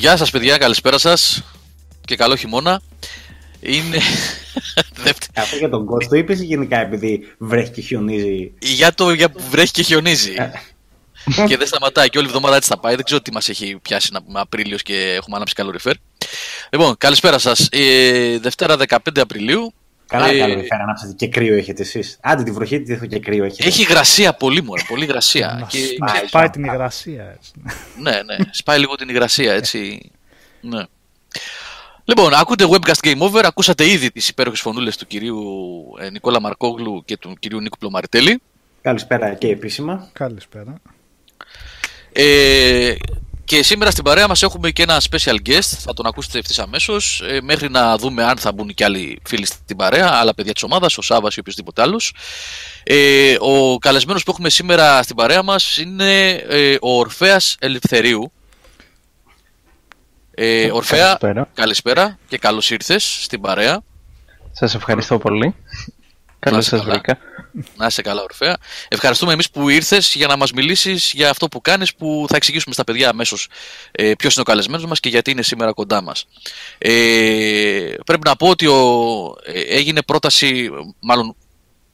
Γεια σας παιδιά, καλησπέρα σας και καλό χειμώνα. Είναι... Αυτό για τον κόσμο το είπες γενικά επειδή βρέχει και χιονίζει; Για το για που βρέχει και χιονίζει. Ε. και δεν σταματάει και όλη η εβδομάδα έτσι θα πάει. Δεν ξέρω τι μας έχει πιάσει να πούμε Απρίλιος και έχουμε ανάψει καλοριφέρ. Λοιπόν, καλησπέρα σας. Ε, Δευτέρα 15 Απριλίου. Καλά, ε, καλοριφέρ, ανάψατε και κρύο έχετε εσείς. Άντε τη βροχή, τι και κρύο έχετε. Έχει υγρασία πολύ μόνο, πολύ υγρασία. και... Σπάει την υγρασία έτσι. ναι, ναι, σπάει λίγο την υγρασία έτσι. ναι. Λοιπόν, ακούτε Webcast Game Over, ακούσατε ήδη τις υπέροχες φωνούλες του κυρίου ε, Νικόλα Μαρκόγλου και του κυρίου Νίκου Πλωμαριτέλη. Καλησπέρα και επίσημα. Καλησπέρα. Ε, και σήμερα στην παρέα μας έχουμε και ένα special guest, θα τον ακούσετε ευθύς αμέσως, ε, μέχρι να δούμε αν θα μπουν και άλλοι φίλοι στην παρέα, άλλα παιδιά της ομάδας, ο Σάββας ή οποιοδήποτε άλλος. Ε, ο καλεσμένος που έχουμε σήμερα στην παρέα μας είναι ε, ο Ορφέας Ελευθερίου, ε, Ορφέα, καλησπέρα. καλησπέρα και καλώς ήρθες στην παρέα. Σας ευχαριστώ πολύ. Καλώς σας βρήκα. Να είσαι καλά, Ορφέα. Ευχαριστούμε εμείς που ήρθες για να μας μιλήσεις για αυτό που κάνεις που θα εξηγήσουμε στα παιδιά αμέσως ε, ποιος είναι ο καλεσμένος μας και γιατί είναι σήμερα κοντά μας. Ε, πρέπει να πω ότι ο, ε, έγινε πρόταση, μάλλον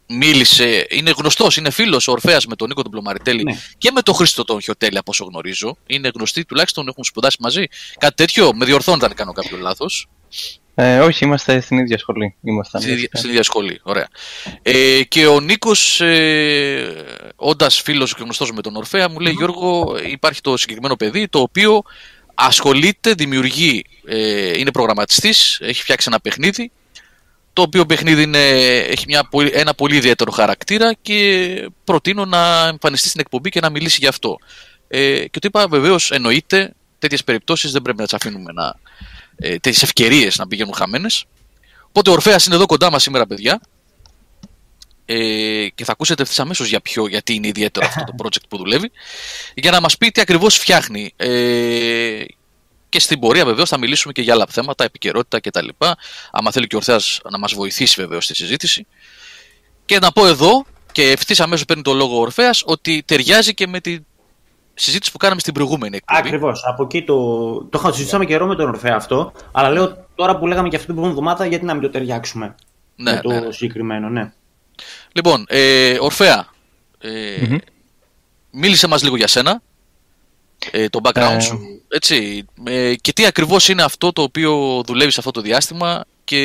μίλησε, είναι γνωστός, είναι φίλος ο Ορφαίας με τον Νίκο τον Πλωμαριτέλη ναι. και με τον Χρήστο τον Χιωτέλη, από όσο γνωρίζω. Είναι γνωστοί, τουλάχιστον έχουν σπουδάσει μαζί. Κάτι τέτοιο, με διορθώνετε αν κάνω κάποιο λάθος. Ε, όχι, είμαστε στην ίδια σχολή. Ήμασταν, στην, ίδια, στην ίδια σχολή, ωραία. Ε, και ο Νίκος, ε, όντας φίλος και γνωστός με τον Ορφαία, μου λέει: Γιώργο, υπάρχει το συγκεκριμένο παιδί το οποίο ασχολείται, δημιουργεί, ε, είναι προγραμματιστής, έχει φτιάξει ένα παιχνίδι το οποίο παιχνίδι είναι, έχει μια, ένα πολύ ιδιαίτερο χαρακτήρα και προτείνω να εμφανιστεί στην εκπομπή και να μιλήσει γι' αυτό. Ε, και του είπα βεβαίως εννοείται τέτοιες περιπτώσεις δεν πρέπει να τις αφήνουμε να. Ε, τέτοιες ευκαιρίες να πηγαίνουν χαμένες. Οπότε ο Ορφαία είναι εδώ κοντά μας σήμερα, παιδιά. Ε, και θα ακούσετε ευθύς αμέσως για ποιο, γιατί είναι ιδιαίτερο αυτό το project που δουλεύει. Για να μας πει τι ακριβώς φτιάχνει. Ε, και στην πορεία βεβαίως θα μιλήσουμε και για άλλα θέματα, επικαιρότητα κτλ. Άμα θέλει και ο Ορθέα να μας βοηθήσει βεβαίως στη συζήτηση. Και να πω εδώ, και ευθύς αμέσως παίρνει το λόγο ο Ορφαία, ότι ταιριάζει και με τη συζήτηση που κάναμε στην προηγούμενη εκπομπή. Ακριβώς. Από εκεί το. Το συζητήσαμε καιρό με τον Ορφαία αυτό. Αλλά λέω τώρα που λέγαμε και αυτή την προηγούμενη εβδομάδα, γιατί να μην το ταιριάξουμε. Ναι, με το ναι, ναι. συγκεκριμένο, ναι. Λοιπόν, ε, Ορφαία, ε, mm-hmm. μίλησε μας λίγο για σένα, ε, το background ε, σου, έτσι, ε, και τι ακριβώς είναι αυτό το οποίο δουλεύει σε αυτό το διάστημα και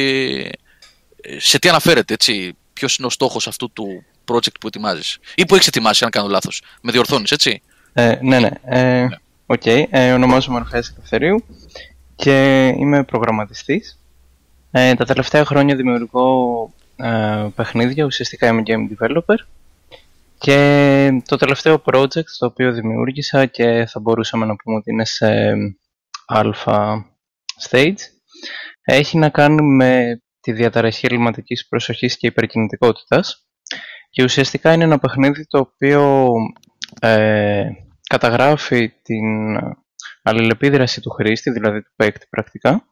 ε, σε τι αναφέρεται, έτσι, ποιος είναι ο στόχος αυτού του project που ετοιμάζεις ή που έχεις ετοιμάσει, αν κάνω λάθος, με διορθώνεις, έτσι. Ε, ναι, ναι, ε, Οκ, okay. ε, ονομάζομαι Ορφέας Ελευθερίου και είμαι προγραμματιστής. Ε, τα τελευταία χρόνια δημιουργώ ε, παιχνίδια, ουσιαστικά είμαι game developer. Και το τελευταίο project το οποίο δημιούργησα και θα μπορούσαμε να πούμε ότι είναι σε alpha stage έχει να κάνει με τη διαταραχή ελληματικής προσοχής και υπερκινητικότητας. Και ουσιαστικά είναι ένα παιχνίδι το οποίο ε, καταγράφει την αλληλεπίδραση του χρήστη, δηλαδή του παίκτη πρακτικά,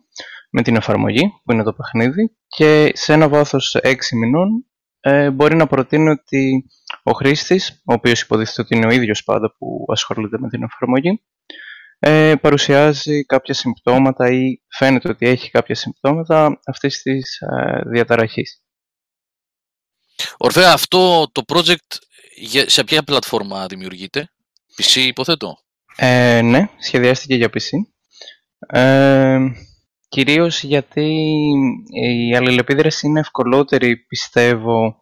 με την εφαρμογή που είναι το παιχνίδι και σε ένα βάθος 6 μηνών ε, μπορεί να προτείνει ότι ο χρήστης, ο οποίος υποτίθεται ότι είναι ο ίδιος πάντα που ασχολείται με την εφαρμογή, ε, παρουσιάζει κάποια συμπτώματα ή φαίνεται ότι έχει κάποια συμπτώματα αυτής της ε, διαταραχής. Ορφέα, αυτό το project σε ποια πλατφόρμα δημιουργείται, PC υποθέτω; Ε, ναι, σχεδιάστηκε για PC. Ε, κυρίως γιατί η αλληλεπίδραση είναι ευκολότερη, πιστεύω,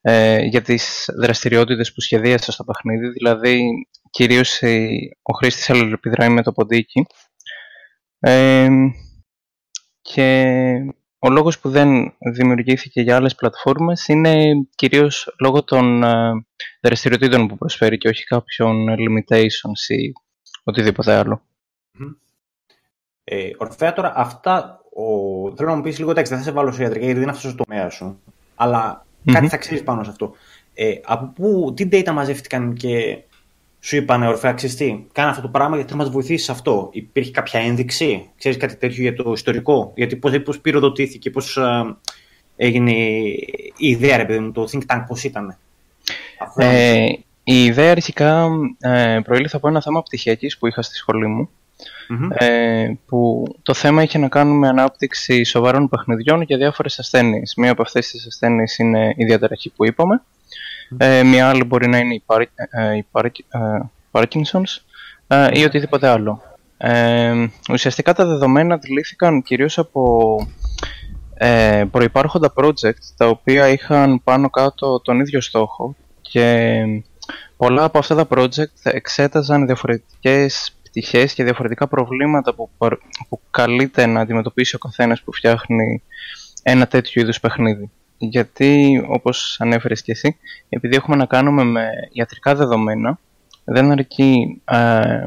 ε, για τις δραστηριότητες που σχεδίασα στο παιχνίδι, δηλαδή κυρίως ο χρήστης αλληλεπιδράει με το ποντίκι ε, και ο λόγος που δεν δημιουργήθηκε για άλλες πλατφόρμες είναι κυρίως λόγω των ε, δραστηριοτήτων που προσφέρει και όχι κάποιων limitations ή οτιδήποτε άλλο. Ε, Ορφέα, τώρα αυτά. Ο... Θέλω να μου πεις λίγο, εντάξει, δεν θα σε βάλω σε ιατρικά γιατί δεν είναι αυτός ο τομέας σου. Αλλά κάτι θα ξέρεις πάνω σε αυτό. Ε, από πού, τι data μαζεύτηκαν και σου είπαν, Ορφέα, ξέρει τι, κάνε αυτό το πράγμα γιατί θα μας βοηθήσεις σε αυτό. Υπήρχε κάποια ένδειξη, ξέρεις κάτι τέτοιο για το ιστορικό, γιατί πώς πώς πυροδοτήθηκε, πώς έγινε η ιδέα, ρε παιδί μου, το think tank, πώς ήταν. Ε, η ιδέα αρχικά ε, προήλθε από ένα θέμα πτυχιακής που είχα στη σχολή μου ε, που το θέμα είχε να κάνει με ανάπτυξη σοβαρών παιχνιδιών για διάφορες ασθένειες. Μία από αυτές τις ασθένειες είναι η διαταραχή που είπαμε, ε, μία άλλη μπορεί να είναι η, Park, ε, η Park, ε, Parkinson's ε, ή οτιδήποτε άλλο. Ε, ουσιαστικά τα δεδομένα δηλήθηκαν κυρίως από ε, προϋπάρχοντα project τα οποία είχαν πάνω κάτω τον ίδιο στόχο και πολλά από αυτά τα project εξέταζαν διαφορετικές πτυχές και διαφορετικά προβλήματα που, που καλείται να αντιμετωπίσει ο καθένας που φτιάχνει ένα τέτοιο είδους παιχνίδι. Γιατί, όπως ανέφερες και εσύ, επειδή έχουμε να κάνουμε με ιατρικά δεδομένα, δεν αρκεί ε,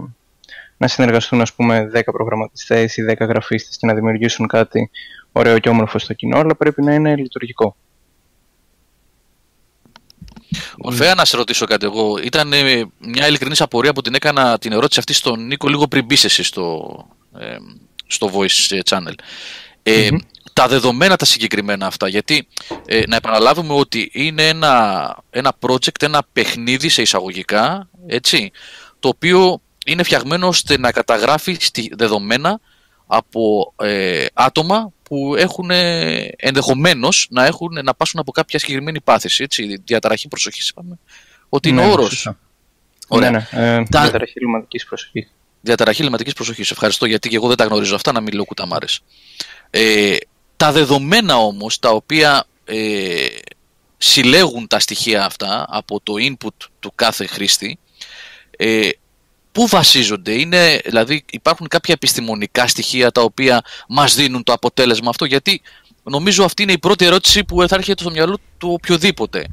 να συνεργαστούν ας πούμε 10 προγραμματιστές ή 10 γραφίστες και να δημιουργήσουν κάτι ωραίο και όμορφο στο κοινό, αλλά πρέπει να είναι λειτουργικό. Ορφέα, να σε ρωτήσω κάτι εγώ. Ήταν ε, μια ειλικρινής απορία που την έκανα την ερώτηση αυτή στον Νίκο λίγο πριν μπεις εσύ στο, ε, στο Voice Channel. Ε, Τα δεδομένα τα συγκεκριμένα αυτά, γιατί ε, να επαναλάβουμε ότι είναι ένα, ένα project, ένα παιχνίδι σε εισαγωγικά, έτσι, το οποίο είναι φτιαγμένο ώστε να καταγράφει δεδομένα από ε, άτομα που έχουν ενδεχομένως να, έχουν, να πάσουν από κάποια συγκεκριμένη πάθηση. Έτσι, διαταραχή προσοχής, είπαμε. Ότι είναι ναι, όρος. Ναι, ναι. Ε, τα... Διαταραχή λιματική προσοχής. Διαταραχή λιματική προσοχής. Ευχαριστώ γιατί και εγώ δεν τα γνωρίζω αυτά, να μην λέω κουταμάρες. Ε, τα δεδομένα όμως τα οποία ε, συλλέγουν τα στοιχεία αυτά από το input του κάθε χρήστη ε, Πού βασίζονται, είναι, δηλαδή υπάρχουν κάποια επιστημονικά στοιχεία τα οποία μας δίνουν το αποτέλεσμα αυτό, γιατί νομίζω αυτή είναι η πρώτη ερώτηση που θα έρχεται στο μυαλό του οποιοδήποτε.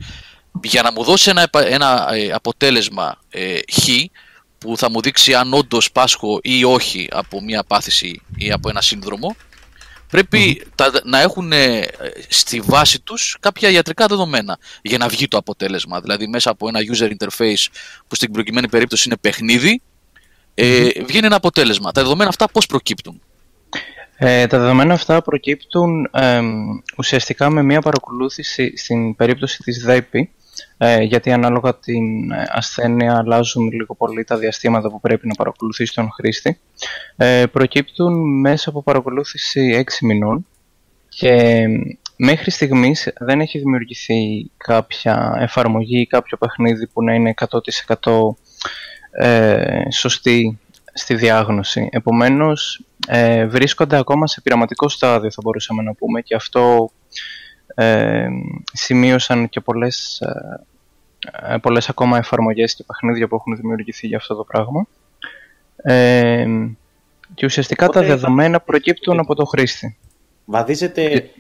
Για να μου δώσει ένα, ένα ε, αποτέλεσμα ε, χ, που θα μου δείξει αν όντως πάσχω ή όχι από μια πάθηση ή από ένα σύνδρομο, πρεπει να έχουν ε, στη βάση τους κάποια ιατρικά δεδομένα για να βγει το αποτέλεσμα. Δηλαδή μέσα από ένα user interface που στην προκειμένη περίπτωση είναι παιχνίδι, ε, βγαίνει ένα αποτέλεσμα. Τα δεδομένα αυτά πώς προκύπτουν; Ε, τα δεδομένα αυτά προκύπτουν ε, ουσιαστικά με μια παρακολούθηση στην περίπτωση της ΔΕΠΗ, ε, γιατί ανάλογα την ασθένεια αλλάζουν λίγο πολύ τα διαστήματα που πρέπει να παρακολουθήσει τον χρήστη. Ε, προκύπτουν μέσα από παρακολούθηση 6 μηνών και μέχρι στιγμής δεν έχει δημιουργηθεί κάποια εφαρμογή ή κάποιο παιχνίδι που να είναι 100% ε, σωστή στη διάγνωση. Επομένως, ε, βρίσκονται ακόμα σε πειραματικό στάδιο, θα μπορούσαμε να πούμε, και αυτό ε, σημείωσαν και πολλές, ε, ε, πολλές ακόμα εφαρμογές και παιχνίδια που έχουν δημιουργηθεί για αυτό το πράγμα. Ε, και ουσιαστικά τα δεδομένα προκύπτουν από το χρήστη. Βαδίζεται,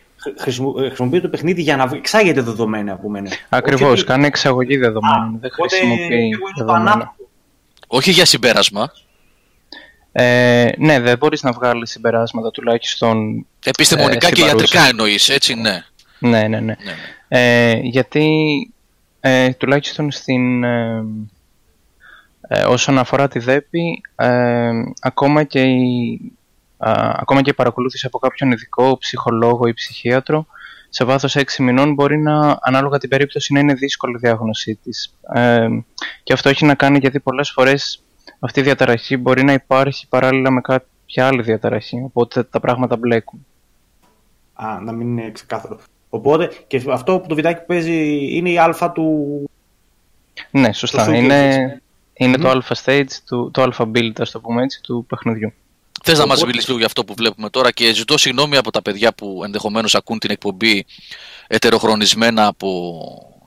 χρησιμοποιεί το παιχνίδι για να εξάγεται δεδομένα από μένα. Ακριβώς, κάνει εξαγωγή δεδομένων, δεν χρησιμοποιεί δεδομένα. Όχι για συμπέρασμα. Ε, ναι, δεν μπορείς να βγάλεις συμπεράσματα τουλάχιστον... Επιστημονικά ε, και ιατρικά εννοείς, έτσι, ναι. Ναι, ναι, ναι. ναι. Ε, γιατί ε, τουλάχιστον στην... Ε, ε, όσον αφορά τη ΔΕΠΗ, ακόμα, και η, ακόμα και η παρακολούθηση από κάποιον ειδικό, ψυχολόγο ή ψυχίατρο, σε βάθος 6 μηνών μπορεί να, ανάλογα την περίπτωση, να είναι δύσκολη η διάγνωσή της. Ε, και αυτό έχει να κάνει γιατί πολλές φορές αυτή η διαταραχή μπορεί να υπάρχει παράλληλα με κάποια άλλη διαταραχή, οπότε τα πράγματα μπλέκουν. Α, να μην είναι ξεκάθαρο. Οπότε, και αυτό που το βιντεάκι που παίζει είναι η αλφα του... Ναι, σωστά. είναι, είναι το alpha stage, του, το alpha build, ας το πούμε έτσι, του παιχνιδιού. Θες να μας μιλήσεις λίγο για αυτό που βλέπουμε τώρα και ζητώ συγγνώμη από τα παιδιά που ενδεχομένως ακούν την εκπομπή ετεροχρονισμένα από,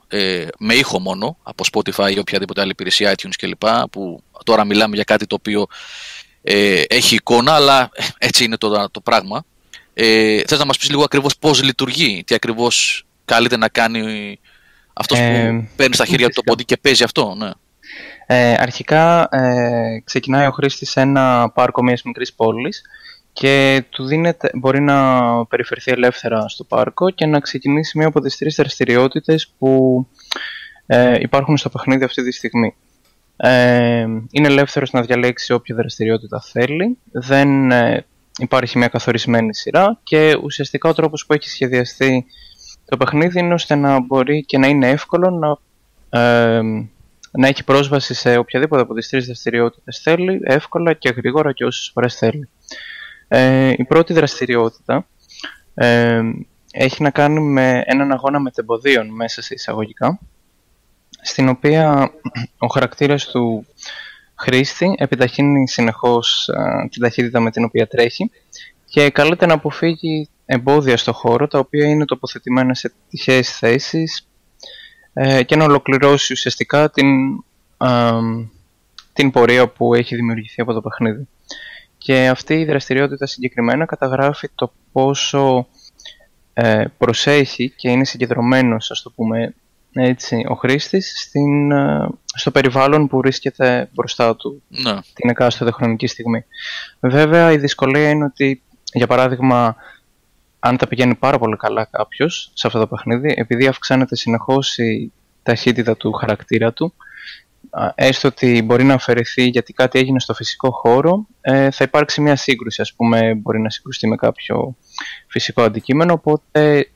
ε, με ήχο μόνο, από Spotify ή οποιαδήποτε άλλη υπηρεσία, iTunes κλπ. Που τώρα μιλάμε για κάτι το οποίο ε, έχει εικόνα, αλλά έτσι είναι το, το πράγμα. Ε, θες να μας πεις λίγο ακριβώς πώς λειτουργεί, τι ακριβώς καλείται να κάνει αυτός που ε, παίρνει στα χέρια του το ποντί και παίζει αυτό. Ναι. Ε, αρχικά ε, ξεκινάει ο χρήστης σε ένα πάρκο μιας μικρής πόλης και του δίνεται, μπορεί να περιφερθεί ελεύθερα στο πάρκο και να ξεκινήσει μία από τις τρεις δραστηριότητες που ε, υπάρχουν στο παιχνίδι αυτή τη στιγμή. Ε, είναι ελεύθερος να διαλέξει όποια δραστηριότητα θέλει, δεν ε, υπάρχει μια καθορισμένη σειρά και ουσιαστικά ο τρόπος που έχει σχεδιαστεί το παιχνίδι είναι ώστε να μπορεί και να είναι εύκολο να να έχει πρόσβαση σε οποιαδήποτε από τις τρεις δραστηριότητες θέλει, εύκολα και γρήγορα και όσες φορές θέλει. Ε, η πρώτη δραστηριότητα ε, έχει να κάνει με έναν αγώνα μετεμποδίων μέσα σε εισαγωγικά, στην οποία ο χαρακτήρας του χρήστη επιταχύνει συνεχώς την ταχύτητα με την οποία τρέχει και καλείται να αποφύγει εμπόδια στο χώρο τα οποία είναι τοποθετημένα σε τυχαίες θέσεις ε, και να ολοκληρώσει ουσιαστικά την, την πορεία που έχει δημιουργηθεί από το παιχνίδι. Και αυτή η δραστηριότητα συγκεκριμένα καταγράφει το πόσο ε, προσέχει και είναι συγκεντρωμένος, ας το πούμε έτσι, ο χρήστης στην, ε, στο περιβάλλον που βρίσκεται μπροστά του ναι. την εκάστοτε χρονική στιγμή. Βέβαια η δυσκολία είναι ότι, για παράδειγμα, αν τα πηγαίνει πάρα πολύ καλά κάποιος σε αυτό το παιχνίδι, επειδή αυξάνεται συνεχώς η ταχύτητα του χαρακτήρα του, έστω ότι μπορεί να αφαιρεθεί γιατί κάτι έγινε στο φυσικό χώρο, ε, θα υπάρξει μια σύγκρουση, ας πούμε, μπορεί να συγκρουστεί με κάποιο φυσικό αντικείμενο, οπότε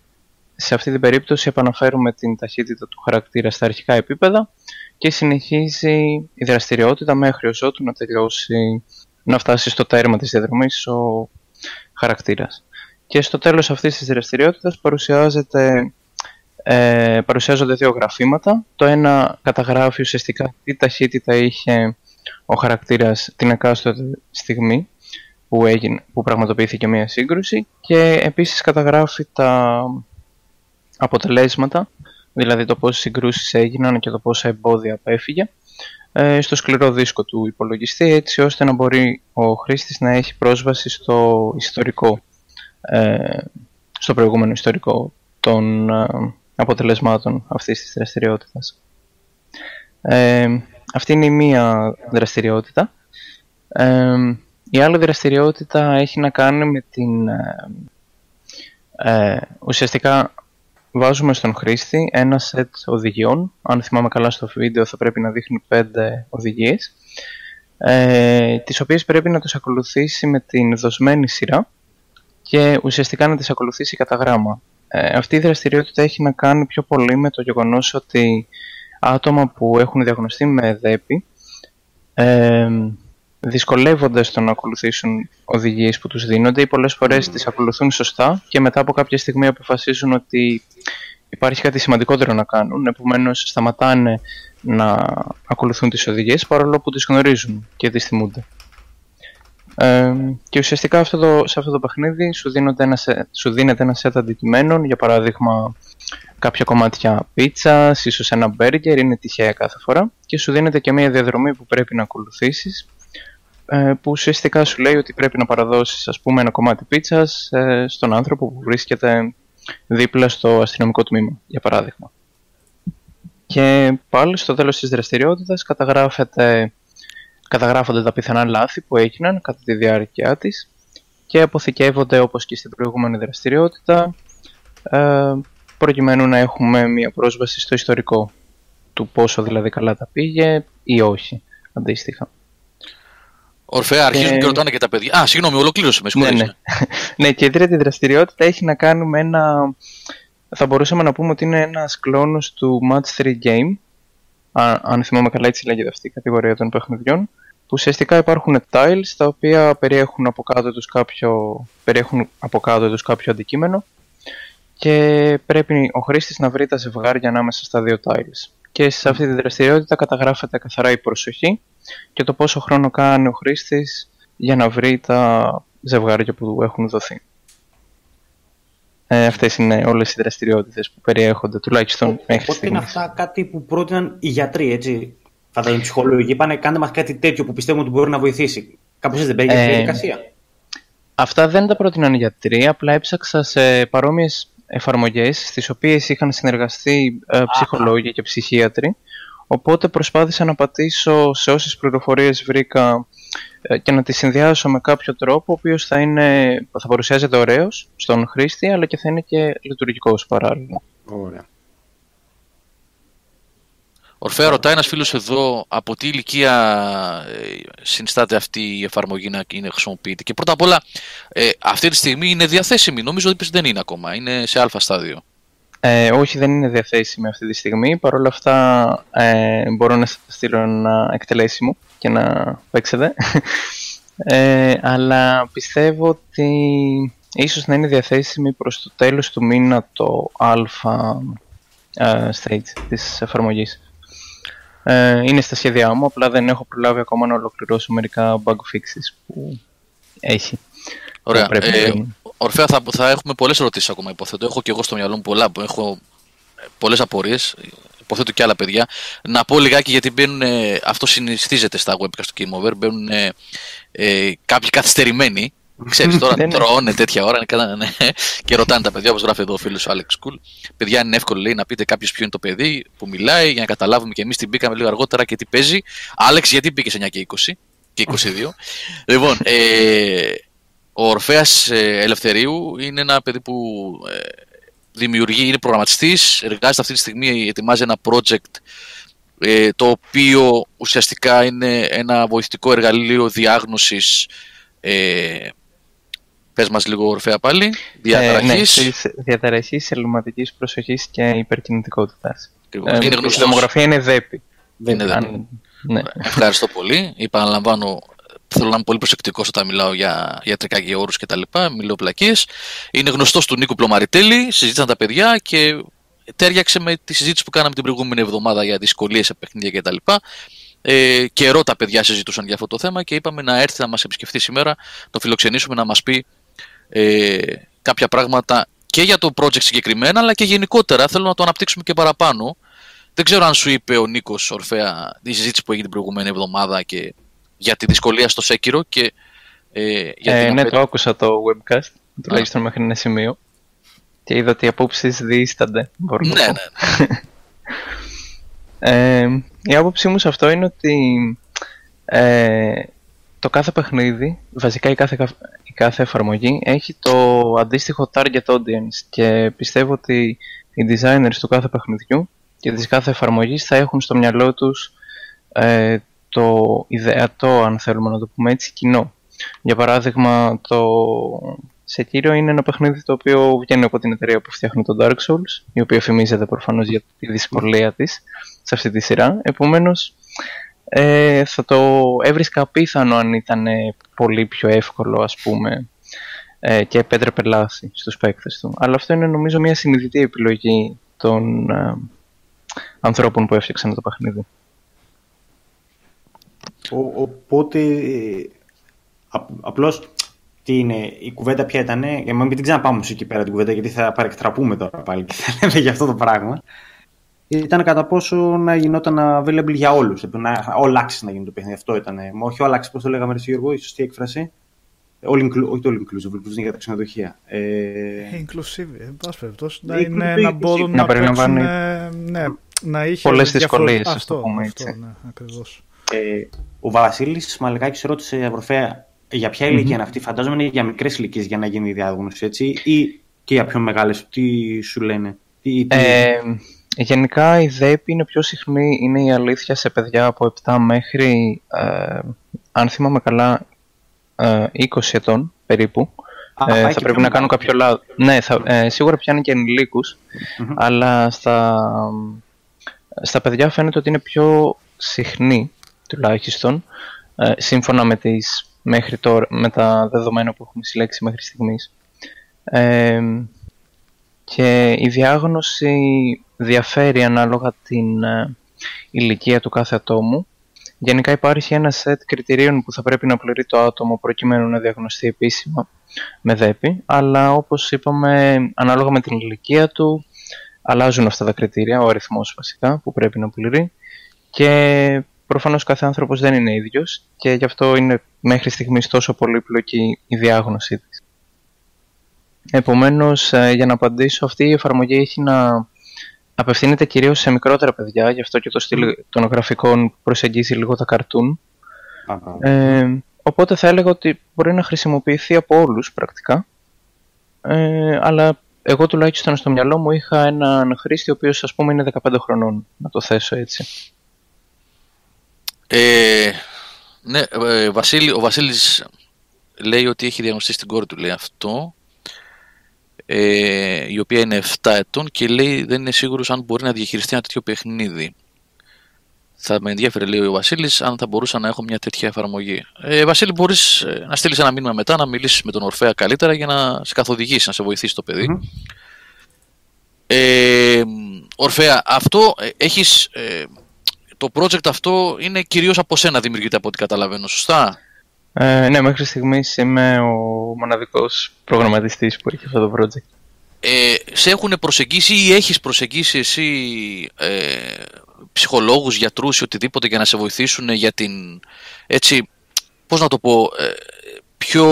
σε αυτή την περίπτωση επαναφέρουμε την ταχύτητα του χαρακτήρα στα αρχικά επίπεδα και συνεχίζει η δραστηριότητα μέχρι όσο του να τελειώσει, να φτάσει στο τέρμα της διαδρομής ο χαρακτήρας. Και στο τέλος αυτής της δραστηριότητας παρουσιάζεται ε, παρουσιάζονται δύο γραφήματα. Το ένα καταγράφει ουσιαστικά τι ταχύτητα είχε ο χαρακτήρας την εκάστοτε στιγμή που, έγινε, που πραγματοποιήθηκε μια σύγκρουση και επίσης καταγράφει τα αποτελέσματα, δηλαδή το πόσες συγκρούσεις έγιναν και το πόσα εμπόδια απέφυγε ε, στο σκληρό δίσκο του υπολογιστή έτσι ώστε να μπορεί ο χρήστης να έχει πρόσβαση στο ιστορικό ε, στο προηγούμενο ιστορικό των ε, αποτελεσμάτων αυτής της δραστηριότητας. αυτή είναι η μία δραστηριότητα. η άλλη δραστηριότητα έχει να κάνει με την... ουσιαστικά βάζουμε στον χρήστη ένα σετ οδηγιών. Αν θυμάμαι καλά στο βίντεο θα πρέπει να δείχνει πέντε οδηγίες. Ε, τις οποίες πρέπει να τους ακολουθήσει με την δοσμένη σειρά και ουσιαστικά να τις ακολουθήσει κατά γράμμα. Ε, αυτή η δραστηριότητα έχει να κάνει πιο πολύ με το γεγονός ότι άτομα που έχουν διαγνωστεί με ΔΕΠΗ ε, δυσκολεύονται στο να ακολουθήσουν οδηγίες που τους δίνονται ή πολλές φορές τις ακολουθούν σωστά και μετά από κάποια στιγμή αποφασίζουν ότι υπάρχει κάτι σημαντικότερο να κάνουν, επομένως σταματάνε να ακολουθούν τις οδηγίες παρόλο που τις γνωρίζουν και τις θυμούνται. Ε, και ουσιαστικά αυτό το, σε αυτό το παιχνίδι σου, ένα, σου δίνεται ένα σετ αντικειμένων, για παράδειγμα κάποια κομμάτια πίτσας, ίσως ένα μπέργκερ, είναι τυχαία κάθε φορά και σου δίνεται και μια διαδρομή που πρέπει να ακολουθήσεις ε, που ουσιαστικά σου λέει ότι πρέπει να παραδώσεις ας πούμε ένα κομμάτι πίτσας ε, στον άνθρωπο που βρίσκεται δίπλα στο αστυνομικό τμήμα, για παράδειγμα. Και πάλι στο τέλος της δραστηριότητας καταγράφεται, καταγράφονται τα πιθανά λάθη που έγιναν κατά τη διάρκεια της και αποθηκεύονται όπως και στην προηγούμενη δραστηριότητα ε, προκειμένου να έχουμε μια πρόσβαση στο ιστορικό του πόσο δηλαδή καλά τα πήγε ή όχι αντίστοιχα. Ορφαία, αρχίζουν και ρωτάνε και τα παιδιά. Α, συγγνώμη, ολοκλήρωσε με ναι, ναι. ναι, και η τρίτη δραστηριότητα έχει να κάνει με ένα. Θα μπορούσαμε να πούμε ότι είναι ένας κλόνος του Match 3 Game. αν θυμάμαι καλά, έτσι λέγεται αυτή η κατηγορία των παιχνιδιών. Που ουσιαστικά υπάρχουν tiles τα οποία περιέχουν από κάτω τους κάποιο, περιέχουν από κάτω τους κάποιο αντικείμενο και πρέπει ο χρήστης να βρει τα ζευγάρια ανάμεσα στα δύο tiles. Και σε αυτή τη δραστηριότητα καταγράφεται καθαρά η προσοχή και το πόσο χρόνο κάνει ο χρήστης για να βρει τα ζευγάρια που του έχουν δοθεί. Ε, αυτές είναι όλες οι δραστηριότητες που περιέχονται τουλάχιστον μέχρι Οπότε είναι αυτά κάτι που πρότειναν οι γιατροί, έτσι. Φαντάζομαι οι ψυχολόγοι είπανε κάντε μας κάτι τέτοιο που πιστεύουμε ότι μπορεί να βοηθήσει. Κάπως έτσι δεν παίρνει ε, διαδικασία. Αυτά δεν τα πρότειναν οι γιατροί, απλά έψαξα σε παρόμοιες εφαρμογές στις οποίες είχαν συνεργαστεί ε, ψυχολόγοι και ψυχίατροι Οπότε προσπάθησα να πατήσω σε όσες πληροφορίες βρήκα ε, και να τις συνδυάσω με κάποιο τρόπο ο οποίος θα, είναι, θα παρουσιάζεται ωραίος στον χρήστη αλλά και θα είναι και λειτουργικός παράλληλα. Ωραία. Ορφέα, ρωτάει ένας φίλος εδώ από τι ηλικία ε, συνιστάται αυτή η εφαρμογή να είναι χρησιμοποιείται. Και πρώτα απ' όλα, ε, αυτή τη στιγμή είναι διαθέσιμη. Νομίζω ότι δεν είναι ακόμα. Είναι σε αλφα στάδιο. Ε, όχι, δεν είναι διαθέσιμη αυτή τη στιγμή. Παρ' όλα αυτά ε, μπορώ να σας στείλω ένα εκτελέσιμο και να παίξετε. Ε, αλλά πιστεύω ότι ίσως να είναι διαθέσιμη προς το τέλος του μήνα το alpha ε, stage της εφαρμογής. Ε, είναι στα σχέδιά μου, απλά δεν έχω προλάβει ακόμα να ολοκληρώσω μερικά bug fixes που έχει. Ωραία. Ε, Ορφέα, θα, θα έχουμε πολλές ερωτήσεις ακόμα υποθέτω. Έχω και εγώ στο μυαλό μου πολλά, έχω πολλές απορίες υποθέτω και άλλα παιδιά. Να πω λιγάκι γιατί μπαίνουν, αυτό συνηθίζεται στα webcast του Game Over, μπαίνουν ε, κάποιοι καθυστερημένοι. Ξέρεις τώρα ναι, ναι. τρώνε τέτοια ώρα ναι, και ρωτάνε τα παιδιά όπως γράφει εδώ ο φίλος ο Alex Cool. Παιδιά είναι εύκολο λέει να πείτε κάποιος ποιο είναι το παιδί που μιλάει για να καταλάβουμε και εμείς την μπήκαμε λίγο αργότερα και τι παίζει. Άλεξ γιατί μπήκε 9 και 20 και 22. λοιπόν, ε, ο Ορφέας ε, Ελευθερίου είναι ένα παιδί που ε, δημιουργεί, είναι προγραμματιστής, εργάζεται αυτή τη στιγμή, ετοιμάζει ένα project ε, το οποίο ουσιαστικά είναι ένα βοηθητικό εργαλείο διάγνωσης ε, Πες μας λίγο ορφέα πάλι. Διαταραχής. Ε, ναι, διαταραχής ελληματικής προσοχής και υπερκινητικότητας. Ε, είναι Η δημογραφία είναι δέπη. Είναι δέπη. Ναι. Ευχαριστώ πολύ. Επαναλαμβάνω θέλω να είμαι πολύ προσεκτικός όταν μιλάω για ιατρικά και όρου κτλ. Μιλάω πλακίες. Είναι γνωστός του Νίκου Πλωμαριτέλη, συζήτησαν τα παιδιά και τέριαξε με τη συζήτηση που κάναμε την προηγούμενη εβδομάδα για δυσκολίες σε παιχνίδια κτλ. Ε, καιρό τα παιδιά συζητούσαν για αυτό το θέμα και είπαμε να έρθει να μας επισκεφτεί σήμερα, το φιλοξενήσουμε να μας πει ε, κάποια πράγματα και για το project συγκεκριμένα, αλλά και γενικότερα. Θέλω να το αναπτύξουμε και παραπάνω. Δεν ξέρω αν σου είπε ο Νίκος Ορφέα τη συζήτηση που έγινε την προηγούμενη εβδομάδα και για τη δυσκολία στο Σέκυρο και ε, για ε, ναι, το άκουσα το webcast, τουλάχιστον μέχρι ένα σημείο. Και είδα ότι οι απόψεις διήστανται. Μπορώ ναι, ναι, ναι. ε, η άποψή μου σε αυτό είναι ότι ε, το κάθε παιχνίδι, βασικά η κάθε, η κάθε εφαρμογή, έχει το αντίστοιχο target audience και πιστεύω ότι οι designers του κάθε παιχνιδιού και της κάθε εφαρμογής θα έχουν στο μυαλό τους ε, το ιδεατό, αν θέλουμε να το πούμε έτσι, κοινό. Για παράδειγμα, το Sekiro είναι ένα παιχνίδι το οποίο βγαίνει από την εταιρεία που φτιάχνει το Dark Souls, η οποία φημίζεται προφανώς για τη δυσκολία της σε αυτή τη σειρά. Επομένως, ε, θα το έβρισκα απίθανο αν ήταν πολύ πιο εύκολο, ας πούμε, ε, και επέτρεπε λάθη στους παίκτες του. Αλλά αυτό είναι νομίζω μια συνειδητή επιλογή των ε, ανθρώπων που έφτιαξαν το παιχνίδι. Οπότε, απλώς, τι είναι, η κουβέντα ποια ήταν, για να μην την ξαναπάμε εκεί πέρα την κουβέντα, γιατί θα παρεκτραπούμε τώρα πάλι και θα λέμε για αυτό το πράγμα. Ήταν κατά πόσο να γινόταν available για όλους. Να, all access να γίνει το παιχνίδι. Αυτό ήταν. Όχι all access, πώς το λέγαμε, Ρεσί Γιώργο, η σωστή έκφραση. All inclu- όχι το all inclusive, inclusive για τα ξενοδοχεία. Ε... ε inclusive, εν πάση περιπτώσει. Να, είναι, να μπορούν να, να περιλαμβάνει. Ναι, να είχε πολλές δυσκολίες, ας το πούμε έτσι. Αυτό, ναι, ακριβώς. Ε, ο Βασίλης Μαλικάκης ρώτησε Ευρωπαία για ποια ηλικία mm-hmm. είναι αυτή. Φαντάζομαι είναι για μικρές ηλικίες για να γίνει η διάγνωση, έτσι, ή και για πιο μεγάλες. Τι σου λένε, τι, τι... Ε, Γενικά η ΔΕΠ είναι πιο συχνή, είναι η αλήθεια σε παιδιά από 7 μέχρι, ε, αν θυμάμαι καλά, ε, 20 ετών περίπου. Α, ε, θα πρέπει να κάνω κάποιο λάθος. Ναι, θα, ε, σίγουρα πιάνει και ενηλικους αλλά στα, στα παιδιά φαίνεται ότι είναι πιο συχνή τουλάχιστον, ε, σύμφωνα με, τις, μέχρι τώρα, με τα δεδομένα που έχουμε συλλέξει μέχρι στιγμής. Ε, και η διάγνωση διαφέρει ανάλογα την ε, ηλικία του κάθε ατόμου. Γενικά υπάρχει ένα σετ κριτηρίων που θα πρέπει να πληρεί το άτομο προκειμένου να διαγνωστεί επίσημα με ΔΕΠΗ, αλλά όπως είπαμε ανάλογα με την ηλικία του αλλάζουν αυτά τα κριτήρια, ο αριθμός βασικά που πρέπει να πληρεί και προφανώς κάθε άνθρωπος δεν είναι ίδιος και γι' αυτό είναι μέχρι στιγμής τόσο πολύπλοκη η διάγνωσή της. Επομένως, ε, για να απαντήσω, αυτή η εφαρμογή έχει να απευθύνεται κυρίως σε μικρότερα παιδιά, γι' αυτό και το στυλ των γραφικών προσεγγίζει λίγο τα καρτούν. Ε, οπότε θα έλεγα ότι μπορεί να χρησιμοποιηθεί από όλους πρακτικά, ε, αλλά εγώ τουλάχιστον στο μυαλό μου είχα έναν χρήστη ο οποίος ας πούμε είναι 15 χρονών, να το θέσω έτσι. Ε, ναι, ε, Βασίλη, ο Βασίλης λέει ότι έχει διαγνωστεί στην κόρη του, λέει αυτό. Ε, η οποία είναι 7 ετών και λέει δεν είναι σίγουρος αν μπορεί να διαχειριστεί ένα τέτοιο παιχνίδι. Θα με ενδιαφέρει, λέει ο Βασίλης, αν θα μπορούσα να έχω μια τέτοια εφαρμογή. Ε, Βασίλη, μπορείς ε, να στείλεις ένα μήνυμα μετά, να μιλήσεις με τον Ορφέα καλύτερα για να σε καθοδηγήσει, να σε βοηθήσει το παιδί. Ε, Ορφέα, αυτό ε, έχεις, ε, το project αυτό είναι κυρίως από σένα δημιουργείται από ό,τι καταλαβαίνω, σωστά; Ε, ναι, μέχρι στιγμής είμαι ο μοναδικός προγραμματιστής που έχει αυτό το project. Ε, σε έχουν προσεγγίσει ή έχεις προσεγγίσει εσύ ε, ψυχολόγους, γιατρούς ή οτιδήποτε για να σε βοηθήσουν για την, έτσι, πώς να το πω, ε, πιο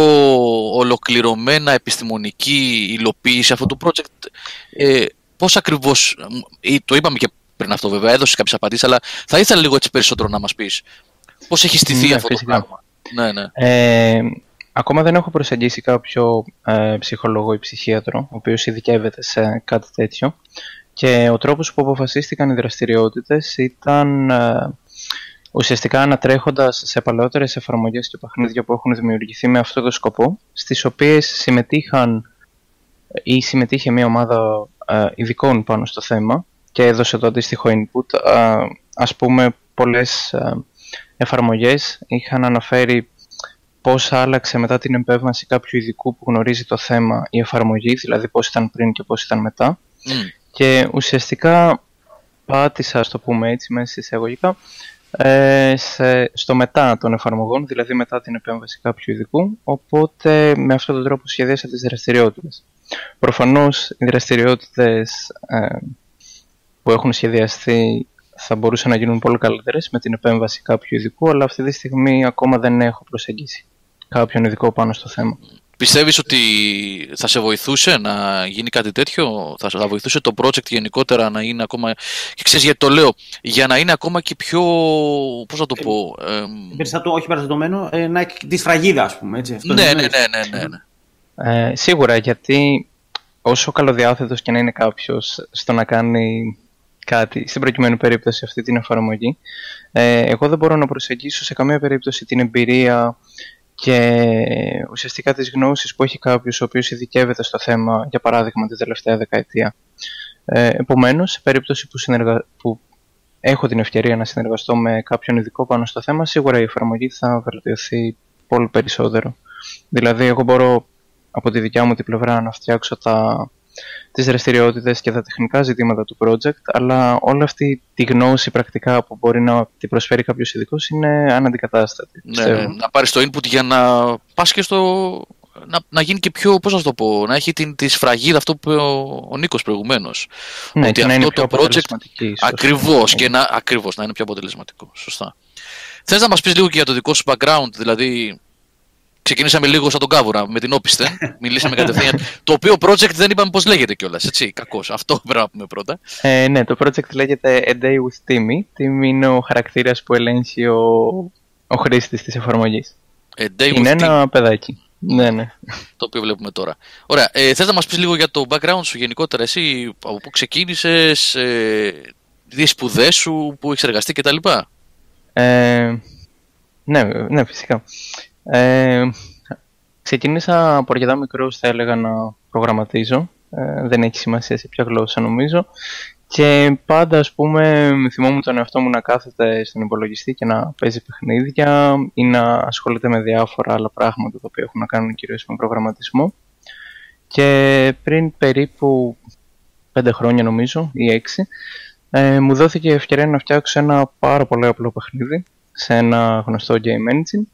ολοκληρωμένα επιστημονική υλοποίηση αυτού του project. Ε, πώς ακριβώς, το είπαμε και πριν αυτό βέβαια, έδωσες κάποιες απαντήσεις, αλλά θα ήθελα λίγο έτσι περισσότερο να μας πεις. Πώς έχει στηθεί ναι, αυτό φυσικά. το πράγμα. Ναι, ναι. Ε, ακόμα δεν έχω προσεγγίσει κάποιο ε, ψυχολόγο ή ψυχίατρο, ο οποίος ειδικεύεται σε κάτι τέτοιο. Και ο τρόπος που αποφασίστηκαν οι δραστηριότητες ήταν ε, ουσιαστικά ανατρέχοντας σε παλαιότερες εφαρμογές και παιχνίδια που έχουν δημιουργηθεί με αυτό το σκοπό, στις οποίες συμμετείχαν ή συμμετείχε μια ομάδα ε, ειδικών πάνω στο θέμα και έδωσε το αντίστοιχο input. Ε, ας πούμε, πολλές ε, εφαρμογές είχαν αναφέρει πώς άλλαξε μετά την επέμβαση κάποιου ειδικού που γνωρίζει το θέμα η εφαρμογή, δηλαδή πώς ήταν πριν και πώς ήταν μετά. Και ουσιαστικά πάτησα, ας το πούμε έτσι, μέσα εισαγωγικά, ε, σε, στο μετά των εφαρμογών, δηλαδή μετά την επέμβαση κάποιου ειδικού, οπότε με αυτόν τον τρόπο σχεδίασα τις δραστηριότητες. Προφανώς οι δραστηριότητες ε, που έχουν σχεδιαστεί θα μπορούσαν να γίνουν πολύ καλύτερες με την επέμβαση κάποιου ειδικού, αλλά αυτή τη στιγμή ακόμα δεν έχω προσεγγίσει κάποιον ειδικό πάνω στο θέμα. Πιστεύεις ότι θα σε βοηθούσε να γίνει κάτι τέτοιο, θα, θα βοηθούσε το project γενικότερα να είναι ακόμα, και ξέρεις γιατί το λέω, για να είναι ακόμα και πιο, πώς να το πω... Ε, όχι περιστατωμένο, ε, να έχει τη σφραγίδα ας πούμε, έτσι. Αυτό ναι, ναι, ναι, ναι, ναι, ναι. Ε, σίγουρα, γιατί όσο καλοδιάθετος και να είναι κάποιος στο να κάνει κάτι, στην προκειμένη περίπτωση αυτή την εφαρμογή, ε, εγώ δεν μπορώ να προσεγγίσω σε καμία περίπτωση την εμπειρία και ουσιαστικά τις γνώσεις που έχει κάποιος ο οποίος ειδικεύεται στο θέμα, για παράδειγμα, τη τελευταία δεκαετία. Ε, επομένως, σε περίπτωση που, συνεργα... που έχω την ευκαιρία να συνεργαστώ με κάποιον ειδικό πάνω στο θέμα, σίγουρα η εφαρμογή θα βελτιωθεί πολύ περισσότερο. Δηλαδή, εγώ μπορώ από τη δικιά μου την πλευρά να φτιάξω τα τις δραστηριότητες και τα τεχνικά ζητήματα του project, αλλά όλη αυτή τη γνώση πρακτικά που μπορεί να την προσφέρει κάποιος ειδικός είναι αναντικατάστατη. Ναι, να πάρεις το input για να πας και στο... Να, να γίνει και πιο, πώς να το πω, να έχει την, τη σφραγίδα αυτό που είπε ο, ο Νίκος προηγουμένως. Ναι, ότι αυτό το project ακριβώς, και να, ακριβώς να είναι πιο αποτελεσματικό. Σωστά. Θες να μας πεις λίγο και για το δικό σου background, δηλαδή Ξεκινήσαμε λίγο σαν τον Κάβουρα με την όπιστε. Μιλήσαμε κατευθείαν. το οποίο project δεν είπαμε πώς λέγεται κιόλας. Έτσι, κακό. Αυτό πρέπει να πούμε πρώτα. Ε, ναι, το project λέγεται A Day with Timmy. Timmy είναι ο χαρακτήρας που ελέγχει ο, ο χρήστης της εφαρμογής. Είναι ένα παιδάκι. Ναι, ναι. Το οποίο βλέπουμε τώρα. Ωραία. Ε, Θες να μας πεις λίγο για το background σου γενικότερα, εσύ από πού ξεκίνησες, ε, τι σπουδές σου, πού έχεις εργαστεί κτλ. Ε, ναι, ναι, φυσικά. Ε, ξεκίνησα από αρκετά μικρό, θα έλεγα, να προγραμματίζω. Ε, δεν έχει σημασία σε ποια γλώσσα νομίζω. Και πάντα, ας πούμε, θυμόμουν τον εαυτό μου να κάθεται στον υπολογιστή και να παίζει παιχνίδια ή να ασχολείται με διάφορα άλλα πράγματα τα οποία έχουν να κάνουν κυρίως με προγραμματισμό. Και πριν περίπου πέντε χρόνια νομίζω ή έξι, ε, μου δόθηκε η ευκαιρία να φτιάξω ένα πάρα πολύ απλό παιχνίδι σε ένα γνωστό game engine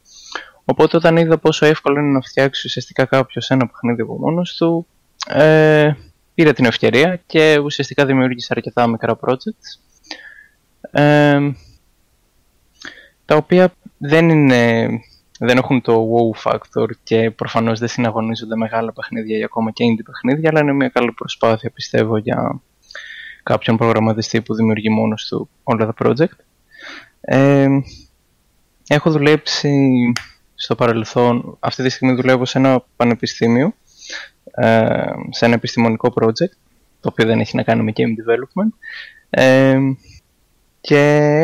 Οπότε όταν είδα πόσο εύκολο είναι να φτιάξει ουσιαστικά κάποιος ένα παιχνίδι από μόνος του, ε, πήρα την ευκαιρία και ουσιαστικά δημιούργησα αρκετά μικρά projects. Ε, τα οποία δεν, είναι, δεν έχουν το wow factor και προφανώς δεν συναγωνίζονται μεγάλα παιχνίδια ή ακόμα και indie παιχνίδια, αλλά είναι μια καλή προσπάθεια πιστεύω για κάποιον προγραμματιστή που δημιουργεί μόνος του όλα τα project. Ε, έχω δουλέψει στο παρελθόν, αυτή τη στιγμή δουλεύω σε ένα πανεπιστήμιο, ε, σε ένα επιστημονικό project, το οποίο δεν έχει να κάνει με game development. Ε, και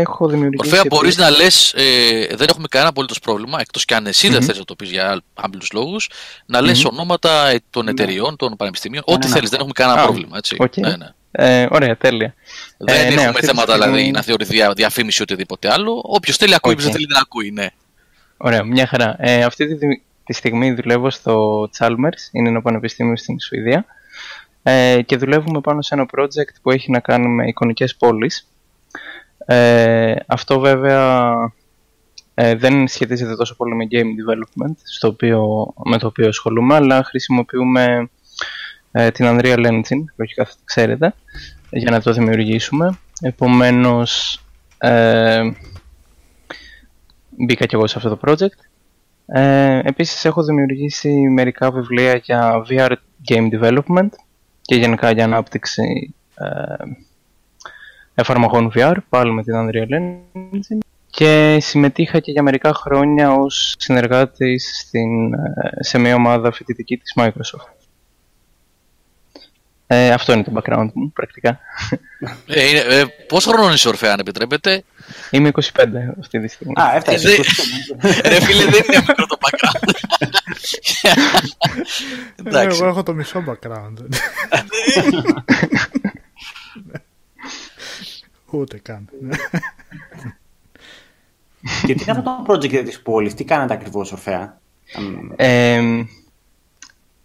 έχω δημιουργήσει. Ορφαία, μπορείς να λες: ε, Δεν έχουμε κανένα απολύτως πρόβλημα, εκτός κι αν εσύ mm-hmm. δεν θες να το πεις για άμπλους λόγους, να λες mm-hmm. ονόματα των ναι. εταιριών, των πανεπιστημίων, ναι, ό,τι ναι, θέλεις. Δεν έχουμε κανένα ah, πρόβλημα. Έτσι. Okay. Ναι, ναι. Ε, ωραία, τέλεια. Δεν ε, έχουμε ναι, θέματα δηλαδή να θεωρεί δια, διαφήμιση ή οτιδήποτε άλλο. Όποιος θέλει ακούει, okay. δεν θέλει δεν ακούει, ναι. Ωραία, μια χαρά. Ε, αυτή τη, τη στιγμή δουλεύω στο Chalmers, είναι ένα πανεπιστήμιο στην Σουηδία. Ε, και δουλεύουμε πάνω σε ένα project που έχει να κάνει με εικονικές πόλεις. Ε, αυτό βέβαια ε, δεν σχετίζεται τόσο πολύ με game development στο οποίο, με το οποίο ασχολούμαι, αλλά χρησιμοποιούμε ε, την Unreal Engine, λογικά θα ξέρετε, για να το δημιουργήσουμε. Επομένως, ε, μπήκα και εγώ σε αυτό το project. Ε, επίσης έχω δημιουργήσει μερικά βιβλία για VR game development και γενικά για ανάπτυξη ε, εφαρμογών VR, πάλι με την Unreal Engine και συμμετείχα και για μερικά χρόνια ως συνεργάτης στην, ε, σε μια ομάδα φοιτητική της Microsoft. Ε, αυτό είναι το background μου, πρακτικά. Ε, ε, πόσο χρόνο είσαι ορφέα, αν επιτρέπετε; Είμαι 25 αυτή τη στιγμή. Α, έφτασε. Ε, ρε φίλε, δεν είναι μικρό το background. Εντάξει. Εγώ έχω το μισό background. Ούτε καν. Και τι είναι αυτό το project της πόλης, τι κάνετε ακριβώς ορφέα.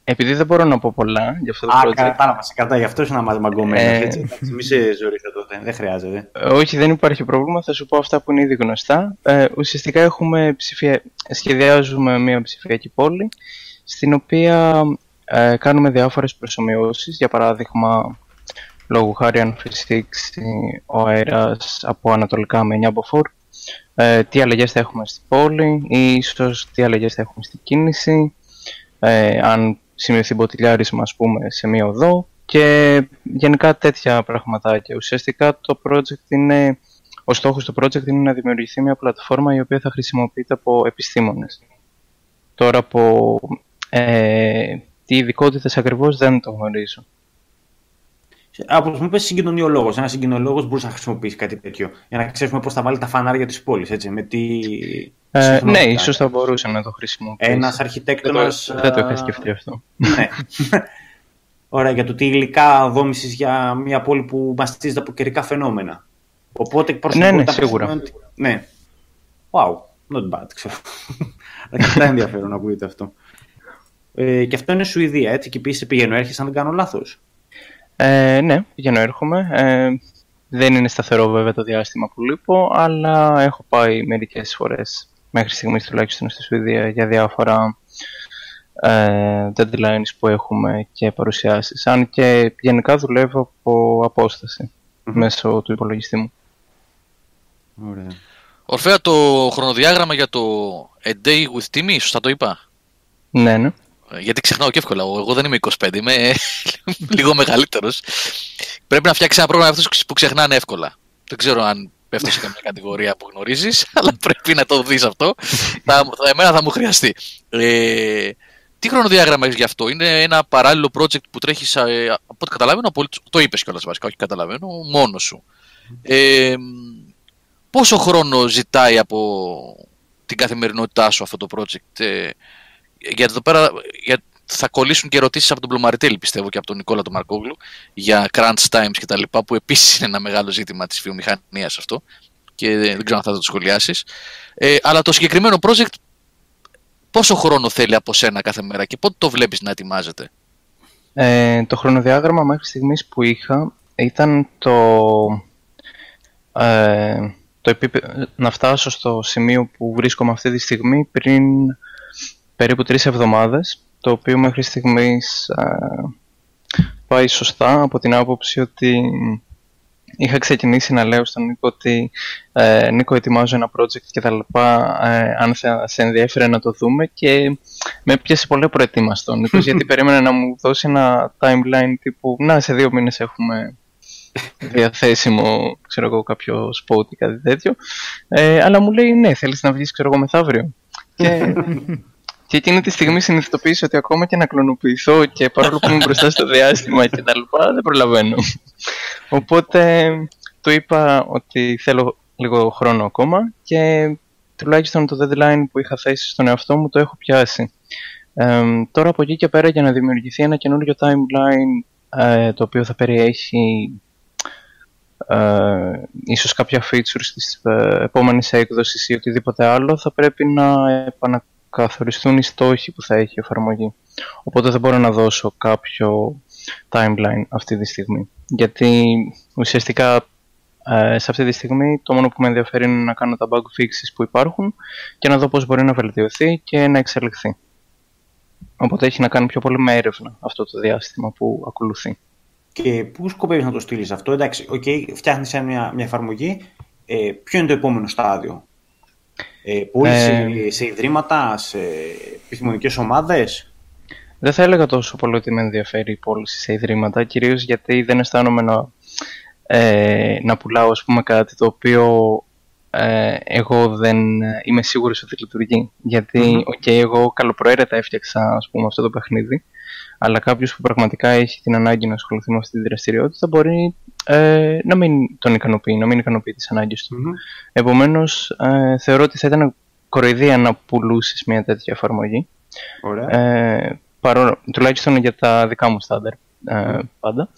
Ε, επειδή δεν μπορώ να πω πολλά για αυτό το Α, project. Α, πάνω μας κρατά, γι' αυτός είσαι ένα μαγκωμένος. Ε... Μη σε ζωρίσω τότε, δεν χρειάζεται. Όχι, δεν υπάρχει πρόβλημα, θα σου πω αυτά που είναι ήδη γνωστά. Ε, ουσιαστικά έχουμε ψηφια... σχεδιάζουμε μια ψηφιακή πόλη, στην οποία ε, κάνουμε διάφορες προσωμιώσεις, για παράδειγμα, λόγου χάρη αν φυσήξει ο αέρας από ανατολικά με 9 μποφόρ, ε, τι αλλαγές θα έχουμε στην πόλη ή ίσως τι αλλαγές θα έχουμε στην κίνηση, ε, αν σημειωθεί μποτιλιάρισμα ας πούμε σε μία οδό και γενικά τέτοια πραγματάκια. Ουσιαστικά το project είναι, ο στόχος του project είναι να δημιουργηθεί μια πλατφόρμα η οποία θα χρησιμοποιείται από επιστήμονες. Τώρα από ε, τι ειδικότητες ακριβώς δεν το γνωρίζω. Από μου είπε συγκοινωνιολόγος. Ένας συγκοινωνιολόγος μπορούσε να χρησιμοποιήσει κάτι τέτοιο. Για να ξέρουμε πώς θα βάλει τα φανάρια της πόλης. Με τι. Ε, ναι, ίσως θα μπορούσε να το χρησιμοποιήσει. Ένας αρχιτέκτονας. Δεν, δεν, το είχα σκεφτεί αυτό. ναι. Ωραία, για το τι υλικά δόμησης για μια πόλη που μαστίζεται από καιρικά φαινόμενα. Οπότε προς Ναι, ναι, σίγουρα. Ναι. Wow, not bad, ξέρω. Αρκετά ενδιαφέρον να ακούγεται αυτό. Ε, και αυτό είναι Σουηδία, έτσι, και επίσης πηγαίνω, έρχεσαι αν δεν κάνω λάθος. Ε, ναι, πηγαίνω έρχομαι. Ε, δεν είναι σταθερό βέβαια το διάστημα που λείπω, αλλά έχω πάει μερικές φορές μέχρι στιγμής τουλάχιστον στη Σουηδία για διάφορα ε, deadlines που έχουμε και παρουσιάσεις. Αν και γενικά δουλεύω από απόσταση μέσω του υπολογιστή μου. Ωραία. Ορφέα, το χρονοδιάγραμμα για το A Day with Timmy, σωστά το είπα; Ναι, ναι. Γιατί ξεχνάω και εύκολα. Εγώ δεν είμαι 25, είμαι λίγο μεγαλύτερος. Πρέπει να φτιάξει ένα πρόγραμμα αυτούς που ξεχνάνε εύκολα. Δεν ξέρω αν πέφτει σε καμία κατηγορία που γνωρίζεις, αλλά πρέπει να το δεις αυτό. θα, εμένα θα μου χρειαστεί. Ε, τι χρονοδιάγραμμα έχεις γι' αυτό, Είναι ένα παράλληλο project που τρέχει, ε, από ό,τι καταλαβαίνω, το είπες κιόλας βασικά, όχι καταλαβαίνω, μόνος σου. Ε, πόσο χρόνο ζητάει από την καθημερινότητά σου αυτό το project, ε, γιατί εδώ πέρα για, θα κολλήσουν και ερωτήσεις από τον Πλωμαριτέλη, πιστεύω, και από τον Νικόλα τον Μαρκόγλου για crunch times κτλ. Που επίσης είναι ένα μεγάλο ζήτημα της βιομηχανίας αυτό. Και δεν ξέρω αν θα το σχολιάσεις. Ε, αλλά το συγκεκριμένο project, πόσο χρόνο θέλει από σένα κάθε μέρα και πότε το βλέπεις να ετοιμάζεται; Ε, το χρονοδιάγραμμα μέχρι στιγμής που είχα ήταν το. Ε, το να φτάσω στο σημείο που βρίσκομαι αυτή τη στιγμή πριν περίπου τρεις εβδομάδες, το οποίο μέχρι στιγμής πάει σωστά από την άποψη ότι είχα ξεκινήσει να λέω στον Νίκο ότι ε, Νίκο ετοιμάζω ένα project και τα λοιπά, ε, αν θα σε ενδιαφέρει να το δούμε και με έπιασε πολύ προετοίμαστο Νίκος γιατί περίμενε να μου δώσει ένα timeline τύπου να σε δύο μήνες έχουμε διαθέσιμο ξέρω εγώ κάποιο spot ή κάτι τέτοιο ε, αλλά μου λέει ναι θέλεις να βγεις ξέρω εγώ μεθαύριο και Και εκείνη τη στιγμή συνειδητοποίησα ότι ακόμα και να κλωνοποιηθώ και παρόλο που είμαι μπροστά στο διάστημα και τα λοιπά, δεν προλαβαίνω. Οπότε του είπα ότι θέλω λίγο χρόνο ακόμα και τουλάχιστον το deadline που είχα θέσει στον εαυτό μου το έχω πιάσει. Ε, τώρα από εκεί και πέρα για να δημιουργηθεί ένα καινούριο timeline ε, το οποίο θα περιέχει ε, ίσως κάποια features της ε, επόμενης έκδοσης ή οτιδήποτε άλλο θα πρέπει να επανακαθοριστούν οι στόχοι που θα έχει η εφαρμογή. Οπότε δεν μπορώ να δώσω κάποιο timeline αυτή τη στιγμή. Γιατί ουσιαστικά ε, σε αυτή τη στιγμή το μόνο που με ενδιαφέρει είναι να κάνω τα bug fixes που υπάρχουν και να δω πώς μπορεί να βελτιωθεί και να εξελιχθεί. Οπότε έχει να κάνει πιο πολύ με έρευνα αυτό το διάστημα που ακολουθεί. Και πού σκοπεύεις να το στείλεις αυτό, εντάξει, okay, φτιάχνεις μια, μια εφαρμογή. Ε, ποιο είναι το επόμενο στάδιο, ε, πούληση ε, σε ιδρύματα, σε επιστημονικές ομάδες; Δεν θα έλεγα τόσο πολύ ότι με ενδιαφέρει η πώληση σε ιδρύματα, κυρίως γιατί δεν αισθάνομαι να, ε, να πουλάω ας πούμε, κάτι το οποίο ε, εγώ δεν είμαι σίγουρος ότι λειτουργεί. Γιατί, mm-hmm. εγώ καλοπροαίρετα έφτιαξα ας πούμε, αυτό το παιχνίδι, αλλά κάποιος που πραγματικά έχει την ανάγκη να ασχοληθεί με αυτή τη δραστηριότητα μπορεί ε, να μην τον ικανοποιεί, να μην ικανοποιεί τις ανάγκες του. Mm-hmm. Επομένως, ε, θεωρώ ότι θα ήταν κοροϊδία να πουλήσει μια τέτοια εφαρμογή. Ε, παρό, τουλάχιστον για τα δικά μου στάνταρ ε, πάντα.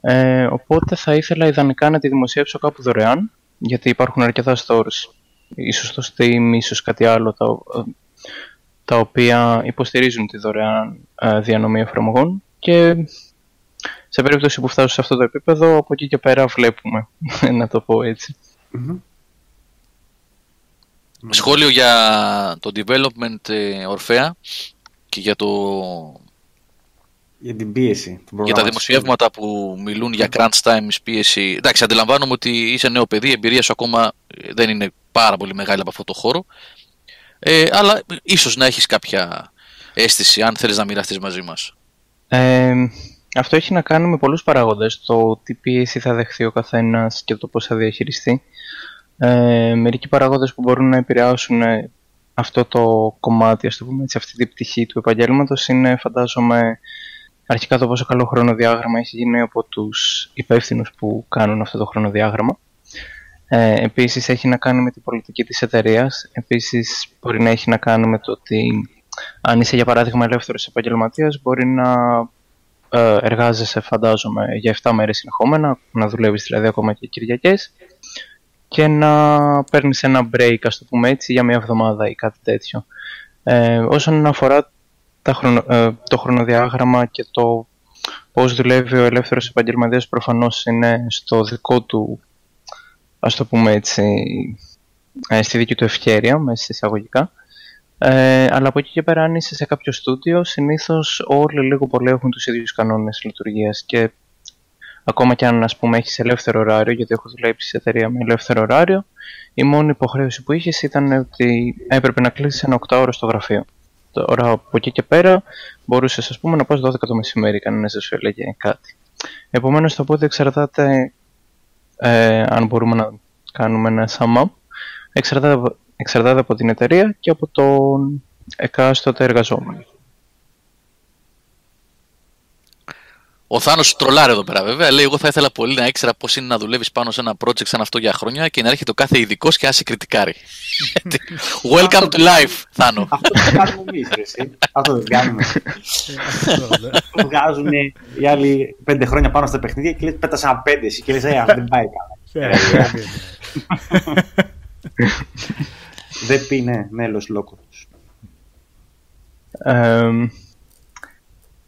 Ε, οπότε θα ήθελα ιδανικά να τη δημοσιεύσω κάπου δωρεάν, γιατί υπάρχουν αρκετά stores, ίσως στο Steam, ίσως κάτι άλλο, τα, τα οποία υποστηρίζουν τη δωρεάν ε, διανομή εφαρμογών και σε περίπτωση που φτάσω σε αυτό το επίπεδο, από εκεί και πέρα βλέπουμε, να το πω ετσι Σχόλιο για το development ε, Orfea και για το... Για την πίεση. Για τα δημοσιεύματα που μιλούν για crunch time, πίεση. Εντάξει, αντιλαμβάνομαι ότι είσαι νέο παιδί, η εμπειρία σου ακόμα δεν είναι πάρα πολύ μεγάλη από αυτό το χώρο. Ε, αλλά ίσως να έχεις κάποια αίσθηση, αν θέλεις να μοιραστείς μαζί μας. Ε, αυτό έχει να κάνει με πολλούς παράγοντες, το τι πίεση θα δεχθεί ο καθένας και το πώς θα διαχειριστεί. Ε, μερικοί παράγοντες που μπορούν να επηρεάσουν ε, αυτό το κομμάτι, ας το πούμε έτσι, αυτή την πτυχή του επαγγέλματος είναι φαντάζομαι αρχικά το πόσο καλό χρονοδιάγραμμα έχει γίνει από τους υπεύθυνους που κάνουν αυτό το χρονοδιάγραμμα. Ε, επίσης έχει να κάνει με την πολιτική της εταιρείας. Επίσης μπορεί να έχει να κάνει με το ότι αν είσαι για παράδειγμα ελεύθερος επαγγελματίας μπορεί να ε, εργάζεσαι φαντάζομαι για 7 μέρες συνεχόμενα, να δουλεύεις δηλαδή ακόμα και Κυριακές και να παίρνεις ένα break ας το πούμε έτσι για μια εβδομάδα ή κάτι τέτοιο. Ε, όσον αφορά τα ε, το χρονοδιάγραμμα και το πώς δουλεύει ο ελεύθερος επαγγελματίας προφανώς είναι στο δικό του ας το πούμε έτσι, ε, στη δική του ευχέρεια, μέσα εισαγωγικά. Ε, αλλά από εκεί και πέρα, αν είσαι σε κάποιο στούντιο, συνήθως όλοι λίγο πολύ έχουν τους ίδιους κανόνες λειτουργίας και ακόμα και αν ας πούμε έχεις ελεύθερο ωράριο, γιατί έχω δουλέψει σε εταιρεία με ελεύθερο ωράριο, η μόνη υποχρέωση που είχες ήταν ότι έπρεπε να κλείσεις ένα 8 ώρο στο γραφείο. Τώρα από εκεί και πέρα μπορούσες ας πούμε να πας 12 το μεσημέρι, κανένας δεν σου έλεγε κάτι. Επομένως το πότε εξαρτάται ε, αν μπορούμε να κάνουμε ένα sum up, εξαρτάται, εξαρτάται από την εταιρεία και από τον εκάστοτε εργαζόμενο. Ο Θάνος τρολάρει εδώ πέρα βέβαια. Λέει: Εγώ θα ήθελα πολύ να ήξερα πώς είναι να δουλεύεις πάνω σε ένα project σαν αυτό για χρόνια και να έρχεται ο κάθε ειδικός και να σε κριτικάρει. Welcome to life, Θάνο. Αυτό το κάνουμε εμείς, Αυτό δεν κάνουμε. Βγάζουν οι άλλοι πέντε χρόνια πάνω στα παιχνίδια και λες: Πέτασα ένα πέντε και λες: «Ε, Αυτό δεν πάει καλά. Ε, δεν πει, ναι, μέλο λόγο.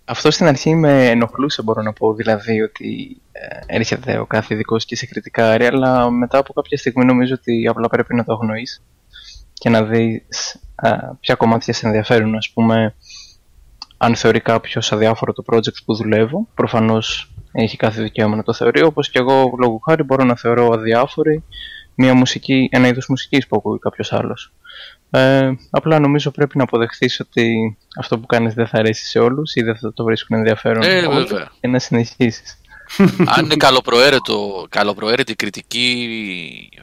Αυτό στην αρχή με ενοχλούσε μπορώ να πω, δηλαδή ότι ε, έρχεται ο κάθε ειδικός και σε κριτικάρει, αλλά μετά από κάποια στιγμή νομίζω ότι απλά πρέπει να το αγνοείς και να δεις ε, ποια κομμάτια σε ενδιαφέρουν, ας πούμε, αν θεωρεί κάποιος αδιάφορο το project που δουλεύω, προφανώς έχει κάθε δικαίωμα να το θεωρεί, όπως και εγώ λόγω χάρη μπορώ να θεωρώ αδιάφορη μια μουσική, ένα είδος μουσικής που ακούει κάποιος άλλος. Ε, απλά νομίζω πρέπει να αποδεχθείς ότι αυτό που κάνεις δεν θα αρέσει σε όλους ή δεν θα το βρίσκουν ενδιαφέρον ε, όλους και να συνεχίσεις. Αν είναι καλοπροαίρετο, καλοπροαίρετη κριτική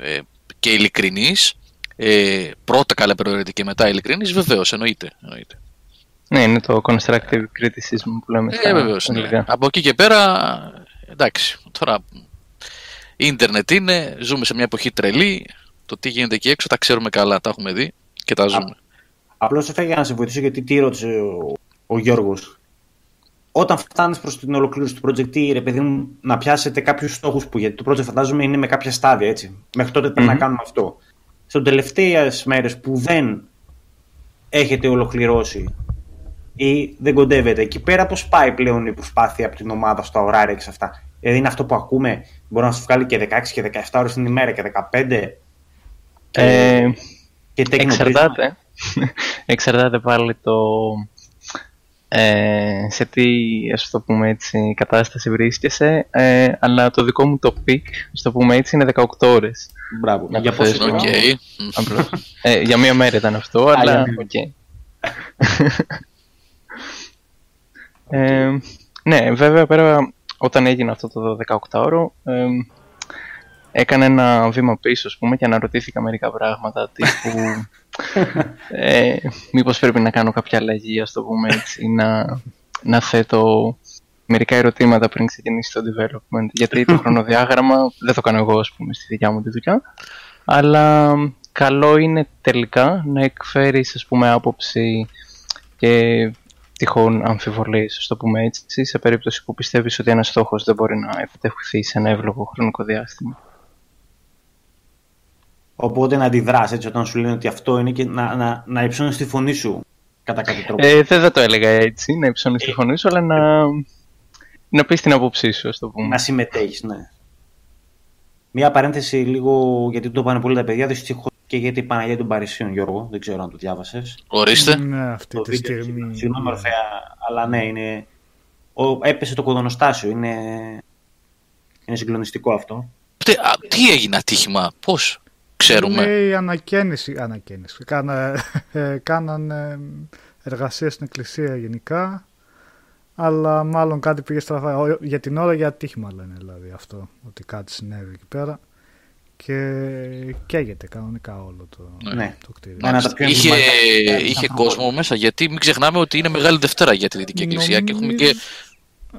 ε, και ειλικρινής, ε, πρώτα καλοπροαίρετη και μετά ειλικρινής, βεβαίως εννοείται. εννοείται. Ναι, είναι το constructive criticism που λέμε ε, στα βεβαίως, ναι. Από εκεί και πέρα, εντάξει, τώρα ίντερνετ είναι, ζούμε σε μια εποχή τρελή, το τι γίνεται εκεί έξω τα ξέρουμε καλά, τα έχουμε δει και τα ζούμε. Απλώς έφεγα για να σε βοηθήσω γιατί τι ρώτησε ο, ο Γιώργος. Όταν φτάνεις προς την ολοκλήρωση του project, τι ρε παιδί μου, να πιάσετε κάποιους στόχους που γιατί το project φαντάζομαι είναι με κάποια στάδια έτσι. Μέχρι τότε πρέπει να κάνουμε αυτό. Σε τελευταίες μέρες που δεν έχετε ολοκληρώσει ή δεν κοντεύετε, εκεί πέρα πώς πάει πλέον η προσπάθεια από την ομάδα στα ωράρια και σε αυτά; Δηλαδή είναι αυτό που ακούμε, μπορεί να σου βγάλει και 16 και 17 ώρες την ημέρα και 15. Ε, και εξαρτάται. εξαρτάται πάλι το ε, σε τι ας το πούμε έτσι, κατάσταση βρίσκεσαι ε, αλλά το δικό μου το peak, ας το πούμε έτσι, είναι 18 ώρες. Μπράβο. Για, πόσο okay. ε, για μία μέρα ήταν αυτό, αλλά OK. Okay. ε, ναι, βέβαια πέρα όταν έγινε αυτό το 18ωρο ε, έκανα ένα βήμα πίσω ας πούμε και αναρωτήθηκα μερικά πράγματα τύπου ε, μήπως πρέπει να κάνω κάποια αλλαγή ας το πούμε έτσι να, να θέτω μερικά ερωτήματα πριν ξεκινήσει το development. Γιατί το χρονοδιάγραμμα δεν το κάνω εγώ ας πούμε στη δικιά μου τη δουλειά αλλά καλό είναι τελικά να εκφέρεις ας πούμε άποψη και τυχόν αμφιβολίες, ας το πούμε έτσι, σε περίπτωση που πιστεύεις ότι ένας στόχος δεν μπορεί να επιτευχθεί σε ένα εύλογο χρονικό διάστημα. Οπότε να αντιδράσει έτσι όταν σου λένε ότι αυτό είναι και να, να, να υψώνεις τη φωνή σου κατά κάποιο τρόπο. Ε, δεν θα το έλεγα έτσι, να υψώνεις ε, τη φωνή σου, αλλά να, να πεις την άποψή σου, ας το πούμε. Να συμμετέχεις, ναι. Μία παρένθεση λίγο, γιατί το πάνε πολύ τα παιδιά, δυστυχώς και για την Παναγία των Παρισίων, Γιώργο. Δεν ξέρω αν το διάβασες. Ορίστε. Ναι, αυτή τη στιγμή. Συγγνώμη, Ορφέα, αλλά ναι, είναι. Ο, έπεσε το κοδονοστάσιο. Είναι, είναι συγκλονιστικό αυτό. Τι, τι έγινε ατύχημα, πώς ξέρουμε; Είναι η ανακαίνιση. ανακαίνιση. Κάνα, ε, κάναν εργασία στην εκκλησία γενικά. Αλλά μάλλον κάτι πήγε στραφά. Για την ώρα για ατύχημα λένε δηλαδή αυτό. Ότι κάτι συνέβη εκεί πέρα και καίγεται κανονικά όλο το, ναι. το κτίριο. είχε, είχε κόσμο μέσα, γιατί μην ξεχνάμε ότι είναι Μεγάλη Δευτέρα για τη Δυτική Εκκλησία και έχουμε και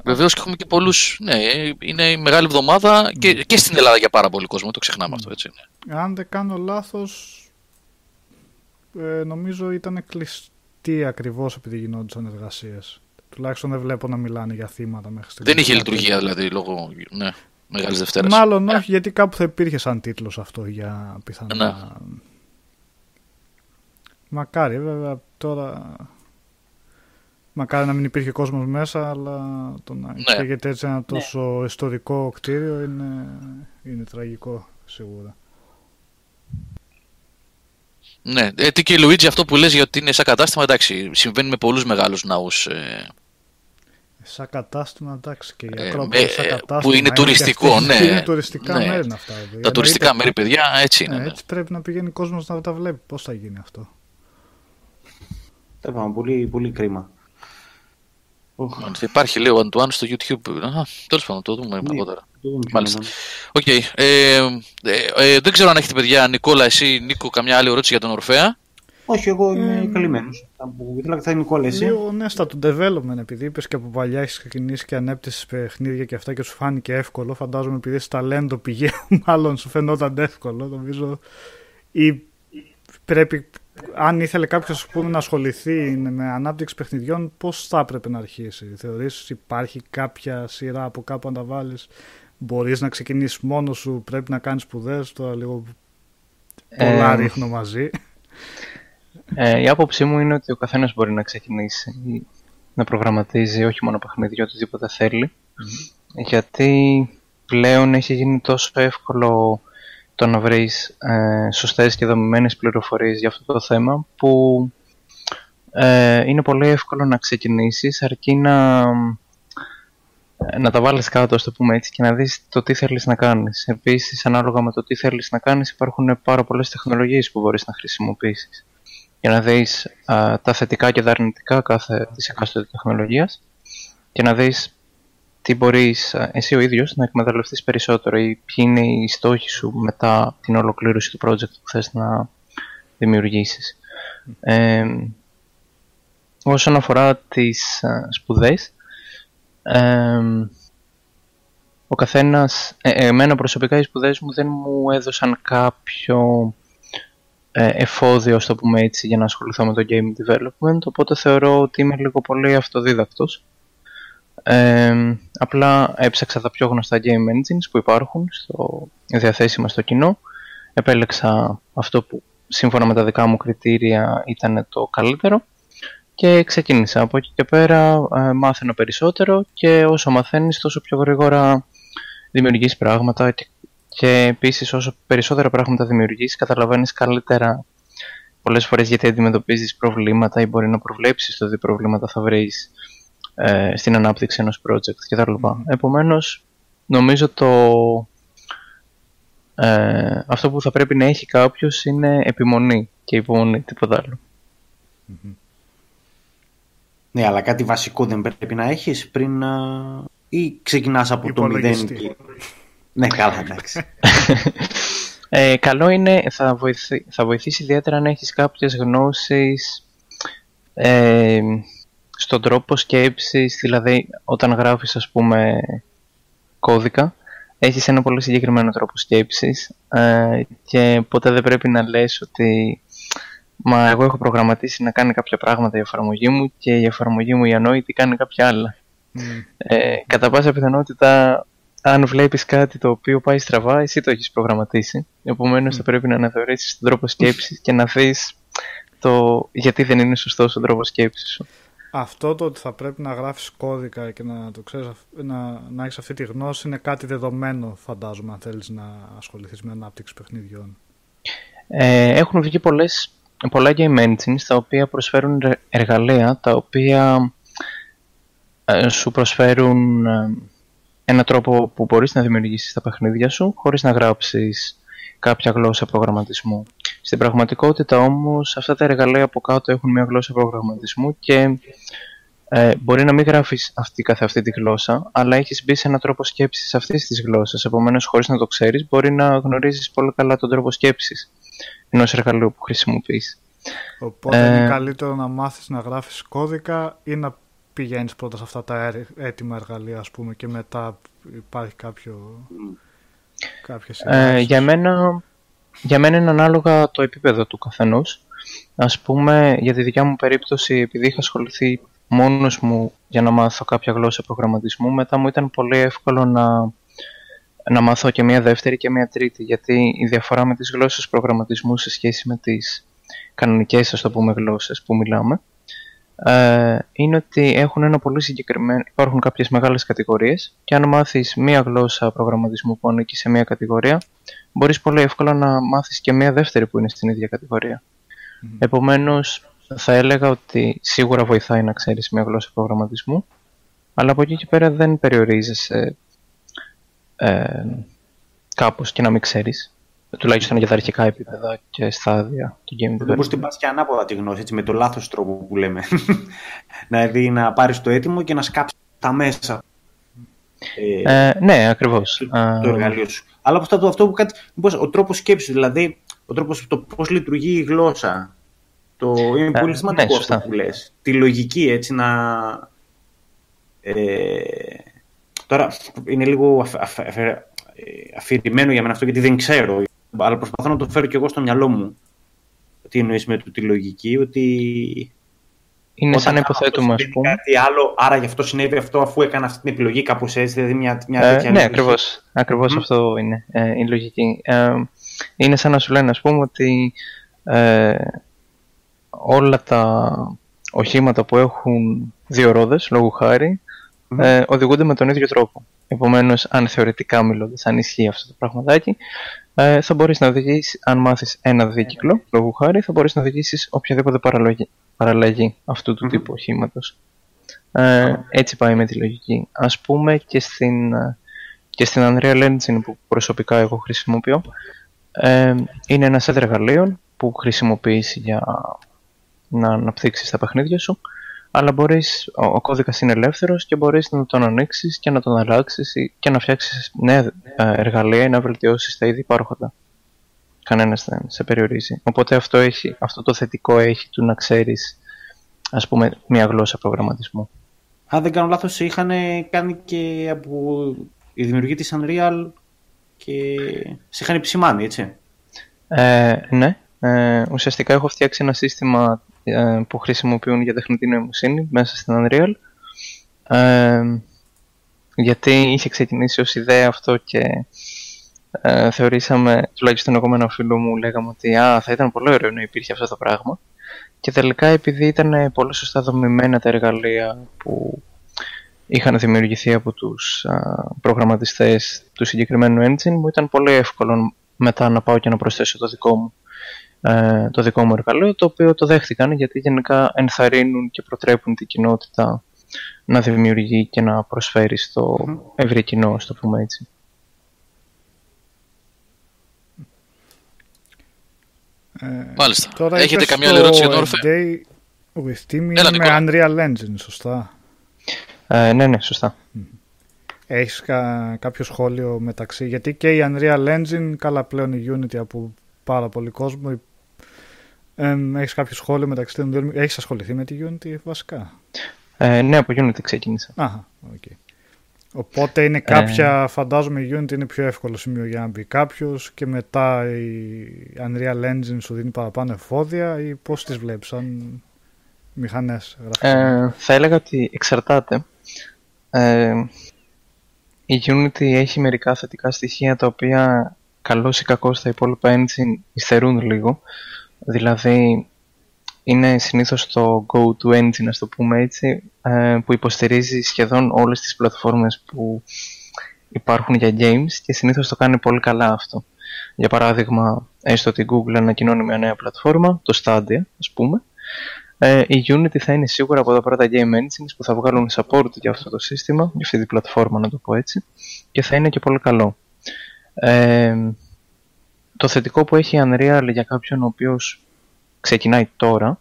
Βεβαίως και έχουμε και πολλούς. Ναι, είναι η μεγάλη εβδομάδα και, και στην Ελλάδα για πάρα πολύ κόσμο. Το ξεχνάμε αυτό, έτσι. Ναι. Αν δεν κάνω λάθος, ε, νομίζω ήταν κλειστή ακριβώς επειδή γινόντουσαν εργασίες. Τουλάχιστον δεν βλέπω να μιλάνε για θύματα μέχρι στιγμής. Δεν είχε λειτουργία δηλαδή λόγω. Ναι. Μεγάλη Δευτέρα. Μάλλον όχι, γιατί κάπου θα υπήρχε σαν τίτλος αυτό για πιθανά. Ναι. Μακάρι, βέβαια τώρα. Μακάρι να μην υπήρχε κόσμος μέσα, αλλά το να ναι. έτσι ένα ναι. τόσο ιστορικό κτίριο είναι, είναι τραγικό σίγουρα. Ναι, ε, τι και Λουίτζι αυτό που λες για ότι είναι σαν κατάστημα, εντάξει, συμβαίνει με πολλούς μεγάλους ναούς ε, Σαν κατάστημα, εντάξει, και η Ακρόπολη ε, σαν ε, κατάστημα. Που είναι τουριστικό, ναι. Είναι τουριστικά ναι. μέρη είναι αυτά. Δηλαδή. Τα τουριστικά μέρη, παιδιά, έτσι είναι. Ναι, έτσι πρέπει να πηγαίνει ο κόσμος να τα βλέπει. Πώς θα γίνει αυτό; Τέλος πολύ, πολύ κρίμα. Υπάρχει, λέει ο Αντουάν στο YouTube. Τέλος πάντων, το δούμε ναι, αργότερα. Μάλιστα. OK. Okay. Ε, ε, ε, δεν ξέρω αν έχετε παιδιά, Νικόλα, εσύ, Νίκο, καμιά άλλη ερώτηση για τον Ορφέα. Όχι, εγώ είμαι ε, καλυμμένος. Ήθελα θα είναι Νικόλα, εσύ. Λίγο ναι, στα του development, επειδή είπες και από παλιά έχεις ξεκινήσει και ανέπτυσσες παιχνίδια και αυτά και σου φάνηκε εύκολο. Φαντάζομαι επειδή είσαι ταλέντο πηγαίου, μάλλον σου φαινόταν εύκολο. Νομίζω. Ή πρέπει, αν ήθελε κάποιος να ασχοληθεί με ανάπτυξη παιχνιδιών, πώς θα έπρεπε να αρχίσει; Θεωρείς υπάρχει κάποια σειρά από κάπου να τα βάλεις; Μπορείς να ξεκινήσεις μόνος σου, πρέπει να κάνεις σπουδές. Τώρα λίγο πολλά ε, ρίχνω μαζί. Ε, η άποψή μου είναι ότι ο καθένας μπορεί να ξεκινήσει να προγραμματίζει όχι μόνο παιχνίδια, οτιδήποτε θέλει. Γιατί πλέον έχει γίνει τόσο εύκολο το να βρεις ε, σωστές και δομημένες πληροφορίες για αυτό το θέμα που ε, είναι πολύ εύκολο να ξεκινήσεις αρκεί να, να τα βάλεις κάτω, το πούμε έτσι, και να δεις το τι θέλεις να κάνεις. Επίσης, ανάλογα με το τι θέλεις να κάνεις, υπάρχουν πάρα πολλές τεχνολογίες που μπορείς να χρησιμοποιήσεις για να δεις τα θετικά και τα αρνητικά κάθε της εκάστοτε τεχνολογίας και να δεις τι μπορείς εσύ ο ίδιος να εκμεταλλευτείς περισσότερο ή ποιοι είναι οι στόχοι σου μετά την ολοκλήρωση του project που θες να δημιουργήσεις. Ε, όσον αφορά τις σπουδές, ε, ο καθένας, ε, εμένα προσωπικά οι σπουδές μου δεν μου έδωσαν κάποιο ε, εφόδιο, το πούμε έτσι, για να ασχοληθώ με το game development, οπότε θεωρώ ότι είμαι λίγο πολύ αυτοδίδακτος. Ε, απλά έψαξα τα πιο γνωστά game engines που υπάρχουν στο διαθέσιμα στο κοινό. Επέλεξα αυτό που σύμφωνα με τα δικά μου κριτήρια ήταν το καλύτερο και ξεκίνησα. Από εκεί και πέρα ε, μάθαινα περισσότερο και όσο μαθαίνεις τόσο πιο γρήγορα δημιουργείς πράγματα και, και επίσης όσο περισσότερα πράγματα δημιουργείς καταλαβαίνεις καλύτερα πολλές φορές γιατί αντιμετωπίζεις προβλήματα ή μπορεί να προβλέψεις το τι προβλήματα θα βρεις ε, στην ανάπτυξη ενός project κτλ. Mm. Επομένως νομίζω το ε, αυτό που θα πρέπει να έχει κάποιος είναι επιμονή και υπομονή, τίποτα άλλο. Ναι, αλλά κάτι βασικό δεν πρέπει να έχεις πριν να... ή ξεκινάς από το μηδέν και... ναι, καλά, εντάξει. ε, καλό είναι, θα, βοηθήσει, θα βοηθήσει ιδιαίτερα να έχεις κάποιες γνώσεις ε, στον τρόπο σκέψης, δηλαδή όταν γράφεις ας πούμε κώδικα, έχεις ένα πολύ συγκεκριμένο τρόπο σκέψης ε, και ποτέ δεν πρέπει να λες ότι Μα εγώ έχω προγραμματίσει να κάνει κάποια πράγματα η εφαρμογή μου και η εφαρμογή μου η ανόητη κάνει κάποια άλλα. Mm. Ε, κατά πάσα πιθανότητα, αν βλέπεις κάτι το οποίο πάει στραβά, εσύ το έχεις προγραμματίσει. Επομένως mm. θα πρέπει να αναθεωρήσεις τον τρόπο σκέψης και να δεις το γιατί δεν είναι σωστός ο τρόπος σκέψης σου. Αυτό το ότι θα πρέπει να γράφεις κώδικα και να, το ξέρεις, να, να έχεις αυτή τη γνώση είναι κάτι δεδομένο φαντάζομαι αν θέλεις να ασχοληθείς με ανάπτυξη παιχνιδιών. Ε, έχουν βγει πολλές πολλά game engines τα οποία προσφέρουν εργαλεία τα οποία ε, σου προσφέρουν ε, ένα τρόπο που μπορείς να δημιουργήσεις τα παιχνίδια σου χωρίς να γράψεις κάποια γλώσσα προγραμματισμού. Στην πραγματικότητα όμως αυτά τα εργαλεία από κάτω έχουν μια γλώσσα προγραμματισμού και ε, μπορεί να μην γράφεις αυτή καθ' αυτή τη γλώσσα, αλλά έχεις μπει σε έναν τρόπο σκέψης αυτής της γλώσσας. Επομένως, χωρίς να το ξέρεις, μπορεί να γνωρίζεις πολύ καλά τον τρόπο σκέψης ενός εργαλείου που χρησιμοποιείς. Οπότε ε... είναι καλύτερο να μάθεις να γράφεις κώδικα ή να πηγαίνεις πρώτα σε αυτά τα έτοιμα εργαλεία ας πούμε και μετά υπάρχει κάποιο... κάποιες ε, για, μένα, για μένα είναι ανάλογα το επίπεδο του καθενός. Ας πούμε για τη δικιά μου περίπτωση επειδή είχα ασχοληθεί μόνος μου για να μάθω κάποια γλώσσα προγραμματισμού μετά μου ήταν πολύ εύκολο να να μάθω και μία δεύτερη και μία τρίτη, γιατί η διαφορά με τις γλώσσες προγραμματισμού σε σχέση με τις κανονικές, ας το πούμε, γλώσσες που μιλάμε, ε, είναι ότι έχουν ένα πολύ συγκεκριμένο, υπάρχουν κάποιες μεγάλες κατηγορίες και αν μάθεις μία γλώσσα προγραμματισμού που ανήκει σε μία κατηγορία, μπορείς πολύ εύκολα να μάθεις και μία δεύτερη που είναι στην ίδια κατηγορία. Mm. Επομένως, θα έλεγα ότι σίγουρα βοηθάει να ξέρεις μία γλώσσα προγραμματισμού, αλλά από εκεί και πέρα δεν περιορίζεσαι ε, κάπως και να μην ξέρεις τουλάχιστον για τα αρχικά επίπεδα και στάδια του game development. Μπορείς την πας και ανάποδα τη γνώση, έτσι, με το λάθος τρόπο που λέμε. δηλαδή να πάρεις το έτοιμο και να σκάψεις τα μέσα. Ε, ε, ναι, ακριβώς. Το, το εργαλείο σου. Αλλά αυτό, αυτό που κάτι, πώς, ο τρόπος σκέψης, δηλαδή ο τρόπος, το πώς λειτουργεί η γλώσσα. Το, είναι πολύ ε, σημαντικό ναι, αυτό που λες. Τη λογική, έτσι, να... Ε, Τώρα είναι λίγο αφηρημένο για μένα αυτό γιατί δεν ξέρω, αλλά προσπαθώ να το φέρω και εγώ στο μυαλό μου. Τι εννοείς με τη λογική, ότι. Είναι σαν να υποθέτουμε, ας πούμε. Κάτι άλλο, άρα γι' αυτό συνέβη αυτό, αφού έκανα αυτή την επιλογή, κάπως έτσι, δηλαδή μια, μια ε, τέτοια. ναι, ακριβώς. Ακριβώς αυτό είναι ε, η λογική. Ε, είναι σαν να σου λένε, ας πούμε, ότι ε, όλα τα οχήματα που έχουν δύο ρόδες, λόγου χάρη, ε, οδηγούνται με τον ίδιο τρόπο. Επομένως, αν θεωρητικά μιλώντας, αν ισχύει αυτό το πραγματάκι, ε, θα μπορείς να οδηγήσει, αν μάθεις ένα δίκυκλο, λόγω χάρη, θα μπορείς να οδηγήσεις οποιαδήποτε παραλλαγή, παραλλαγή αυτού του τύπου οχήματος. Ε, έτσι πάει με τη λογική. Α πούμε και στην, και στην Unreal Engine που προσωπικά εγώ χρησιμοποιώ, ε, είναι ένας set εργαλείων που χρησιμοποιείς για να αναπτύξεις τα παιχνίδια σου αλλά μπορείς, ο, ο κώδικας είναι ελεύθερος και μπορείς να τον ανοίξεις και να τον αλλάξεις και να φτιάξεις νέα ε, εργαλεία ή να βελτιώσεις τα ήδη υπάρχοντα. Κανένας δεν σε περιορίζει. Οπότε αυτό, έχει, αυτό το θετικό έχει του να ξέρεις ας πούμε μια γλώσσα προγραμματισμού. Αν δεν κάνω λάθος είχαν κάνει και από η δημιουργή της Unreal και σε είχαν επισημάνει, έτσι. Ε, ναι, ε, ουσιαστικά έχω φτιάξει ένα σύστημα ε, που χρησιμοποιούν για τεχνητή νοημοσύνη μέσα στην Unreal. Ε, γιατί είχε ξεκινήσει ως ιδέα αυτό και ε, θεωρήσαμε, τουλάχιστον εγώ με ένα φίλο μου, λέγαμε ότι α, θα ήταν πολύ ωραίο να υπήρχε αυτό το πράγμα. Και τελικά επειδή ήταν πολύ σωστά δομημένα τα εργαλεία που είχαν δημιουργηθεί από τους α, προγραμματιστές του συγκεκριμένου engine μου ήταν πολύ εύκολο μετά να πάω και να προσθέσω το δικό μου ε, το δικό μου εργαλείο το οποίο το δέχτηκαν γιατί γενικά ενθαρρύνουν και προτρέπουν την κοινότητα να δημιουργεί και να προσφέρει στο ευρύ κοινό, το πούμε έτσι. Ε, Μάλιστα. Τώρα Έχετε καμία άλλη ερώτηση για το Orphe? Day with Team είναι με Unreal Engine, σωστά; Ε, ναι, ναι, σωστά. Έχεις κα, κάποιο σχόλιο μεταξύ, γιατί και η Unreal Engine, καλά πλέον η Unity από πάρα πολύ κόσμο, ε, έχεις κάποιο σχόλιο μεταξύ των δύο, έχεις ασχοληθεί με τη Unity βασικά; Ε, ναι, από Unity ξεκίνησα. Αχα, okay. Οπότε είναι κάποια, ε... φαντάζομαι η Unity είναι πιο εύκολο σημείο για να μπει κάποιος και μετά η Unreal Engine σου δίνει παραπάνω εφόδια ή πώς τις βλέπεις σαν μηχανές ε, Θα έλεγα ότι εξαρτάται. Ε, η Unity έχει μερικά θετικά στοιχεία τα οποία καλώς ή κακώς τα υπόλοιπα engine υστερούν λίγο. Δηλαδή είναι συνήθως το go-to engine, ας το πούμε έτσι, ε, που υποστηρίζει σχεδόν όλες τις πλατφόρμες που υπάρχουν για games και συνήθως το κάνει πολύ καλά αυτό. Για παράδειγμα, έστω ότι η Google ανακοινώνει μια νέα πλατφόρμα, το Stadia, ας πούμε, ε, η Unity θα είναι σίγουρα από τα πρώτα game engines που θα βγάλουν support για αυτό το σύστημα, για αυτή την πλατφόρμα να το πω έτσι, και θα είναι και πολύ καλό. Ε, το θετικό που έχει η Unreal για κάποιον ο οποίος ξεκινάει τώρα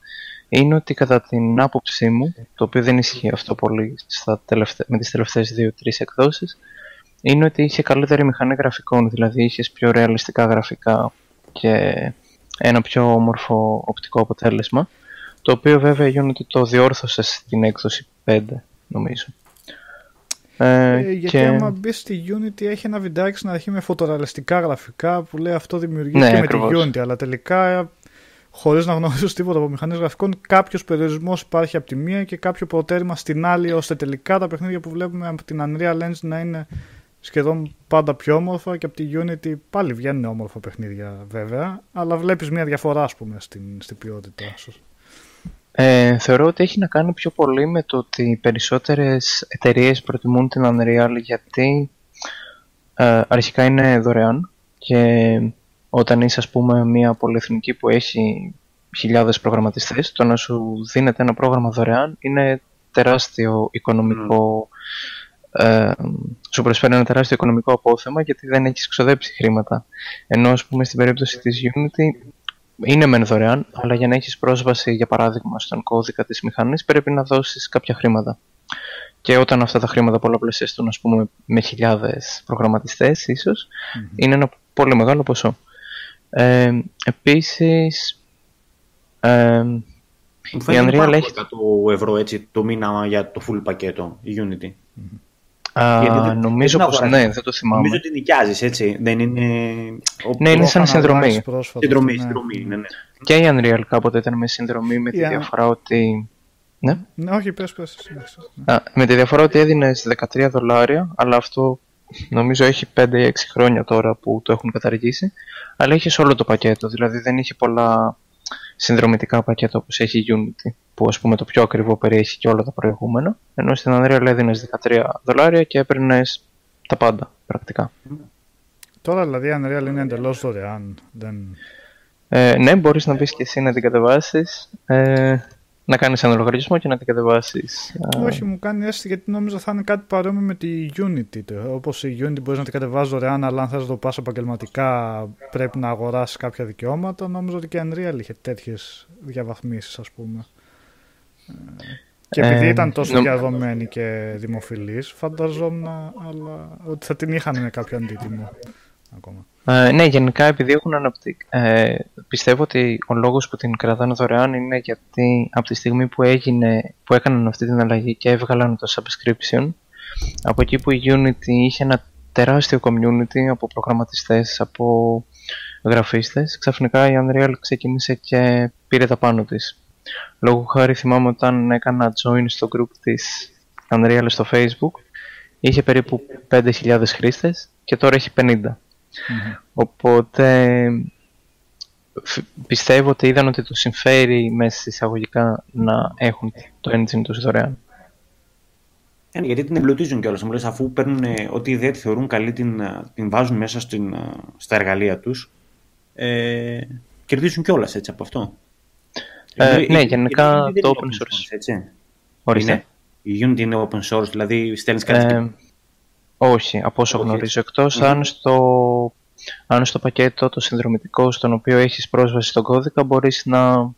είναι ότι κατά την άποψή μου, το οποίο δεν ισχύει αυτό πολύ στα τελευτα... με τις τελευταίες δύο-τρεις εκδόσεις, είναι ότι είχε καλύτερη μηχανή γραφικών, δηλαδή είχες πιο ρεαλιστικά γραφικά και ένα πιο όμορφο οπτικό αποτέλεσμα, το οποίο βέβαια ότι το διόρθωσες στην έκδοση 5, νομίζω. Ε, ε, γιατί και... άμα μπεις στη Unity έχει ένα βιντεάκι στην αρχή με φωτορεαλιστικά γραφικά που λέει αυτό δημιουργεί ναι, και με τη Unity, αλλά τελικά χωρίς να γνωρίζω τίποτα από μηχανές γραφικών, κάποιος περιορισμός υπάρχει από τη μία και κάποιο προτέρημα στην άλλη, ώστε τελικά τα παιχνίδια που βλέπουμε από την Unreal Engine να είναι σχεδόν πάντα πιο όμορφα και από τη Unity πάλι βγαίνουν όμορφα παιχνίδια βέβαια, αλλά βλέπεις μια διαφορά ας πούμε στην, στην ποιότητα. Ε, θεωρώ ότι έχει να κάνει πιο πολύ με το ότι οι περισσότερες εταιρείες προτιμούν την Unreal γιατί ε, αρχικά είναι δωρεάν και όταν είσαι ας πούμε μια πολυεθνική που έχει χιλιάδες προγραμματιστές, το να σου δίνεται ένα πρόγραμμα δωρεάν είναι τεράστιο οικονομικό ε, σου προσφέρει ένα τεράστιο οικονομικό απόθεμα γιατί δεν έχεις ξοδέψει χρήματα. Ενώ ας πούμε στην περίπτωση της Unity είναι μεν δωρεάν, αλλά για να έχεις πρόσβαση για παράδειγμα στον κώδικα της μηχανής πρέπει να δώσεις κάποια χρήματα. Και όταν αυτά τα χρήματα πολλαπλασιαστούν ας πούμε με χιλιάδες προγραμματιστές ίσως, είναι ένα πολύ μεγάλο ποσό. Ε, επίσης, ε, η Unreal έχει... 100 ευρώ έτσι, το μήνα για το full πακέτο, η Unity. Α, νομίζω πως ναι, δεν το θυμάμαι. Νομίζω ότι νοικιάζεις έτσι, δεν είναι... Ναι, είναι σαν συνδρομή. Συνδρομή, συνδρομή, ναι, ναι. Και η Unreal κάποτε ήταν με συνδρομή με τη διαφορά ότι... Ναι. ναι, όχι, πες, πες. Α, με τη διαφορά ότι έδινες 13 δολάρια, αλλά αυτό νομίζω έχει 5-6 χρόνια τώρα που το έχουν καταργήσει, αλλά είχε όλο το πακέτο, δηλαδή δεν είχε πολλά συνδρομητικά πακέτα όπως έχει η Unity, που ας πούμε το πιο ακριβό περιέχει και όλα τα προηγούμενα, ενώ στην Unreal έδινες 13 δολάρια και έπαιρνες τα πάντα πρακτικά. Τώρα δηλαδή η Unreal είναι εντελώς δωρεάν. Δεν... Ε, ναι, μπορείς να μπει και εσύ να την κατεβάσεις. Ε, να κάνεις ένα λογαριασμό και να την κατεβάσει. Όχι, μου κάνει αίσθηση γιατί νόμιζα θα είναι κάτι παρόμοιο με τη Unity. Όπως η Unity μπορείς να την κατεβάζεις δωρεάν, αλλά αν θες να το πας επαγγελματικά πρέπει να αγοράσεις κάποια δικαιώματα. Νόμιζα ότι και η Unreal είχε τέτοιες διαβαθμίσεις, ας πούμε. Και επειδή ε, ήταν τόσο νο... διαδομένη και δημοφιλής, φανταζόμουν αλλά, ότι θα την είχαν με κάποιο αντίτιμο ακόμα. Ε, ναι, γενικά επειδή έχουν αναπτύξει. Ε, πιστεύω ότι ο λόγος που την κρατάνε δωρεάν είναι γιατί από τη στιγμή που, έγινε, που έκαναν αυτή την αλλαγή και έβγαλαν το subscription, από εκεί που η Unity είχε ένα τεράστιο community από προγραμματιστές, από γραφίστες. Ξαφνικά η Unreal ξεκίνησε και πήρε τα πάνω της. Λόγω χάρη θυμάμαι όταν έκανα join στο group της Unreal στο facebook είχε περίπου 5.000 χρήστες και τώρα έχει 50. Οπότε πιστεύω ότι είδαν ότι του συμφέρει μέσα εισαγωγικά να έχουν το engine τους δωρεάν. Ε, γιατί την εμπλουτίζουν κιόλας, μου λες, αφού παίρνουν ό,τι ιδέα τη θεωρούν καλή, την, την βάζουν μέσα στην, στα εργαλεία τους, ε, κερδίζουν κιόλας έτσι από αυτό. Ε, ναι, γενικά το open source. Έτσι. Ορίστε. Η Unity είναι open source, δηλαδή στέλνεις κάτι... Ε, όχι, από όσο γνωρίζω, εκτός αν στο αν στο πακέτο το συνδρομητικό στον οποίο έχεις πρόσβαση στον κώδικα μπορείς να,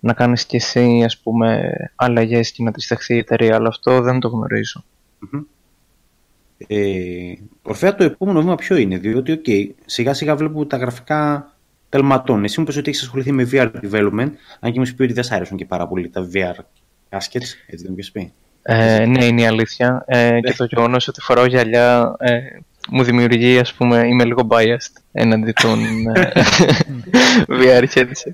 να κάνεις και εσύ ας πούμε αλλαγές και να τη στεχθεί η εταιρεία, αλλά αυτό δεν το γνωριζω Ε, ορφαία το επόμενο βήμα ποιο είναι, διότι okay, σιγά σιγά βλέπω τα γραφικά τελματών. Εσύ μου είπες ότι έχεις ασχοληθεί με VR development, αν και μου πει ότι δεν σ' άρεσαν και πάρα πολύ τα VR caskets, έτσι δεν μου πει. Ε, ναι, είναι η αλήθεια. Ε, και το γεγονός ότι φοράω γυαλιά ε, μου δημιουργεί, ας πούμε, είμαι λίγο biased έναντι των ε, VR headset.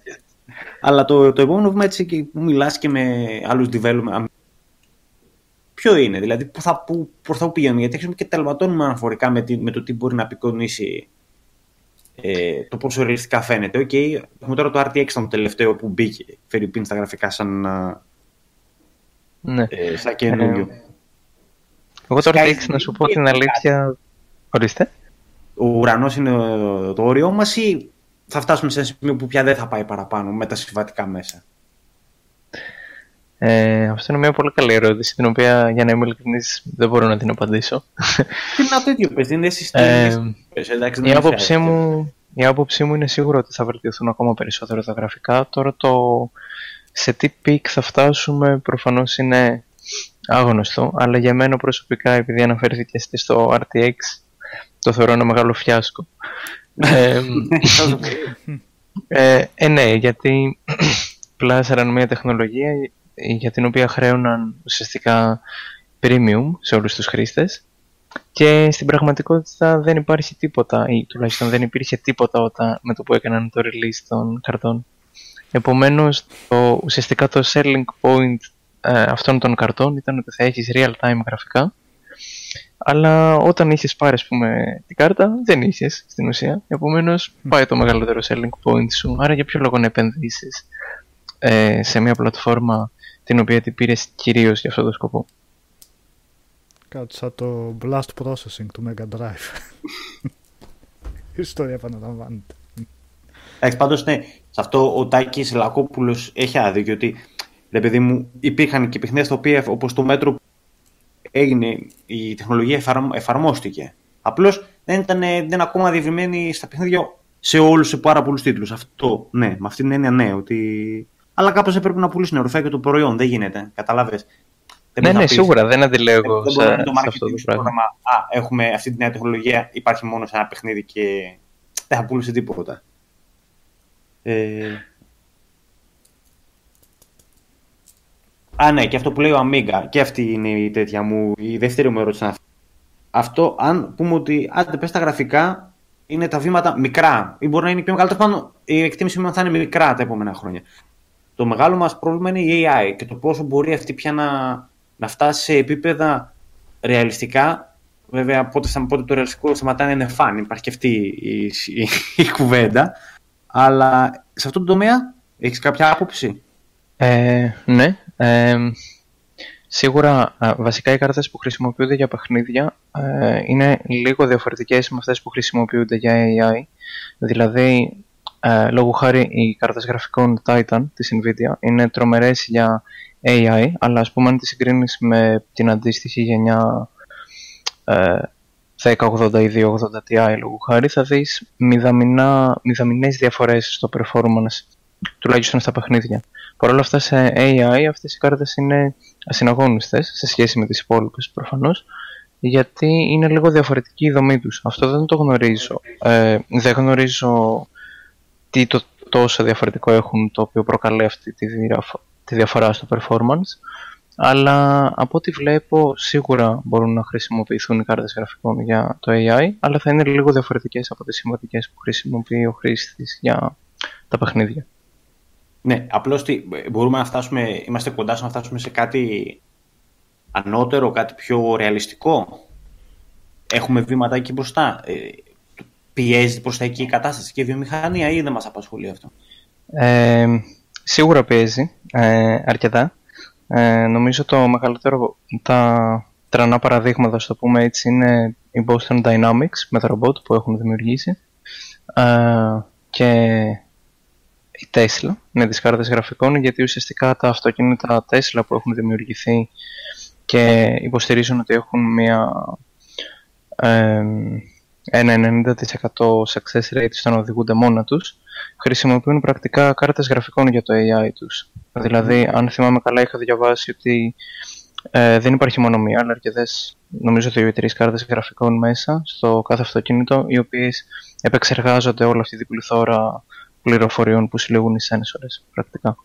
Αλλά το, το επόμενο βήμα έτσι και που μιλάς και με άλλους development, ποιο είναι, δηλαδή πού θα, πού, πού θα πηγαίνουμε, γιατί έχουμε και τελματώνουμε αναφορικά με, με το τι μπορεί να απεικονίσει ε, το πόσο ρεαλιστικά φαίνεται. Okay, έχουμε τώρα το RTX το τελευταίο που μπήκε, φέρει πίν στα γραφικά σαν, ναι. ε, σαν καινούριο. Ε, εγώ το RTX να σου πω την αλήθεια Ορίστε. Ο ουρανός είναι το όριό μας ή θα φτάσουμε σε ένα σημείο που πια δεν θα πάει παραπάνω με τα συμβατικά μέσα; Ε, αυτό είναι μια πολύ καλή ερώτηση, την οποία για να είμαι ειλικρινής δεν μπορώ να την απαντήσω. Τι είναι το ίδιο, παιδί, είναι η, άποψή μου, η άποψή μου είναι σίγουρο ότι θα βελτιωθούν ακόμα περισσότερο τα γραφικά. Τώρα το σε τι peak θα φτάσουμε προφανώς είναι άγνωστο, αλλά για μένα προσωπικά επειδή αναφέρθηκε στο RTX το θεωρώ ένα μεγάλο φιάσκο. ε, ε, ε, ναι, γιατί πλάσαραν μια τεχνολογία για την οποία χρέωναν ουσιαστικά premium σε όλους τους χρήστες και στην πραγματικότητα δεν υπάρχει τίποτα ή τουλάχιστον δεν υπήρχε τίποτα όταν, με το που έκαναν το release των καρτών. Επομένως, το, ουσιαστικά το selling point ε, αυτών των καρτών ήταν ότι θα έχεις real time γραφικά αλλά όταν είχες πάρει, ας πούμε, την κάρτα, δεν είχες στην ουσία. Επομένως, πάει το μεγαλύτερο selling point σου. Άρα, για ποιο λόγο να επενδύσεις ε, σε μια πλατφόρμα την οποία την πήρες κυρίως για αυτό το σκοπό; Κάτι σαν το blast processing του Mega Drive. Η ιστορία επαναλαμβάνεται. Εντάξει, πάντως ναι, σε αυτό ο Τάκης Λακόπουλος έχει άδικο ότι ρε παιδί μου, υπήρχαν και παιχνίδια στα οποία όπως το μέτρο έγινε, η τεχνολογία εφαρμόστηκε. Απλώς δεν ήταν, δεν είναι ακόμα διευρυμένη στα παιχνίδια σε όλους σε πάρα πολλούς τίτλους. Αυτό, ναι, με αυτή την έννοια, ναι. Ότι... Αλλά κάπως έπρεπε να πουλήσουν ορφέα και το προϊόν. Δεν γίνεται. Κατάλαβε. Ναι, ναι, σίγουρα δεν αντιλέγω σε, σε, αυτό το πράγμα. Α, έχουμε αυτή τη νέα τεχνολογία, υπάρχει μόνο σε ένα παιχνίδι και δεν θα πουλούσε τίποτα. Ε, Α, ναι, και αυτό που λέει ο Αμίγκα. Και αυτή είναι η τέτοια μου, η δεύτερη μου ερώτηση. Αυτό, αν πούμε ότι άντε πες τα γραφικά είναι τα βήματα μικρά ή μπορεί να είναι πιο μεγάλα, πάνω η εκτίμηση μου θα είναι μικρά τα επόμενα χρόνια. Το μεγάλο μας πρόβλημα είναι η AI και το πόσο μπορεί αυτή πια να, να φτάσει σε επίπεδα ρεαλιστικά. Βέβαια, πότε, πότε το ρεαλιστικό σταματάει να είναι φαν, υπάρχει και αυτή η, η, η κουβέντα. Αλλά σε αυτό το τομέα έχεις κάποια άποψη; Ε, ναι. Ε, σίγουρα, βασικά οι κάρτες που χρησιμοποιούνται για παιχνίδια ε, είναι λίγο διαφορετικές με αυτές που χρησιμοποιούνται για AI. Δηλαδή, ε, λόγω χάρη οι κάρτες γραφικών Titan της Nvidia είναι τρομερές για AI, αλλά ας πούμε αν τις συγκρίνεις με την αντίστοιχη γενιά ε, 1080 ή 280 Ti λόγω χάρη θα δεις μηδαμινές διαφορές στο performance τουλάχιστον στα παιχνίδια. Παρ' όλα αυτά σε AI αυτές οι κάρτες είναι ασυναγώνιστες σε σχέση με τις υπόλοιπες προφανώς γιατί είναι λίγο διαφορετική η δομή τους. Αυτό δεν το γνωρίζω. Ε, δεν γνωρίζω τι το τόσο διαφορετικό έχουν το οποίο προκαλεί αυτή τη, διαφορά στο performance Αλλά από ό,τι βλέπω, σίγουρα μπορούν να χρησιμοποιηθούν οι κάρτες γραφικών για το AI, αλλά θα είναι λίγο διαφορετικές από τις συμβατικές που χρησιμοποιεί ο χρήστης για τα παιχνίδια. Ναι, απλώς μπορούμε να φτάσουμε, είμαστε κοντά στο να φτάσουμε σε κάτι ανώτερο, κάτι πιο ρεαλιστικό; Έχουμε βήματα εκεί μπροστά; Ε, πιέζει προς τα εκεί η κατάσταση και η βιομηχανία ή δεν μας απασχολεί αυτό; Ε, σίγουρα πιέζει ε, αρκετά. Ε, νομίζω το μεγαλύτερο, τα τρανά παραδείγματα, στο πούμε έτσι, είναι η Boston Dynamics με τα ρομπότ που έχουν δημιουργήσει ε, και η Tesla με τις κάρτες γραφικών γιατί ουσιαστικά τα αυτοκίνητα Tesla που έχουν δημιουργηθεί και υποστηρίζουν ότι έχουν μια ε, ένα 90% success rate στο να οδηγούνται μόνα τους χρησιμοποιούν πρακτικά κάρτες γραφικών για το AI τους. Δηλαδή, αν θυμάμαι καλά, είχα διαβάσει ότι ε, δεν υπάρχει μόνο μία, αλλά αρκετές, νομίζω δύο ή τρεις κάρτες γραφικών μέσα στο κάθε αυτοκίνητο, οι οποίες επεξεργάζονται όλη αυτή την πληθώρα πληροφοριών που συλλέγουν οι σένσορες πρακτικά.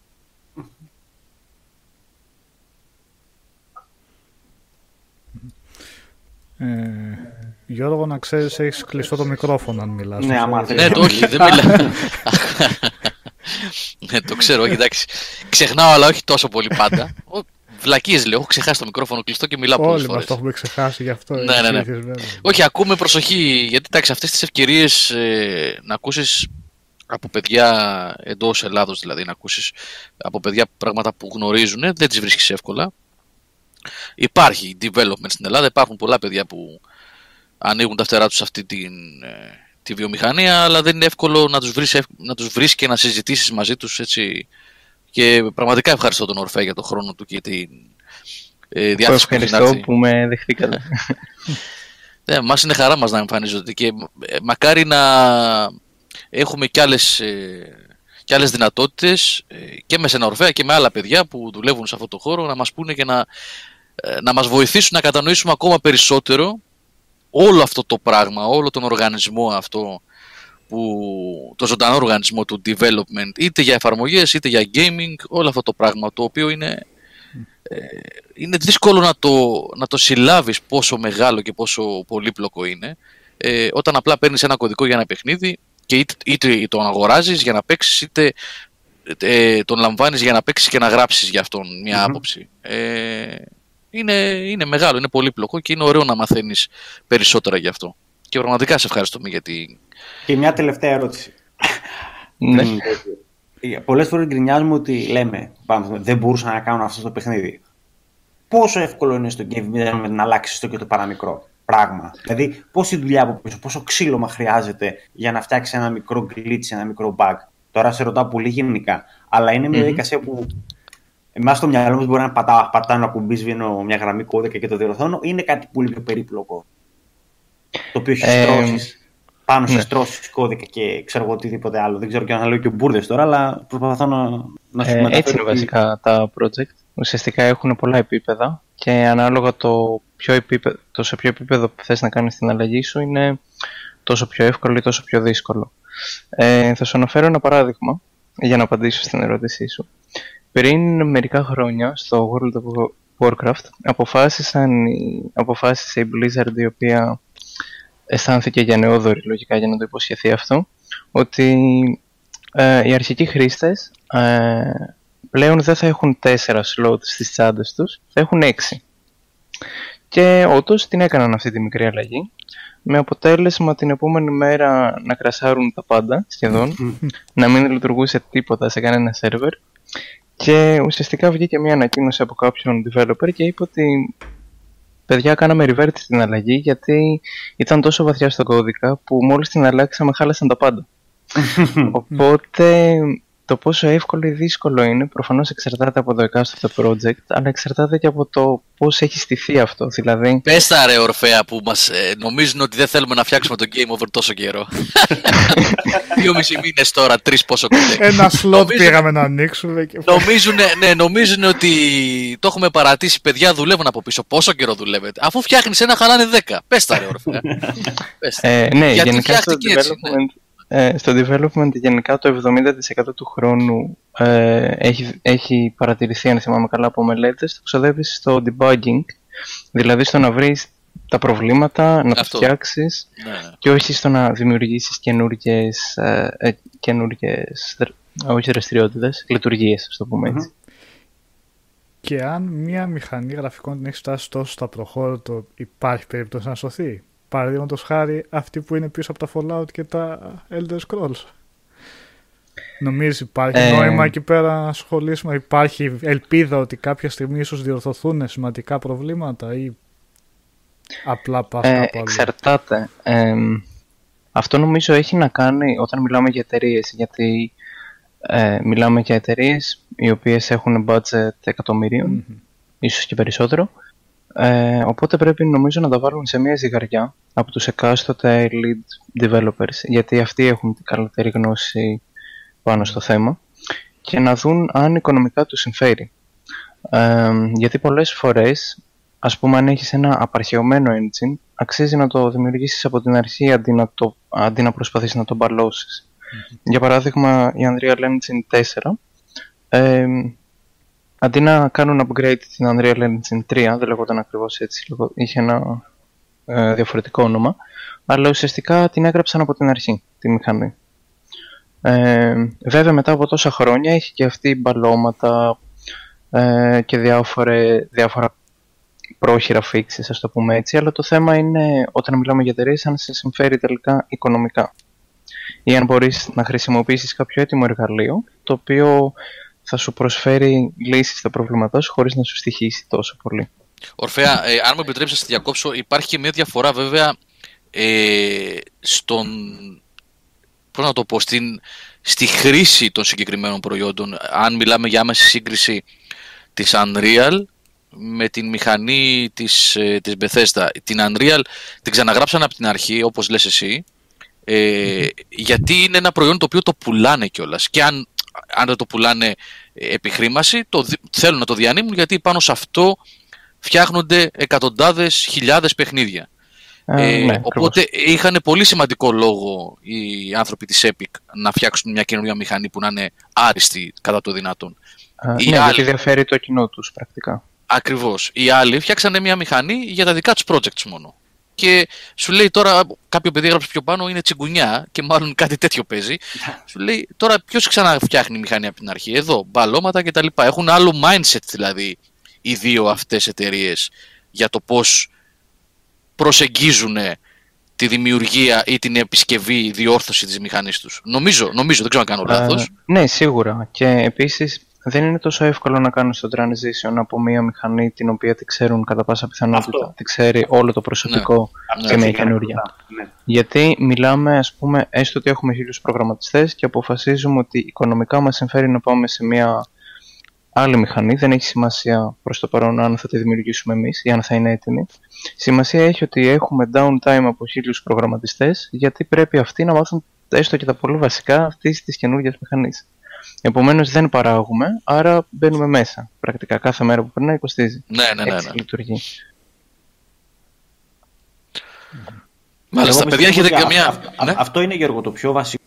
Ε, Γιώργο, να ξέρεις, έχεις κλειστό το μικρόφωνο αν μιλάς. Ναι, άμα Ναι, το όχι, δεν μιλάω. ναι, το ξέρω, όχι, εντάξει. Ξεχνάω, αλλά όχι τόσο πολύ πάντα. Βλακίες λέω, έχω ξεχάσει το μικρόφωνο κλειστό και μιλάω πολλές φορέ. Όλοι μας το έχουμε ξεχάσει γι' αυτό. Ναι, ναι, ναι. Όχι, ακούμε προσοχή, γιατί εντάξει, αυτές τις ευκαιρίες ε, να ακούσεις από παιδιά εντός Ελλάδος, δηλαδή να ακούσεις από παιδιά πράγματα που γνωρίζουν, δεν τις βρίσκεις εύκολα. Υπάρχει development στην Ελλάδα, υπάρχουν πολλά παιδιά που ανοίγουν τα φτερά τους σε αυτή τη, ε, τη βιομηχανία, αλλά δεν είναι εύκολο να τους βρεις να τους βρεις και να συζητήσεις μαζί τους έτσι. Και πραγματικά ευχαριστώ τον Ορφέ για τον χρόνο του και την ε, διάθεση που Ευχαριστώ που με δεχτήκατε. ναι, μας είναι χαρά μας να εμφανίζονται και ε, μακάρι να έχουμε κι άλλες, ε, κι άλλες δυνατότητες ε, και με σένα Ορφέα και με άλλα παιδιά που δουλεύουν σε αυτό το χώρο να μας πούνε και να, ε, να μας βοηθήσουν να κατανοήσουμε ακόμα περισσότερο όλο αυτό το πράγμα, όλο τον οργανισμό αυτό που, το ζωντανό οργανισμό του development είτε για εφαρμογές είτε για gaming όλο αυτό το πράγμα το οποίο είναι, ε, είναι δύσκολο να το, να το συλλάβεις πόσο μεγάλο και πόσο πολύπλοκο είναι ε, όταν απλά παίρνεις ένα κωδικό για ένα παιχνίδι και είτε, είτε τον αγοράζεις για να παίξεις είτε ε, τον λαμβάνεις για να παίξεις και να γράψεις για αυτόν μια άποψη. Ε, είναι, είναι μεγάλο, είναι πολύπλοκο και είναι ωραίο να μαθαίνεις περισσότερα γι' αυτό και πραγματικά σε ευχαριστώ για την και μια τελευταία ερώτηση. Ναι. Πολλές φορές γκρινιάζουμε ότι λέμε πάμε, δεν μπορούσα να κάνω αυτό το παιχνίδι. Πόσο εύκολο είναι στο game να αλλάξεις το και το παραμικρό πράγμα; Δηλαδή, πόση δουλειά από πίσω, πόσο ξύλωμα χρειάζεται για να φτιάξεις ένα μικρό glitch, ένα μικρό bug; Τώρα σε ρωτάω πολύ γενικά. Αλλά είναι μια διαδικασία που εμάς στο μυαλό μας μπορεί να πατάω, πατάω ένα κουμπί, σβήνω μια γραμμή κώδικα και το διορθώνω. Είναι κάτι πολύ πιο περίπλοκο. Το οποίο έχει ε, πάνω σε ναι. στρώσεις κώδικα και ξέρω εγώ οτιδήποτε άλλο. Δεν ξέρω και αν λέω και μπουρδες τώρα, αλλά προσπαθώ να, να σου ε, Έτσι είναι βασικά τα project. Ουσιαστικά έχουν πολλά επίπεδα και ανάλογα το, ποιο επίπεδο, το σε ποιο επίπεδο θες να κάνεις την αλλαγή σου είναι τόσο πιο εύκολο ή τόσο πιο δύσκολο. Ε, θα σου αναφέρω ένα παράδειγμα για να απαντήσω στην ερώτησή σου. Πριν μερικά χρόνια στο World of Warcraft αποφάσισαν, αποφάσισε η Blizzard η οποία αισθάνθηκε γενναιόδορη λογικά για να το υποσχεθεί αυτό, ότι ε, οι αρχικοί χρήστες ε, πλέον δεν θα έχουν τέσσερα σλότ στις τσάντες τους, θα έχουν έξι. Και όντως την έκαναν αυτή τη μικρή αλλαγή, με αποτέλεσμα την επόμενη μέρα να κρασάρουν τα πάντα σχεδόν, να μην λειτουργούσε τίποτα σε κανένα σερβερ και ουσιαστικά βγήκε μια ανακοίνωση από κάποιον developer και είπε ότι παιδιά κάναμε revert στην αλλαγή γιατί ήταν τόσο βαθιά στον κώδικα που μόλις την αλλάξαμε χάλασαν τα πάντα. Οπότε το πόσο εύκολο ή δύσκολο είναι προφανώς εξαρτάται από το εκάστοτε project αλλά εξαρτάται και από το πώς έχει στηθεί αυτό. Δηλαδή... Πες τα ρε Ορφέα που μας ε, νομίζουν ότι δεν θέλουμε να φτιάξουμε το Game Over τόσο καιρό. Δύο μισή μήνες τώρα, τρεις πόσο κοντέ. Ένα slot πήγαμε να ανοίξουμε. Και... νομίζουν, ναι, νομίζουν ότι το έχουμε παρατήσει. Παιδιά δουλεύουν από πίσω. Πόσο καιρό δουλεύετε. Αφού φτιάχνεις ένα χαλάνε δέκα. Πες τα ρε Ορφέα. Ε, ναι, Γιατί γενικά στο development, ε, στο development γενικά το 70% του χρόνου ε, έχει, έχει παρατηρηθεί, αν θυμάμαι καλά από μελέτες, το ξοδεύεις στο debugging, δηλαδή στο να βρεις τα προβλήματα, να τα φτιάξεις Ναι, ναι. και όχι στο να δημιουργήσεις καινούργιες, ε, ε, καινούργιες δρ- όχι δραστηριότητες, λειτουργίες, ας το πούμε έτσι. Και αν μία μηχανή γραφικών την έχεις φτάσει τόσο στα προχώρητο, υπάρχει περίπτωση να σωθεί; Παραδείγματος χάρη αυτή που είναι πίσω από τα Fallout και τα Elder Scrolls. Νομίζεις υπάρχει Ε, νόημα εκεί πέρα να ασχολήσουμε, υπάρχει ελπίδα ότι κάποια στιγμή ίσως διορθωθούν σημαντικά προβλήματα ή απλά πας Ε, κάπου αλλού; εξαρτάται. Ε, αυτό νομίζω έχει να κάνει όταν μιλάμε για εταιρείες, γιατί ε, μιλάμε για εταιρείες οι οποίες έχουν budget εκατομμυρίων, Μμμ. ίσως και περισσότερο. Ε, οπότε πρέπει νομίζω να τα βάλουν σε μια ζυγαριά από τους εκάστοτε lead developers, γιατί αυτοί έχουν την καλύτερη γνώση πάνω στο θέμα και να δουν αν οικονομικά τους συμφέρει. Ε, γιατί πολλές φορές, ας πούμε αν έχεις ένα απαρχαιωμένο engine, αξίζει να το δημιουργήσεις από την αρχή αντί να, το, αντί να προσπαθήσεις να το μπαλώσεις. Για παράδειγμα, η Unreal Engine 4, ε, αντί να κάνουν upgrade την Unreal Engine 3, δεν λέγονταν ακριβώς έτσι, λέγω- είχε ένα ε, διαφορετικό όνομα, αλλά ουσιαστικά την έγραψαν από την αρχή, τη μηχανή. Ε, βέβαια μετά από τόσα χρόνια έχει και αυτή μπαλώματα ε, και διάφορε, διάφορα πρόχειρα fixes, ας το πούμε έτσι, αλλά το θέμα είναι όταν μιλάμε για εταιρείες αν σε συμφέρει τελικά οικονομικά ή αν μπορείς να χρησιμοποιήσεις κάποιο έτοιμο εργαλείο το οποίο θα σου προσφέρει λύσεις στα προβλήματά σου χωρίς να σου στοιχήσει τόσο πολύ. Ορφέα, ε, αν μου επιτρέψεις να στη διακόψω, υπάρχει και μια διαφορά βέβαια ε, στον, πώς να το πω, στην, στη χρήση των συγκεκριμένων προϊόντων. Αν μιλάμε για άμεση σύγκριση της Unreal με την μηχανή της, ε, της Bethesda. Την Unreal την ξαναγράψαν από την αρχή, όπως λες εσύ, ε, γιατί είναι ένα προϊόν το οποίο το πουλάνε κιόλας. Και αν, αν δεν το πουλάνε ε, επιχρήμαση, το, δι- θέλουν να το διανύμουν γιατί πάνω σε αυτό φτιάχνονται εκατοντάδες χιλιάδες παιχνίδια. Ε, Ε, ναι, οπότε είχαν πολύ σημαντικό λόγο οι άνθρωποι της Epic να φτιάξουν μια καινούργια μηχανή που να είναι άριστη κατά το δυνατόν. ακριβώς. οι Ε, ναι, άλλοι- γιατί διαφέρει το κοινό τους πρακτικά. Ακριβώς. Οι άλλοι φτιάξανε μια μηχανή για τα δικά τους projects μόνο. Και σου λέει τώρα, κάποιο παιδί έγραψε πιο πάνω, είναι τσιγκουνιά και μάλλον κάτι τέτοιο παίζει. σου λέει τώρα ποιος ξαναφτιάχνει μηχανή από την αρχή; Εδώ, μπαλώματα κτλ. Έχουν άλλο mindset δηλαδή οι δύο αυτές εταιρείες για το πώς προσεγγίζουν τη δημιουργία ή την επισκευή, η διόρθωση της μηχανής τους. Νομίζω, νομίζω, δεν ξέρω αν κάνω λάθος. Ε, ναι, σίγουρα. Και επίσης δεν είναι τόσο εύκολο να κάνεις το transition από μια μηχανή την οποία τη ξέρουν κατά πάσα πιθανότητα. Αυτό. Τη ξέρει όλο το προσωπικό Ναι, σε μια Έτσι, καινούρια. Ναι. Γιατί μιλάμε, ας πούμε, έστω ότι έχουμε χίλιους προγραμματιστές και αποφασίζουμε ότι οικονομικά μας συμφέρει να πάμε σε μια άλλη μηχανή. Δεν έχει σημασία προς το παρόν αν θα τη δημιουργήσουμε εμείς ή αν θα είναι έτοιμη. Σημασία έχει ότι έχουμε downtime από χίλιους προγραμματιστές γιατί πρέπει αυτοί να μάθουν έστω και τα πολύ βασικά αυτής της καινούργιας μηχανής. Επομένως δεν παράγουμε, άρα μπαίνουμε μέσα. Πρακτικά κάθε μέρα που περνάει κοστίζει. Ναι, ναι, ναι. Έτσι ναι. λειτουργεί. Μάλιστα, Εγώ παιδιά, πιστεύω έχετε ότι καμία. α- α- Ναι. Αυτό είναι Γιώργο το πιο βασικό.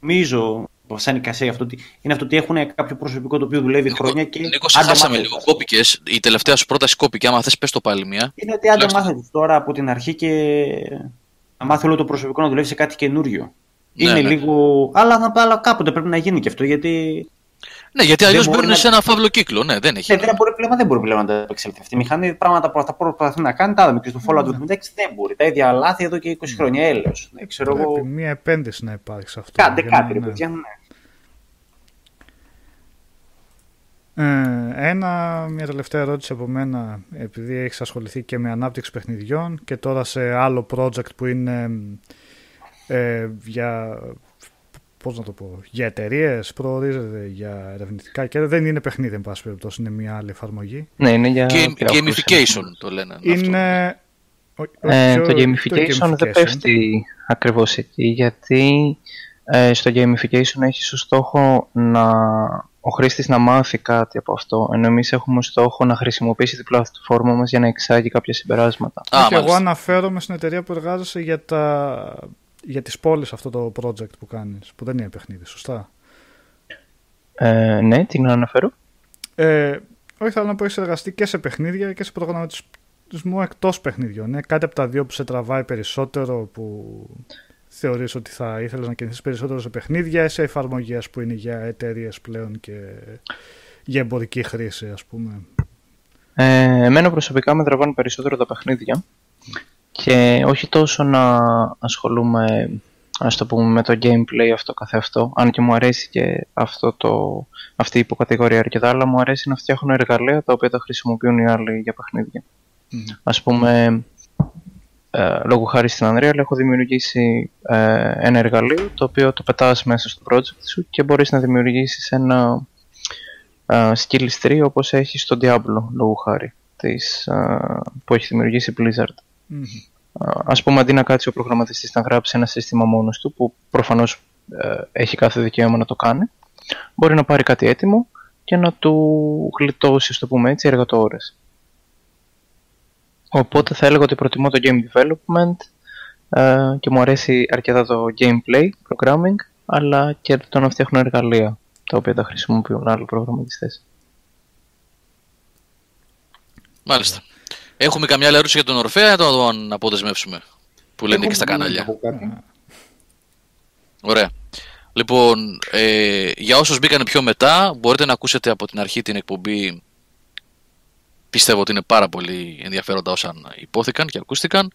Νομίζω, σαν εικασία, αυτό, ότι- είναι αυτό ότι έχουν κάποιο προσωπικό το οποίο δουλεύει χρόνια και. Νίκο, σε άντε χάσαμε μάθετε. λίγο. Κόπηκες. Η τελευταία σου πρόταση κόπηκε. Άμα θες, πες το πάλι μία. Είναι ότι άντε Τουλάχιστον- μάθετε τώρα από την αρχή και να μάθει όλο το προσωπικό να δουλεύει σε κάτι καινούριο. Ναι, είναι ναι. λίγο. Αλλά, αλλά κάποτε πρέπει να γίνει και αυτό γιατί. Ναι, γιατί Δεν αλλιώς μπορεί μπαίνουν να- σε ένα φαύλο κύκλο. Ναι, δεν έχει. Ναι, δεν μπορεί πλέον, δεν μπορεί πλέον να τα επεξέλθει αυτή η μηχανή. Πράγματα που θα προσπαθεί να κάνει, τα είδαμε και στο Fallout 76 δεν μπορεί. Τα ίδια λάθη εδώ και 20 χρόνια έλεος. Δεν ξέρω εγώ. Πρέπει μία επένδυση να υπάρχει σε αυτό. Κάντε για να- κάτι, ρε ναι. παιδιά. ναι. Ε, ένα, μια τελευταία ερώτηση από μένα, επειδή έχεις ασχοληθεί και με ανάπτυξη παιχνιδιών και τώρα σε άλλο project που είναι ε, για, πώς να το πω, για εταιρείες, προορίζεται για ερευνητικά και δεν είναι παιχνίδι, εν πάση περιπτώσει, είναι μια άλλη εφαρμογή. Ναι, είναι για Game- πειραματικούς gamification το λένε. αυτό. Είναι... ο- Ε, όχι, το ο- gamification δεν πέφτει ακριβώς εκεί, γιατί ε, στο gamification έχει ως στόχο να, ο χρήστης να μάθει κάτι από αυτό, ενώ εμείς έχουμε ως στόχο να χρησιμοποιήσει την πλατφόρμα μας για να εξάγει κάποια συμπεράσματα. Α, και εγώ μάλιστα. αναφέρομαι στην εταιρεία που εργάζεσαι για τα, για τις πόλεις αυτό το project που κάνεις, που δεν είναι παιχνίδι, σωστά; Ε, ναι, τι να αναφέρω; Ε, όχι, θέλω να πω έχει εργαστεί και σε παιχνίδια και σε προγραμματισμό εκτός παιχνιδιών. Είναι κάτι από τα δύο που σε τραβάει περισσότερο, που θεωρείς ότι θα ήθελες να κινηθείς περισσότερο σε παιχνίδια ή σε εφαρμογές που είναι για εταιρείες πλέον και για εμπορική χρήση, ας πούμε; Ε, εμένα προσωπικά με τραβάνε περισσότερο τα παιχνίδια και όχι τόσο να ασχολούμαι ας το πούμε με το gameplay αυτό καθεαυτό αν και μου αρέσει και αυτό το, αυτή η υποκατηγορία αρκετά αλλά μου αρέσει να φτιάχνω εργαλεία τα οποία τα χρησιμοποιούν οι άλλοι για παιχνίδια mm. ας πούμε ε, λόγω χάρη στην Unreal έχω δημιουργήσει ε, ένα εργαλείο το οποίο το πετάς μέσα στο project σου και μπορείς να δημιουργήσεις ένα ε, skill tree όπως έχεις στο Diablo λόγω χάρη της, ε, που έχει δημιουργήσει Blizzard. Mm-hmm. Ας πούμε αντί να κάτσει ο προγραμματιστής να γράψει ένα σύστημα μόνος του που προφανώς ε, έχει κάθε δικαίωμα να το κάνει μπορεί να πάρει κάτι έτοιμο και να του γλιτώσει, το πούμε έτσι, εργατόρες. Οπότε θα έλεγα ότι προτιμώ το game development ε, και μου αρέσει αρκετά το gameplay, programming, αλλά και το να φτιάχνω εργαλεία τα οποία τα χρησιμοποιούν άλλοι προγραμματιστές. Μάλιστα. Έχουμε καμιά άλλη ερώτηση για τον Ορφέα να τον αποδεσμεύσουμε. Που λένε και στα κανάλια. Ωραία. Λοιπόν, ε, για όσους μπήκαν πιο μετά, μπορείτε να ακούσετε από την αρχή την εκπομπή. Πιστεύω ότι είναι πάρα πολύ ενδιαφέροντα όσα υπόθηκαν και ακούστηκαν.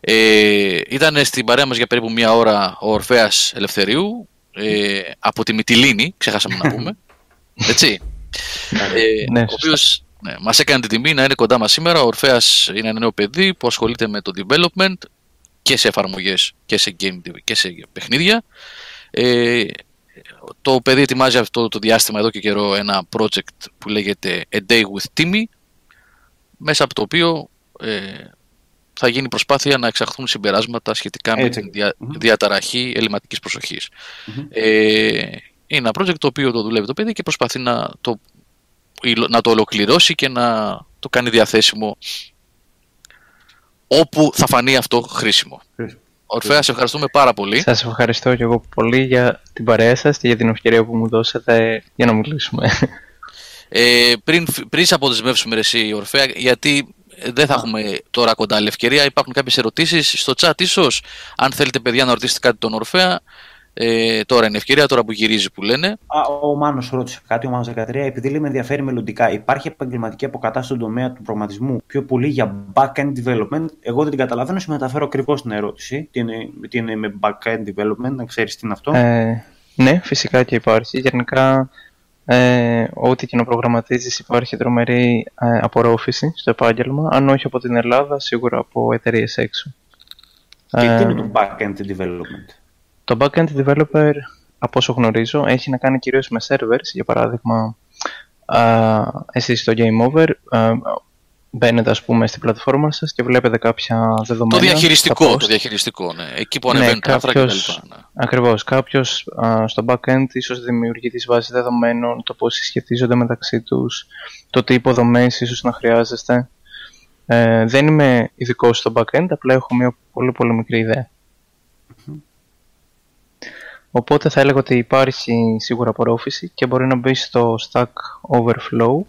Ε, ήταν στην παρέα μας για περίπου μία ώρα ο Ορφέας Ελευθερίου ε, από τη Μυτιλίνη, ξέχασαμε να πούμε. Έτσι. ε, ναι, ο οποίος ναι, μας έκανε την τιμή να είναι κοντά μας σήμερα. Ο Ορφέας είναι ένα νέο παιδί που ασχολείται με το development και σε εφαρμογές και σε, game, και σε παιχνίδια. Ε, το παιδί ετοιμάζει αυτό το διάστημα εδώ και καιρό ένα project που λέγεται A Day with Timmy μέσα από το οποίο ε, θα γίνει προσπάθεια να εξαχθούν συμπεράσματα σχετικά με τη δια, διαταραχή ελληματικής Ε, είναι ένα project το οποίο το δουλεύει το παιδί και προσπαθεί να το να το ολοκληρώσει και να το κάνει διαθέσιμο όπου θα φανεί αυτό χρήσιμο. Ορφέα, σε ευχαριστούμε πάρα πολύ. Σας ευχαριστώ και εγώ πολύ για την παρέα σας και για την ευκαιρία που μου δώσατε για να μιλήσουμε. Ε, πριν, πριν σε αποδεσμεύσουμε εσύ, Ορφέα, γιατί δεν θα έχουμε τώρα κοντά άλλη ευκαιρία. Υπάρχουν κάποιες ερωτήσεις στο chat ίσως. Αν θέλετε παιδιά να ρωτήσετε κάτι τον Ορφέα, ε, τώρα είναι ευκαιρία, τώρα που γυρίζει που λένε. Α, ο Μάνος ρώτησε κάτι, ο Μάνος 13, επειδή λέει με ενδιαφέρει μελλοντικά. Υπάρχει επαγγελματική αποκατάσταση στον τομέα του προγραμματισμού πιο πολύ για back-end development; Εγώ δεν την καταλαβαίνω, σου μεταφέρω ακριβώς την ερώτηση. Τι είναι, τι είναι με back-end development, να ξέρεις τι είναι αυτό. Ε, ναι, φυσικά και υπάρχει. Γενικά, ε, ό,τι και να προγραμματίζεις υπάρχει τρομερή ε, απορρόφηση στο επάγγελμα. Αν όχι από την Ελλάδα, σίγουρα από εταιρείες έξω. Και τι είναι το back-end development; Το backend developer, από όσο γνωρίζω, έχει να κάνει κυρίως με servers. Για παράδειγμα, α, εσείς στο Game Over α, μπαίνετε ας πούμε στην πλατφόρμα σας και βλέπετε κάποια δεδομένα. Το διαχειριστικό, το διαχειριστικό, ναι. Εκεί που ανεβαίνουν ναι, τα και Ναι. Ακριβώς. Κάποιος α, στο backend ίσως δημιουργεί τις βάσεις δεδομένων, το πώς συσχετίζονται μεταξύ τους, το τι υποδομές ίσως να χρειάζεστε. Ε, δεν είμαι ειδικός στο backend, απλά έχω μια πολύ πολύ μικρή ιδέα. Οπότε θα έλεγα ότι υπάρχει σίγουρα απορρόφηση και μπορεί να μπει στο Stack Overflow,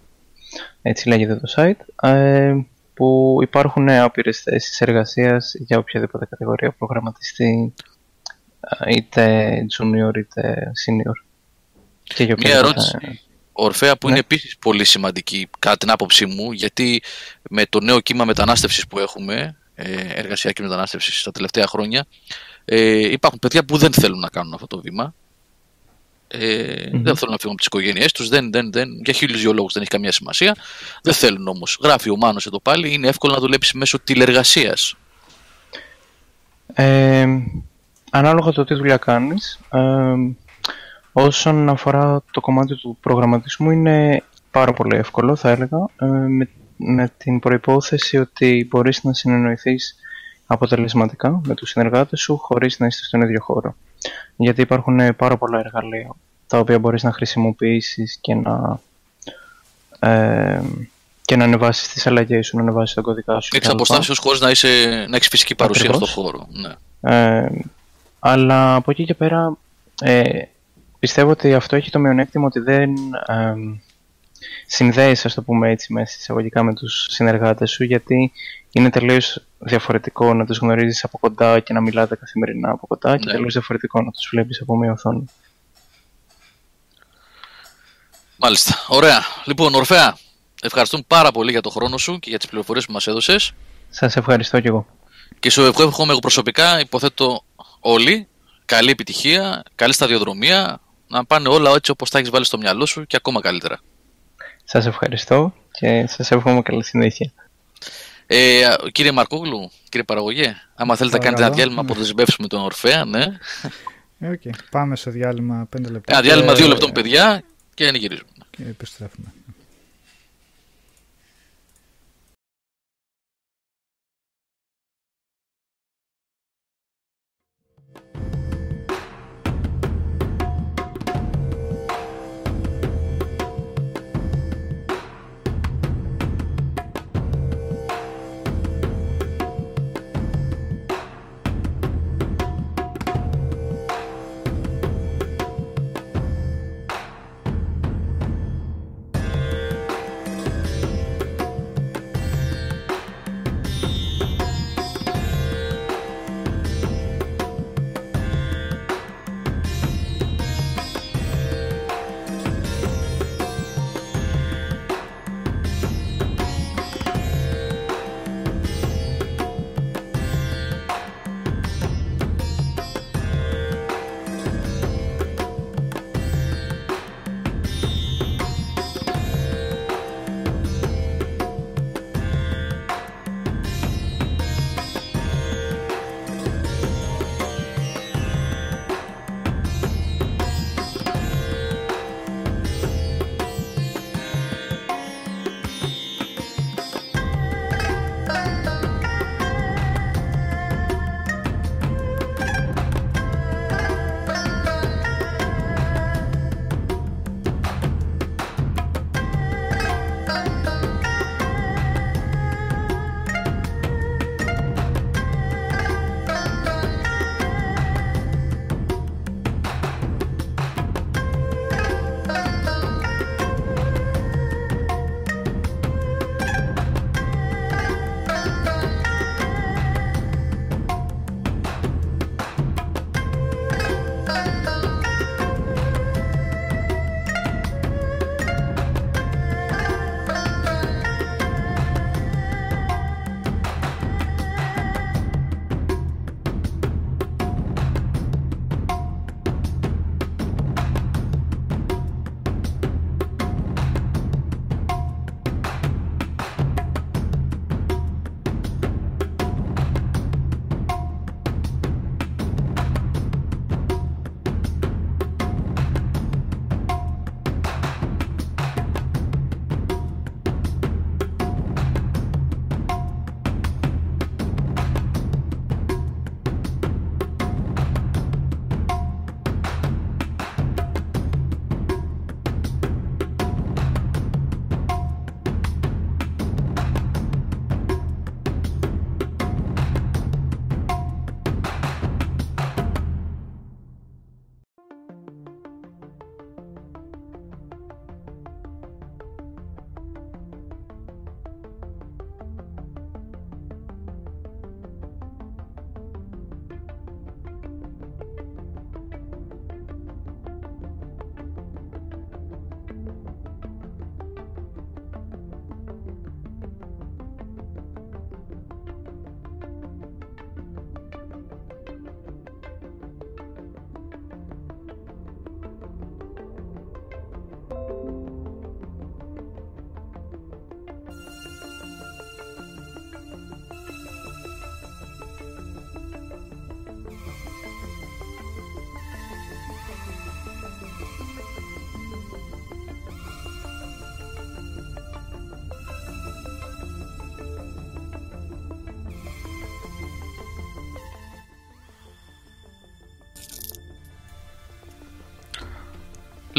έτσι λέγεται το site, ε, που υπάρχουν άπειρες θέσεις εργασίας για οποιαδήποτε κατηγορία προγραμματιστή, ε, είτε junior είτε senior. Και για Μια ερώτηση. Ορφέα που ναι. είναι επίσης πολύ σημαντική κατά την άποψή μου γιατί με το νέο κύμα μετανάστευσης που έχουμε ε, εργασιακή μετανάστευσης στα τελευταία χρόνια ε, υπάρχουν παιδιά που δεν θέλουν να κάνουν αυτό το βήμα. Ε, Δεν θέλουν να φύγουν από τις οικογένειές τους. Δεν, δεν, δεν, για χίλιου δύο λόγου δεν έχει καμία σημασία. Δεν θέλουν όμως. Γράφει ο Μάνος εδώ πάλι. Είναι εύκολο να δουλέψεις μέσω τηλεργασίας. Ε, ανάλογα το τι δουλειά κάνεις. Ε, όσον αφορά το κομμάτι του προγραμματισμού, είναι πάρα πολύ εύκολο, θα έλεγα. Ε, με, με την προϋπόθεση ότι μπορείς να συνεννοηθείς αποτελεσματικά με τους συνεργάτες σου χωρίς να είστε στον ίδιο χώρο. Γιατί υπάρχουν ε, πάρα πολλά εργαλεία τα οποία μπορείς να χρησιμοποιήσεις και να, ε, και να ανεβάσεις τις αλλαγές σου, να ανεβάσεις τον κωδικά σου. Εξ αποστάσεως χωρίς να, είσαι, να έχεις φυσική παρουσία στον χώρο. Ναι. Ε, Αλλά από εκεί και πέρα ε, πιστεύω ότι αυτό έχει το μειονέκτημα ότι δεν ε, συνδέεις, ας το πούμε έτσι, μέσα εισαγωγικά με τους συνεργάτες σου, γιατί είναι τελείως διαφορετικό να τους γνωρίζεις από κοντά και να μιλάτε καθημερινά από κοντά και Ναι. τελείως διαφορετικό να τους βλέπεις από μία οθόνη. Μάλιστα. Ωραία. Λοιπόν, Ορφέα, ευχαριστούμε πάρα πολύ για το χρόνο σου και για τις πληροφορίες που μας έδωσες. Σας ευχαριστώ κι εγώ. Και σου εύχομαι εγώ προσωπικά, υποθέτω όλοι, καλή επιτυχία, καλή σταδιοδρομία, να πάνε όλα έτσι όπως τα έχεις βάλει στο μυαλό σου και ακόμα καλύτερα. Σας ευχαριστώ και σας εύχομαι καλή συνέχεια. Ε, κύριε Μαρκόγλου, κύριε Παραγωγέ, άμα θέλετε να κάνετε ένα Παρακαλώ. διάλειμμα από δεσμεύσουμε τον Ορφέα, ναι. Ε, οκ. Πάμε σε διάλειμμα 5 λεπτά. Ένα διάλειμμα και- δύο λεπτών, παιδιά, και γυρίζουμε. Και επιστρέφουμε.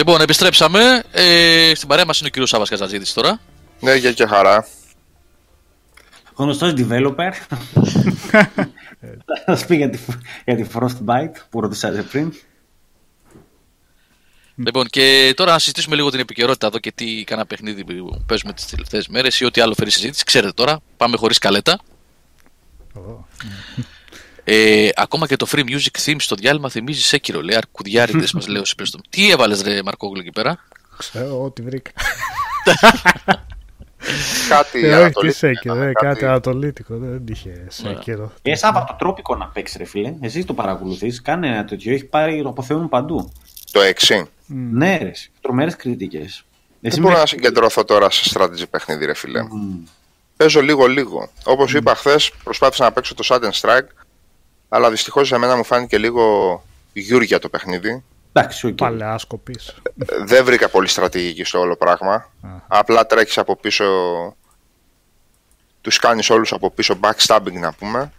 Λοιπόν, επιστρέψαμε. Ε, στην παρέα μας είναι ο κύριος Σάβα Καζατζίδη τώρα. Ναι, για και χαρά. γνωστός developer. Θα σας πει για τη, για τη Frostbite που ρωτήσατε πριν. Λοιπόν, και τώρα να συζητήσουμε λίγο την επικαιρότητα εδώ και τι κάνα παιχνίδι που παίζουμε τις τελευταίες μέρες ή ό,τι άλλο φέρει συζήτηση. Ξέρετε τώρα, πάμε χωρίς καλέτα. Ε, ακόμα και το free music theme στο διάλειμμα θυμίζει σε κύριο. Λέει αρκουδιάριδες, μας λέει ο Σιπέστο. Τι έβαλες, ρε Μαρκόγλου εκεί πέρα; Ξέρω, ό,τι βρήκα. κάτι Ε, όχι, τι ανατολίτικο, Σέκυρο, ε, κάτι- κάτι ανατολίτικο, δεν είχε Σέκυρο. Ε, Σάββατο τρόπικο να παίξεις, ρε φίλε. Εσύ το παρακολουθείς. Κάνε ένα τέτοιο. Έχει πάρει το αποθεώνουν παντού. Το 6. Ναι, ρε. Τρομερές κριτικές. Δεν μπορώ να συγκεντρωθώ τώρα σε strategy παιχνίδι, ρε φίλε. Παίζω λίγο-λίγο. Όπως είπα χθες, προσπάθησα να παίξω το Sudden Strike, αλλά δυστυχώς σε μένα μου φάνηκε λίγο γιούρια το παιχνίδι. Εντάξει, οκ. Παλαιά σκοπή. Ε, Δεν βρήκα πολύ στρατηγική στο όλο πράγμα. Αχα. Απλά τρέχεις από πίσω. Τους κάνεις όλους από πίσω backstabbing να πούμε.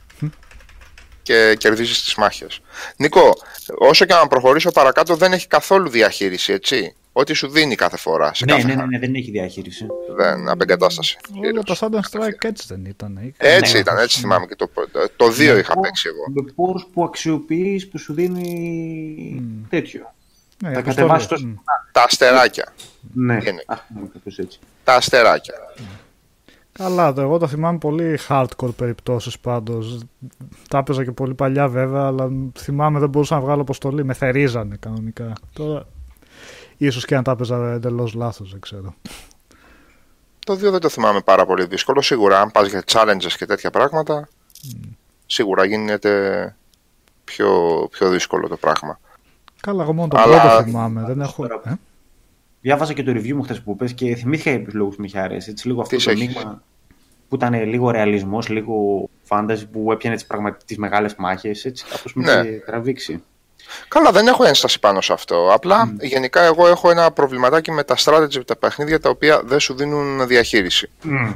Και κερδίζεις τις μάχες. Νίκο, όσο και να προχωρήσω παρακάτω, δεν έχει καθόλου διαχείριση, έτσι. Ό,τι σου δίνει κάθε φορά. Σε Ναι, κάθε ναι, ναι, χάρτη. ναι, δεν έχει διαχείριση. Δεν, απεγκατάσταση. Όλο το Sudden Strike έτσι δεν ήταν. ή- Έτσι Ναι. ήταν, έτσι θυμάμαι και το, το 2 είχα παίξει εγώ. Με πόρους που αξιοποιείς που σου δίνει τέτοιο. Ναι, Τα αποστολή. κατεβάσεις το. Μμ. Τα αστεράκια. Ναι, Είναι. α πούμε κάπως έτσι. Τα αστεράκια. Καλά, το, εγώ τα θυμάμαι πολύ hardcore περιπτώσεις πάντως. Τα έπαιζα και πολύ παλιά βέβαια, αλλά θυμάμαι δεν μπορούσα να βγάλω αποστολή. Με θερίζανε κανονικά. Τώρα, ίσως και αν τα έπαιζα εντελώς λάθος, δεν ξέρω. Το 2 δεν το θυμάμαι πάρα πολύ δύσκολο. Σίγουρα, αν πας για challenges και τέτοια πράγματα, σίγουρα γίνεται πιο, πιο δύσκολο το πράγμα. Καλά, εγώ μόνο το Αλλά- πρώτο θυμάμαι. Δεν έχω... Τώρα- Ε; Διάβαζα και το review μου χθες που πες και θυμήθηκα για ποιους λόγους με είχε αρέσει. Έτσι, λίγο αυτό Τι το σε έχεις; μείγμα που ήταν λίγο ρεαλισμός, λίγο fantasy που έπιανε τις τις μεγάλες μάχες. Έτσι, κάπως με Ναι. είχε τραβήξει. Καλά, δεν έχω ένσταση πάνω σε αυτό. Απλά γενικά εγώ έχω ένα προβληματάκι με τα strategy τα παιχνίδια τα οποία δεν σου δίνουν διαχείριση.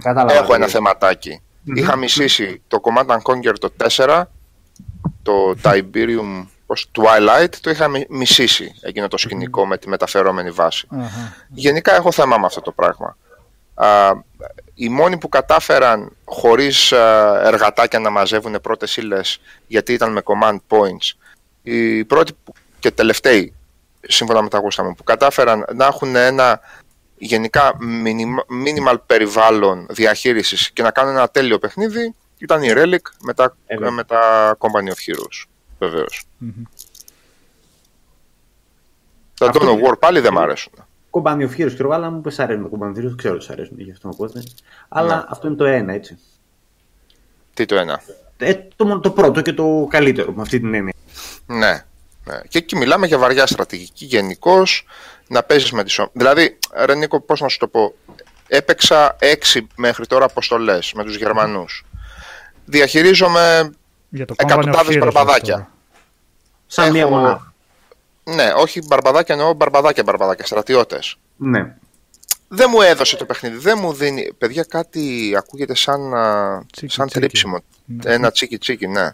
Κατάλαβα. Έχω ένα θεματάκι. Είχα μισήσει το Command and Conquer το 4, το Tiberium ως Twilight, το είχα μι- μισήσει εκείνο το σκηνικό με τη μεταφερόμενη βάση. Αχα. Γενικά έχω θέμα με αυτό το πράγμα. Α, οι μόνοι που κατάφεραν χωρίς α, εργατάκια να μαζεύουν πρώτες ύλες γιατί ήταν με command points οι πρώτοι που- και τελευταίοι σύμφωνα με τα γούστα μου που κατάφεραν να έχουν ένα γενικά minima- minimal περιβάλλον διαχείρισης και να κάνουν ένα τέλειο παιχνίδι ήταν η Relic με τα, Ε, βέβαια. με τα Company of Heroes βεβαίως. Μμμ. Τα Αυτό- Dawn of War πάλι δεν μ' αρέσουν. Κομπάνι of Heroes, ξέρω, αλλά μου πες αρέσουν. Κομπάνι of Heroes, ξέρω ότι σ' αρέσουν γι' αυτό οπότε. Αλλά Ναι. αυτό είναι το ένα, έτσι. Τι το ένα; Ε, το, μόνο- το πρώτο και το καλύτερο με αυτή την έννοια. Ναι, ναι. Και εκεί μιλάμε για βαριά στρατηγική γενικώς. Να παίζεις με τι. Δηλαδή, ρε Νίκο, πώς να σου το πω. Έπαιξα έξι μέχρι τώρα αποστολές με τους Γερμανούς. Διαχειρίζομαι. Για το Εκατοντάδες Company of Heroes μπαρμπαδάκια. τώρα. Σαν Έχω- μία μονάδα. Ναι, όχι μπαρμπαδάκια, εννοώ μπαρμπαδάκια, μπαρμπαδάκια, στρατιώτες. Ναι. Δεν μου έδωσε το παιχνίδι, δεν μου δίνει. Παιδιά, κάτι ακούγεται σαν, α, Τσίκι, σαν τσίκι. τρίψιμο. Ναι. Ένα τσίκι τσίκι, ναι.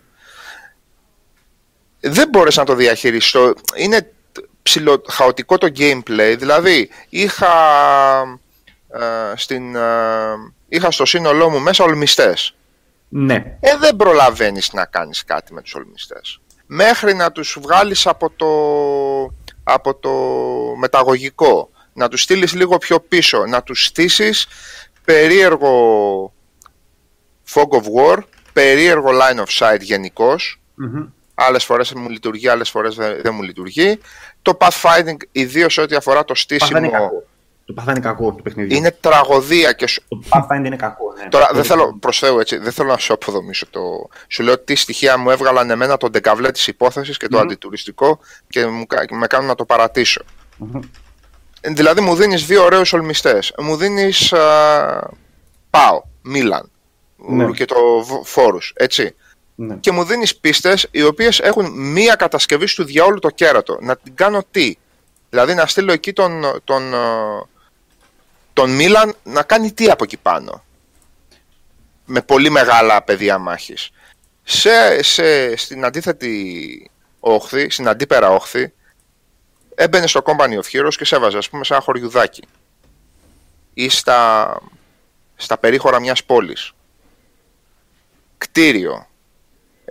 Δεν μπόρεσα να το διαχειριστώ. Είναι ψηλο, χαοτικό το gameplay. Δηλαδή, είχα, ε, στην, ε, είχα στο σύνολό μου μέσα ολμιστές. Ναι. Ε, δεν προλαβαίνεις να κάνεις κάτι με τους ολμιστές. Μέχρι να τους βγάλεις από το, από το μεταγωγικό, να τους στείλεις λίγο πιο πίσω, να τους στήσεις περίεργο fog of war, περίεργο line of sight γενικώς. Μμμ. Άλλες φορές μου λειτουργεί, άλλες φορές δεν, δεν μου λειτουργεί. Το pathfinding, ιδίως ό,τι αφορά το Το στήσιμο, Pathfinder είναι κακό. Το Pathfinder είναι κακό του παιχνιδιού. είναι τραγωδία και σου, Το Pathfinder είναι κακό. Ναι. Τώρα Το- δεν θέλω, προς Θεού έτσι, δεν θέλω να σου αποδομήσω το. Σου λέω τι στοιχεία μου έβγαλαν εμένα τον ντεκαβλέ της υπόθεσης και το Μμμ. αντιτουριστικό και μου, κα- με κάνουν να το παρατήσω. Μμμ. Δηλαδή μου δίνεις δύο ωραίους ολμιστές. Μου δίνεις. Πάω, Μίλαν. Ναι. Και το Φόρους, έτσι. Ναι. Και μου δίνεις πίστες οι οποίες έχουν μία κατασκευή του διαόλου το κέρατο. Να την κάνω τι; Δηλαδή να στείλω εκεί τον, τον, ε, τον Μίλαν να κάνει τι από εκεί πάνω; Με πολύ μεγάλα πεδία μάχης. Σε, σε, στην αντίθετη όχθη, στην αντίπερα όχθη, έμπαινε στο Company of Heroes και σε έβαζε ας πούμε σε ένα χωριουδάκι. Ή στα, στα περίχωρα μιας πόλης. κτίριο,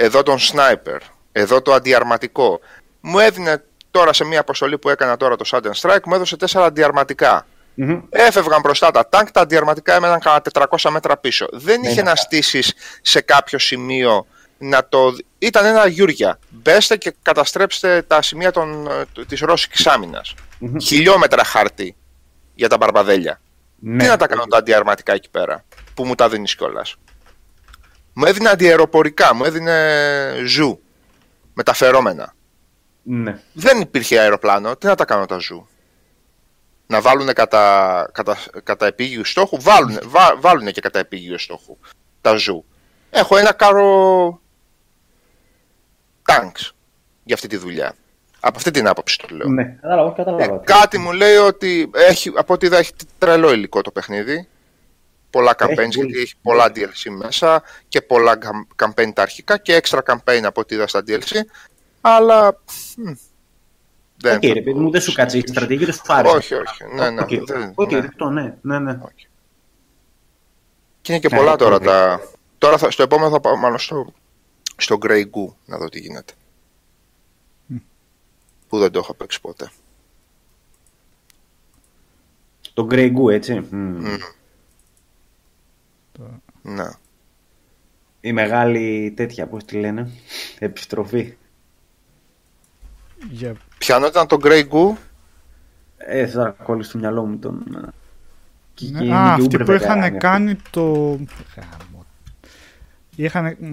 εδώ τον σνάιπερ, εδώ το αντιαρματικό. Μου έδινε τώρα σε μια αποστολή που έκανα τώρα το Sudden Strike, μου έδωσε τέσσερα αντιαρματικά. Μμμ. Έφευγαν μπροστά τα τάγκ, τα αντιαρματικά έμεναν κάνα 400 μέτρα πίσω. Δεν είχε είναι να αυτό. στήσεις σε κάποιο σημείο να το. ήταν ένα γιούρια. Μπέστε και καταστρέψτε τα σημεία των, ε, της ρώσικης άμυνας. Μμμ. Χιλιόμετρα χάρτη για τα μπαρμπαδέλια. Ναι. Τι να τα κάνω τα αντιαρματικά εκεί πέρα, που μου τα δίνεις κιόλας; Μου έδινε αντιαεροπορικά, μου έδινε ζου. Μεταφερόμενα. Ναι. Δεν υπήρχε αεροπλάνο, τι να τα κάνω τα ζου; Να βάλουν κατά, κατά, κατά επίγειο στόχου, βάλουν, βά, βάλουνε και κατά επίγειο στόχου τα ζου. Έχω ένα κάρο tanks για αυτή τη δουλειά. Από αυτή την άποψη το λέω. Ναι, κατάλαβα, Ε, κατάλαβα. κάτι μου λέει ότι έχει, από ό,τι είδα έχει τρελό υλικό το παιχνίδι. Πολλά campaigns, πολύ. γιατί έχει πολλά DLC μέσα και πολλά cam- campaign τα αρχικά και extra campaign από ό,τι είδα στα DLC. Αλλά. μ, δεν. Οκ, ρε παιδί μου, δεν σου κάτσε η στρατηγική, δεν σου άρεσε. Όχι, όχι. Ναι, ναι. Οκ, δεν- οκ, ναι. δεκτό, ναι, ναι, ναι. Και είναι και Ναι, πολλά τώρα ναι. τα. Τώρα θα, στο επόμενο θα πάω μάλλον στο, στο Grey Goo να δω τι γίνεται. Που δεν το έχω παίξει ποτέ. Το Grey Goo, έτσι. Μμ. Μμ. Ναι. Η μεγάλη τέτοια, πώς τη λένε, επιστροφή. Για... Ποιανό ήταν το Grey Goo. Ε, τώρα κόλλησε στο μυαλό μου τον... ε, και- και Ναι, είναι Α, και αυτοί Uber που είχαν veteran, κάνει το... Γάμο. Είχαν... μ,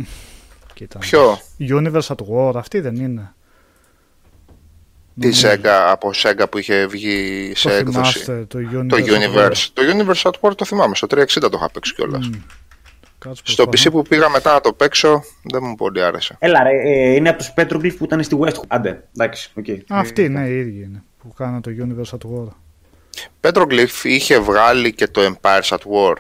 Κοίτα. Ποιο; Universe at War, αυτή δεν είναι. Τη Νομίζω. Sega, από Sega που είχε βγει σε Το έκδοση. θυμάστε, το Universe. Το at War. Universe. Το Universe at War το θυμάμαι. Στο 360 το είχα παίξει κιόλας. Μμ. Κάτσε Στο προσπαθώ. PC που πήγα μετά να το παίξω δεν μου πολύ άρεσε. Έλα ρε, ε, είναι από τους Petroglyph που ήταν στη West. Άντε, εντάξει, οκ. Αυτή, Ε, ναι, οι ίδιοι είναι. Που κάνανε το Universe at War. Petroglyph είχε βγάλει και το Empires at War.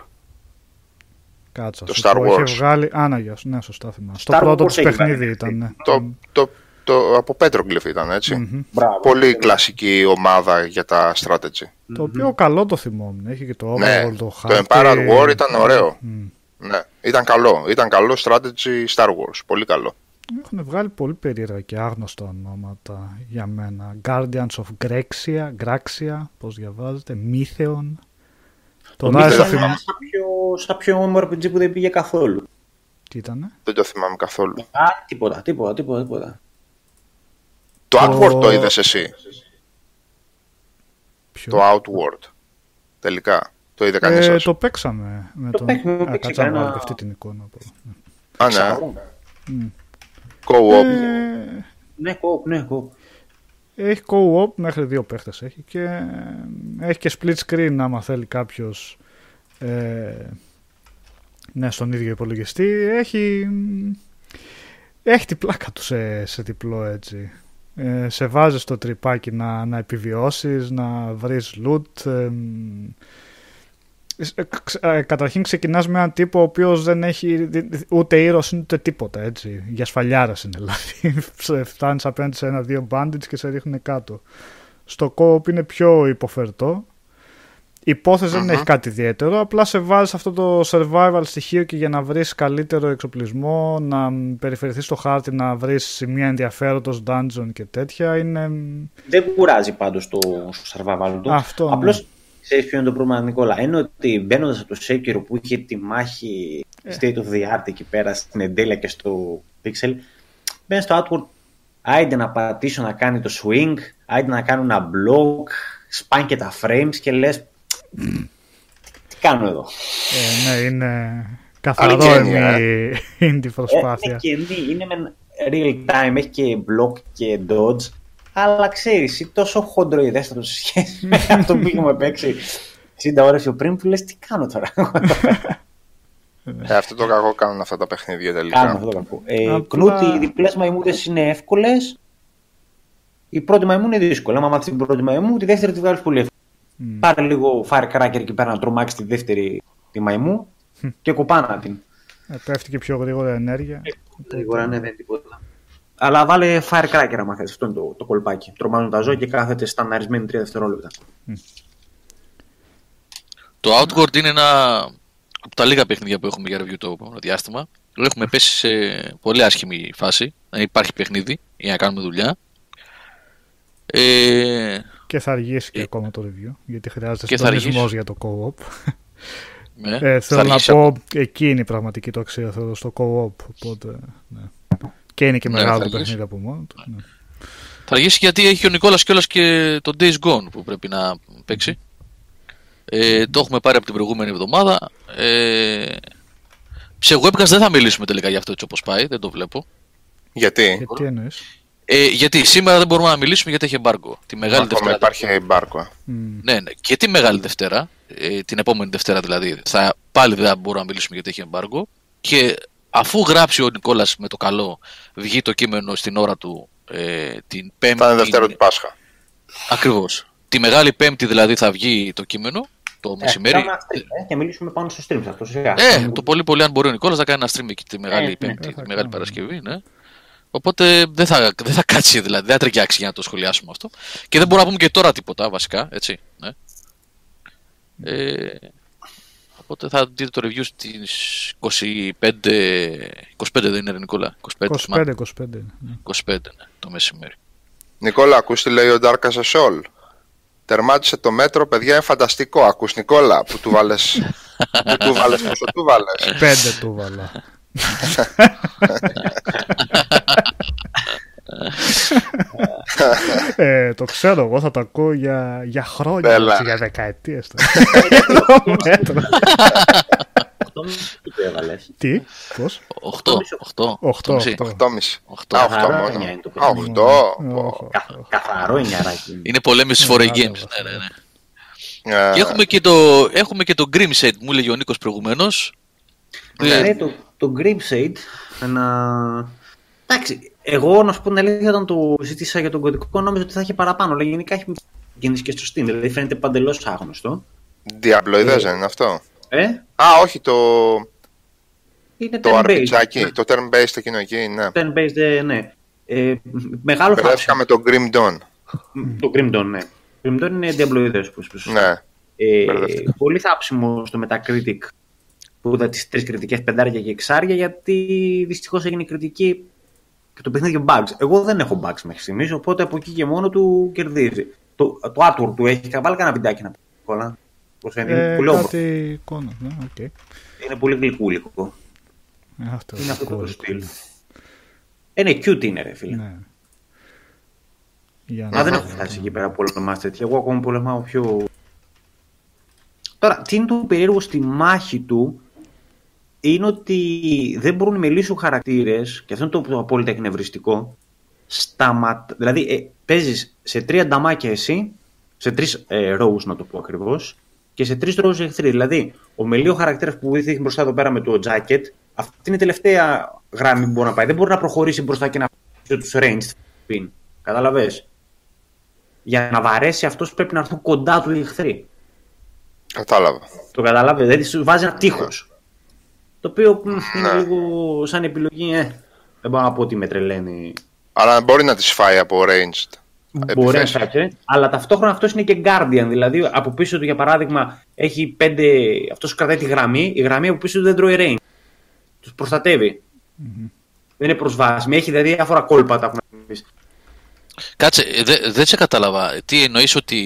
Κάτσα. Το σου Star πω, Wars. Είχε βγάλει... Α, ναι, γεια σου. ναι, σωστά θυμάμαι. Στο Star πρώτο Wars του έχει παιχνίδι βγάλει. ήταν, ναι. Το, το, το, από Petroglyph ήταν έτσι. Μμμ. Μπράβο. Πολύ κλασική ομάδα για τα strategy. Το οποίο καλό το θυμόμουν. Έχει και το Ναι, overall, το το χάρτη. Empire at War ήταν ωραίο. Μμ. Ναι, ήταν καλό. Ήταν καλό strategy Star Wars. Πολύ καλό. Έχουν βγάλει πολύ περίεργα και άγνωστα ονόματα για μένα. Guardians of Grexia, Graxia, πώς διαβάζεται, Mytheon. Το Τον Mythic Άρη θα ήταν θυμάμαι. σαν πιο, σαν πιο MMORPG που δεν πήγε καθόλου. Τι ήτανε; Δεν το θυμάμαι καθόλου. Α, τίποτα, τίποτα, τίποτα, τίποτα. Το Το- Outward το είδες εσύ; Ποιο; Το Outward. Τελικά. Το είδε κανείς Ε, σας. το παίξαμε με Το τον... παίξαμε, Α, παίξαμε κάτσε να ένα- βάλω και αυτή την εικόνα. από εδώ. Α, ναι. Ξέρω. Co-op. Ε, Ναι, κόπ, ναι, κόπ. Έχει co-op μέχρι δύο παίχτες έχει και ε, έχει και split screen άμα θέλει κάποιος ε, ναι, στον ίδιο υπολογιστή. Έχει, έχει την πλάκα του σε, σε διπλό έτσι. Ε, σε βάζεις στο τρυπάκι να, να επιβιώσεις, να βρεις loot. ε, ε, ξ- ε, καταρχήν ξεκινάς με έναν τύπο ο οποίος δεν έχει δι- δι- ούτε ήρωας ούτε τίποτα έτσι. Για σφαλιάρας είναι δηλαδή. Σε Φτάνεις απέναντι σε ένα-δύο bandits και σε ρίχνουν κάτω. Στο co-op είναι πιο υποφερτό. Η υπόθεση δεν Μμμ. έχει κάτι ιδιαίτερο. Απλά σε βάζεις αυτό το survival στοιχείο και για να βρεις καλύτερο εξοπλισμό, να περιφερηθείς στο χάρτη, να βρεις σημεία ενδιαφέροντος, dungeon και τέτοια. Είναι... Δεν κουράζει πάντως το στο survival του. Αυτό, ναι. Απλώς, ξέρεις ποιο είναι το πρόβλημα, Νικόλα. Είναι ότι μπαίνοντα από το Sekiro που είχε τη μάχη Ε. state of the art εκεί πέρα στην εντέλεια και στο pixel, μπαίνει στο Outward, άιντε να πατήσω να κάνει το swing, άιντε να κάνω ένα block, σπάνε και τα frames και λες τι κάνω εδώ. Ε, ναι, είναι καθαρό Αλγένεια, είναι, είναι τη Ε, προσπάθεια. είναι και ναι, είναι με real time, έχει και block και dodge, αλλά ξέρεις, είναι τόσο χοντροειδέστατο σε σχέση με αυτό που έχουμε παίξει 60 ώρες πιο πριν που λες τι κάνω τώρα; Ε, αυτό το κακό κάνουν αυτά τα παιχνίδια Κάνουμε τελικά. αυτό το κακό. Ε, Απλά- Κνούτι, οι διπλές μαϊμούδες είναι εύκολες. Η πρώτη μαϊμού είναι δύσκολη. Άμα μάθεις την πρώτη μαϊμού, τη δεύτερη τη βγάλεις πολύ εύκολα. Μμ. Πάρε λίγο firecracker εκεί πέρα να τρομάξεις τη δεύτερη τη μαϊμού και κοπάνα την. Ε, πέφτει και πιο γρήγορα ενέργεια. Γρήγορα, ναι, δεν είναι τίποτα. Αλλά βάλε firecracker άμα θες. Αυτό είναι το, το κολπάκι. Τρομάζουν τα ζώα και κάθεται σταναρισμένη 3 δευτερόλεπτα. Το Outward είναι ένα από τα λίγα παιχνίδια που έχουμε για review το επόμενο διάστημα. Έχουμε πέσει σε πολύ άσχημη φάση. Δεν υπάρχει παιχνίδι για να κάνουμε δουλειά. Ε, Και θα αργήσει και Ε, ακόμα το review, γιατί χρειάζεται και θα συντονισμός αργήσει. για το co-op. ναι, Ε, θα θέλω να αργήσει πω, εκεί είναι η πραγματική το αξία θέλω στο co-op. Οπότε, ναι. Και είναι και Ναι, μεγάλο θα το αργήσει. παιχνίδι από μόνο του. Ναι. Θα αργήσει γιατί έχει ο Νικόλας κιόλας και το Days Gone που πρέπει να παίξει. Ε, το έχουμε πάρει από την προηγούμενη εβδομάδα. Ε, σε webcast δεν θα μιλήσουμε τελικά για αυτό έτσι όπως πάει, δεν το βλέπω. Γιατί; Και τι εννοείς; Ε, γιατί σήμερα δεν μπορούμε να μιλήσουμε γιατί έχει εμπάργκο. Τη Μεγάλη ακόμα Δευτέρα. υπάρχει μπάρκο. Ναι, ναι. Και τη Μεγάλη Δευτέρα, ε, την επόμενη Δευτέρα δηλαδή, θα, πάλι δεν μπορούμε να μιλήσουμε γιατί έχει εμπάργκο. Και αφού γράψει ο Νικόλας με το καλό, βγει το κείμενο στην ώρα του ε, την Πέμπτη. Θα είναι Δευτέρα του Πάσχα. Ακριβώς. Τη Μεγάλη Πέμπτη δηλαδή θα βγει το κείμενο, το μεσημέρι. Κάνουμε ένα stream, ε, και μιλήσουμε πάνω στο stream σε αυτό. Σιγά. Ε, το πολύ πολύ αν μπορεί ο Νικόλας να κάνει ένα stream εκεί τη Μεγάλη ναι. Πέμπτη, Ε, θα τη Μεγάλη κάνουμε. Παρασκευή, ναι. Οπότε δεν θα, δεν θα κάτσει δηλαδή, δεν θα ταιριάξει για να το σχολιάσουμε αυτό. Και δεν μπορούμε να πούμε και τώρα τίποτα βασικά, έτσι. Ναι. Ε, οπότε θα δείτε το review στις 25, 25 δεν είναι ρε Νικόλα, 25, 25-25. ναι. 25 ναι, το μεσημέρι. Νικόλα, ακούς τι λέει ο Dark as a Soul. Τερμάτισε το μέτρο, παιδιά, είναι φανταστικό. Ακούς Νικόλα, που του βάλες, που του βάλες, πόσο του βάλες. Πέντε του βάλα. ε, το ξέρω εγώ, θα το ακούω για, για χρόνια, Έλα. έτσι, για δεκαετίες. τώρα. το μέτρο. Αυτό τι το έβαλες. Τι, πώς, 8, 8, 8, 8,5. 8. 8,5. 8. Α, 8 Καθαρά μόνο. εννιά είναι το Α, παιχνίδι. 8. Καθ- Καθαρό εννιαράκι. είναι. Είναι πολέμηση for a Μεγάλο games. αυτό. Ναι, ναι, ναι. Ε, Και έχουμε και το, έχουμε και το Grim Set, μου έλεγε ο Νίκος προηγουμένως. Ε, Ναι, το, το Grimshade, ένα... Εντάξει, εγώ να σου πω την αλήθεια, όταν το ζήτησα για τον κωδικό, νόμιζα ότι θα είχε παραπάνω. Αλλά γενικά έχει κινήσει και στο Steam, δηλαδή φαίνεται παντελώς άγνωστο. Διαπλοειδές δεν είναι αυτό; Ε, Α, όχι, το, είναι το turn-based. RPG, το turn-based εκείνο εκεί, ναι. Turn-based, ε, ναι. Ε, μεγάλο Μπερδεύτηκα θάψιμο. με το Grim Dawn. Το Grim Dawn, ναι. Grim Dawn είναι διαπλοειδές, που είπες. Ναι. Ε, Μπερδεύτηκα. πολύ θάψιμο στο Metacritic που είδα τις τρεις κριτικές πεντάρια και εξάρια γιατί δυστυχώς έγινε κριτική και το παιχνίδι bugs. Εγώ δεν έχω bugs μέχρι στιγμής οπότε από εκεί και μόνο του κερδίζει. Το, το artwork του έχει βάλει κανένα βιντεάκι να πει κόλλα. Πώς φαίνεται, είναι Ε, πολύ όμορφο. κάτι εικόνα, ναι, οκ. Είναι πολύ γλυκούλικο. Ε, Αυτό Είναι αυτό το ακούω. στυλ. Ε, ναι, cute είναι ρε φίλε. Ναι. Για Μα δεν έχω φτάσει εκεί πέρα πολεμάς τέτοια. Εγώ ακόμα πολεμάω πιο. Τώρα, τι είναι το περίεργο στη μάχη του είναι ότι δεν μπορούν οι μελίσου χαρακτήρες, και αυτό είναι το, το απόλυτα εκνευριστικό. Σταματ... Δηλαδή, ε, παίζεις σε τρία νταμάκια εσύ, σε τρεις ε, rows να το πω ακριβώς, και σε τρεις rows εχθροί. Δηλαδή, ο μελίο χαρακτήρας που δείχνει μπροστά εδώ πέρα με το jacket, αυτή είναι η τελευταία γραμμή που μπορεί να πάει. Δεν μπορεί να προχωρήσει μπροστά και να πει τους range pin. Κατάλαβες; Για να βαρέσει αυτός πρέπει να έρθουν κοντά του οι εχθροί. Κατάλαβα. Το καταλάβετε, δηλαδή σου βάζει ένα τείχος. Το οποίο μ, είναι Ναι. λίγο σαν επιλογή, ε, δεν μπορώ να πω ότι με τρελαίνει. Αλλά μπορεί να τις φάει από ranged. Μπορεί να επιθέσεις. φάξει, αλλά ταυτόχρονα αυτός είναι και guardian. Δηλαδή από πίσω του, για παράδειγμα, έχει πέντε. Αυτός σου κρατάει τη γραμμή, η γραμμή από πίσω του δεν τρώει range. Τους προστατεύει Δεν είναι προσβάσιμη. Έχει δηλαδή διάφορα κόλπα τα έχουμε πει. Κάτσε, ε, δε- δεν σε κατάλαβα. Τι εννοείς ότι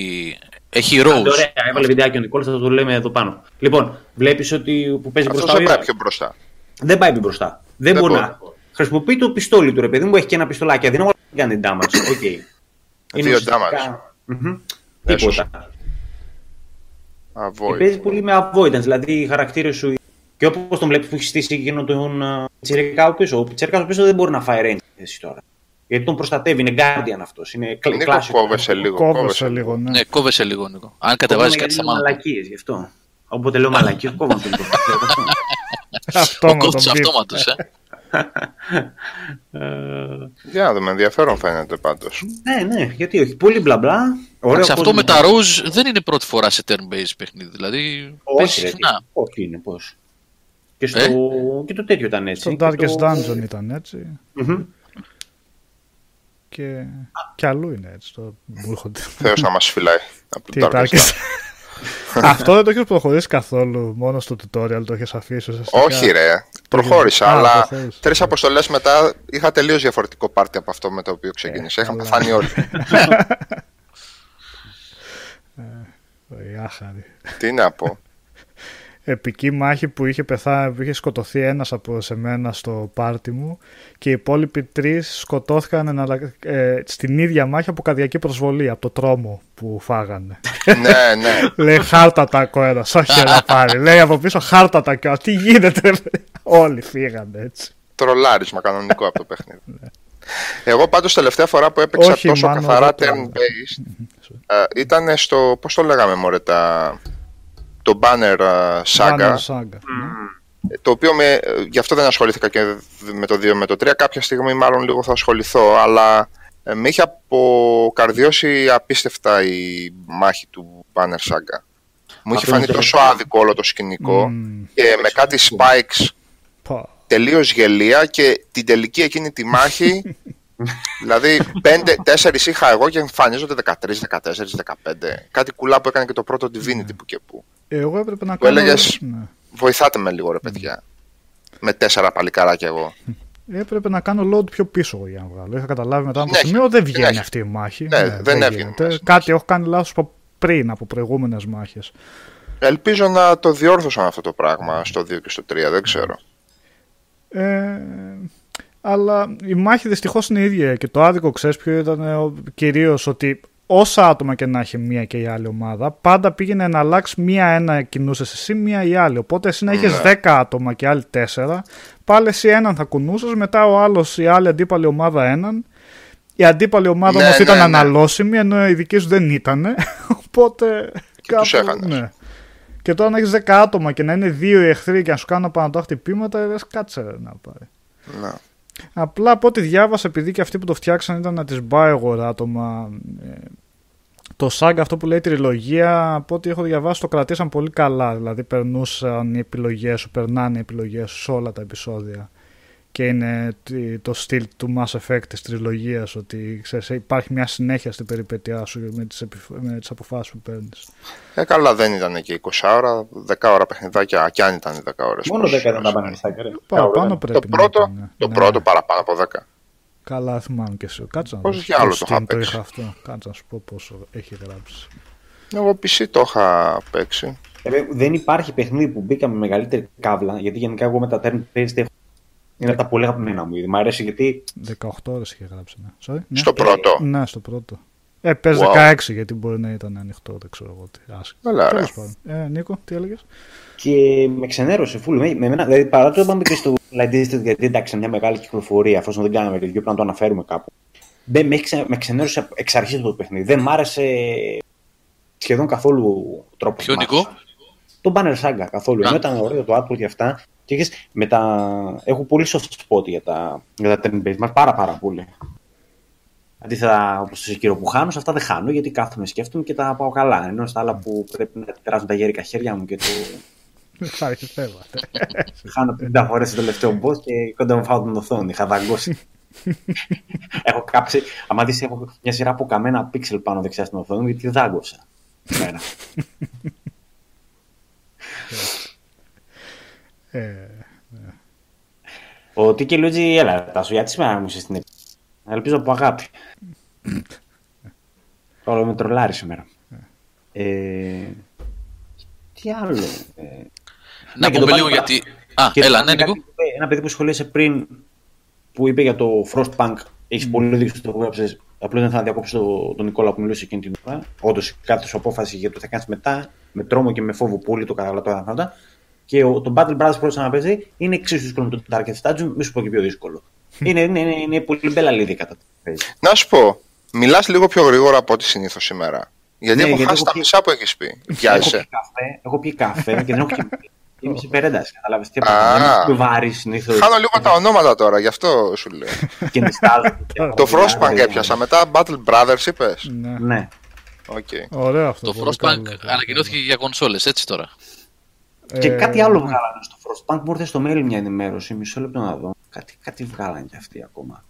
έχει rows. Ωραία, έβαλε βιντεάκι ο Νικόλας, θα το λέμε εδώ πάνω. Λοιπόν, βλέπεις ότι που παίζει Αυτός μπροστά. δεν ο- πάει πιο μπροστά. Δεν πάει πιο μπροστά. Δεν, Δεν μπορεί μπορεί. να. Χρησιμοποιεί το πιστόλι του, ρε παιδί μου, έχει και ένα πιστολάκι. Αδύναμο να κάνει damage. Οκ. Είναι Δύο ουσιαστικά- Μμμ. Έσως. Τίποτα. Και Avoid. παίζει πολύ με avoidance. Δηλαδή οι χαρακτήρες σου. Και όπως τον βλέπεις που έχει στήσει εκείνο τον uh, Πιτσερικά από πίσω. Ο Πιτσερικά από πίσω δεν μπορεί να φάει range θέση τώρα. Γιατί τον προστατεύει, είναι guardian αυτός. Είναι κλ- Νίκο, κλάσικο. κόβεσαι λίγο. Κόβωσε λίγο, ναι. Ναι, κόβεσαι λίγο, Νίκο. Αν κατεβάζεις κάτι στα μάτια. μαλακίες γι' αυτό. Όποτε λέω μαλακίες, κόβω τον Ο Αυτόματο κόψει μπιπ. αυτόματος, ε. Για να δούμε, ενδιαφέρον φαίνεται πάντως. Ναι, ναι, γιατί όχι. Πολύ μπλα μπλα. Ωραίο Εντάξει, αυτό κόσμο. με τα rows δεν είναι πρώτη φορά σε turn-based παιχνίδι. Δηλαδή, παίζει Όχι, ρε, συχνά. τι- όχι είναι πώ. Και, στο... Ε; και το τέτοιο ήταν έτσι. Στο και Darkest το- Dungeon ήταν έτσι. Μμμ. Και, και αλλού είναι έτσι. Το... Μου έρχονται. Θεός να μας φυλάει από Τι το Darkest Darkest. Αυτό δεν το έχεις προχωρήσει καθόλου. Μόνο στο tutorial το έχεις αφήσει. ουσιαστικά. Όχι, ρε. Προχώρησα, Α, αλλά προχώρησε. τρεις αποστολές μετά είχα τελείως διαφορετικό πάρτι από αυτό με το οποίο ξεκίνησα. Είχαν καλά. πεθάνει όλοι. Η άχαρη. Τι να πω. Επική μάχη που είχε, πεθά, που είχε σκοτωθεί ένας από σε μένα στο πάρτι μου και οι υπόλοιποι τρεις σκοτώθηκαν εναλλα- ε, στην ίδια μάχη από καρδιακή προσβολή, από το τρόμο που φάγανε. ναι, ναι. Λέει χάρτα τα ο ένας, όχι να πάρει. Λέει από πίσω χάρτα τα ο Τι γίνεται, ρε. όλοι φύγανε έτσι. Τρολάρισμα κανονικό από το παιχνίδι. Εγώ πάντως τελευταία φορά που έπαιξα Όχι, τόσο μάλλον καθαρά δεν το- turn-based ε, ήταν στο, πώς το λέγαμε μωρέ, τα, το banner ε, saga, Banner Saga, ναι. το οποίο με, ε, γι' αυτό δεν ασχολήθηκα και με το 2 με το 3, κάποια στιγμή μάλλον λίγο θα ασχοληθώ, αλλά ε, με είχε αποκαρδιώσει απίστευτα η μάχη του banner saga. Μου είχε Αυτό φανεί είναι τόσο άδικο όλο το σκηνικό Μμμ. και με κάτι spikes Πω. τελείως γελία και την τελική εκείνη τη μάχη. δηλαδή, 4 είχα εγώ και εμφανίζονται 13, 14, 15. Κάτι κουλά που έκανε και το πρώτο Divinity που και που. Εγώ έπρεπε να Που κάνω... έλεγες- ναι. Βοηθάτε με λίγο, ρε παιδιά. Με τέσσερα παλικάράκια εγώ. Έπρεπε να κάνω load πιο πίσω εγώ για να βγάλω. Είχα καταλάβει μετά από το Ναι, σημείο δεν δεν βγαίνει έχει. αυτή η μάχη. Ναι, δεν έβγαινε γίνεται. μέσα. Κάτι έχω κάνει λάθος από πριν, από προηγούμενες μάχες. Ελπίζω να το διόρθωσαν αυτό το πράγμα στο 2 και στο 3, δεν ξέρω. Ε, αλλά η μάχη δυστυχώς είναι η ίδια και το άδικο ξέρεις ποιο ήταν κυρίως ότι όσα άτομα και να έχει μία και η άλλη ομάδα, πάντα πήγαινε να αλλάξει μία-ένα κινούσες εσύ, μία η άλλη. Οπότε εσύ να είχε Ναι. 10 άτομα και άλλοι 4, πάλι εσύ έναν θα κουνούσες, μετά ο άλλος, η άλλη αντίπαλη ομάδα έναν. Η αντίπαλη ομάδα Ναι, όμως ναι, ήταν ναι. αναλώσιμη, ενώ η δική σου δεν ήταν. Οπότε. Και τους έχανες. ναι. Και τώρα να έχεις 10 άτομα και να είναι δύο οι εχθροί και να σου κάνουν πάνω χτυπήματα, λες κάτσε ρε, να πάρει. Να. Απλά από ό,τι διάβασα, επειδή και αυτοί που το φτιάξαν ήταν να τις Bioware άτομα, ε, το Saga αυτό που λέει τριλογία, από ό,τι έχω διαβάσει το κρατήσαν πολύ καλά. Δηλαδή περνούσαν οι επιλογές σου, περνάνε οι επιλογές σου σε όλα τα επεισόδια. Και είναι τι- το στυλ του Mass Effect της τριλογίας, ότι ξέρεις, υπάρχει μια συνέχεια στην περιπέτειά σου με τις, επιφ- με τις αποφάσεις που παίρνεις. Ε, καλά, δεν ήταν και 20 ώρα, 10 ώρα παιχνιδάκια, κι αν ήταν 10 ώρες. Μόνο πόσες 10 ήταν ώρες. τα πανεριστάκια. ρε. Παραπάνω Κάπου πρέπει Το να πρώτο, ήταν, το ναι. πρώτο παραπάνω από 10. Καλά θυμάμαι και εσύ. Κάτσε να Πώς δω. για άλλο Στο το είχα Steam το παίξει; είχα αυτό. Κάτσε να σου πω πόσο έχει γράψει. Εγώ PC το είχα παίξει. Ε, δεν υπάρχει παιχνίδι που μπήκα με μεγαλύτερη κάβλα, γιατί γενικά εγώ με τα turn based έχω... είναι από τα πολύ αγαπημένα μου. είδη. Μ' αρέσει γιατί 18 ώρες είχε γράψει. Ναι. Sorry, ναι. Στο πρώτο. Ναι, στο πρώτο. Ε, πες Wow. 16 γιατί μπορεί να ήταν ανοιχτό, δεν ξέρω εγώ τι. Άσχημα. Καλά, ρε. Τέλος πάντων. Ε, Νίκο, τι έλεγες; και με ξενέρωσε φούλ. Με, με εμένα, δηλαδή παρά το είπαμε και στο Light District, γιατί εντάξει, μια μεγάλη κυκλοφορία, αφού δεν κάναμε review, πρέπει να το αναφέρουμε κάπου. Δεν, με, έχει ξε- με ξενέρωσε εξ αρχής το παιχνίδι. Δεν μ' άρεσε σχεδόν καθόλου τρόπο. Ποιο Νικό; Το Banner Saga καθόλου. Α. Ενώ ήταν ωραίο το artwork και αυτά. Και έχεις, με τα... Έχω πολύ soft spot για τα, για τα turn based μας, πάρα πάρα πολύ. Αντίθετα, όπως στο Sekiro που χάνω, σε αυτά δεν χάνω γιατί κάθομαι, σκέφτομαι και τα πάω καλά. Ενώ στα άλλα που πρέπει να περάσουν τα γέρικα χέρια μου και το. Υπάρχει θέμα. χάνω 50 φορές το τελευταίο boss και κοντά μου φάω την οθόνη. Είχα δαγκώσει. έχω κάψει. Άμα δεις, έχω μια σειρά από καμένα πίξελ πάνω δεξιά στην οθόνη μου γιατί δάγκωσα. Μέρα. Ε, Ο Τίκη Λούτζι, έλα, τα σου γιατί σήμερα μου είσαι στην επί. Ελπίζω από αγάπη. Όλο με τρολάρι σήμερα. Ε, τι άλλο. Ε, Να και το πούμε πάλι λίγο παρά- γιατί. Α, και έλα, το- ναι, Νίκο. κάτι που είπε Ένα παιδί που σχολίασε πριν που είπε για το Frostpunk. Έχεις πολύ δίκιο στο που έγραψες. Απλώς δεν θα διακόψω το- τον Νικόλα που μιλούσε εκείνη την ώρα. Όντως κάθε σου απόφαση για το τι θα κάνεις μετά, με τρόμο και με φόβο που όλοι το καταλαβαίνουν αυτά. Και ο, το Battle Brothers που να παίζει είναι εξίσου δύσκολο με το Darkest Dungeon, μη σου πω και πιο δύσκολο. είναι, είναι, είναι, είναι πολύ μπελαλίδι κατά το παίζει. Να σου πω, μιλάς λίγο πιο γρήγορα από ό,τι συνήθως σήμερα. Γιατί Ναι, έχω γιατί χάσει έχω τα πει- μισά που έχεις πει. Έχω Βιάζεσαι. πιει καφέ, έχω πιει καφέ και δεν έχω κοιμηθεί. Είμαι σε υπερένταση, κατάλαβες τι Α. έπαθα. Είμαι βάρη συνήθως. Χάνω λίγο τα ονόματα τώρα, γι' αυτό σου λέω. Και νυστάζω. το Frostpunk έπιασα, μετά Battle Brothers είπες. ναι. Ναι. Οκ. Ωραίο αυτό. Το πολύ Frostpunk καλό. ανακοινώθηκε για κονσόλες, έτσι τώρα. Και Ε, κάτι άλλο ναι. βγάλανε στο Frostpunk. Μου ήρθε στο mail μια ενημέρωση. Μισό λεπτό να δω. Κάτι, κάτι βγάλανε κι αυτοί ακόμα.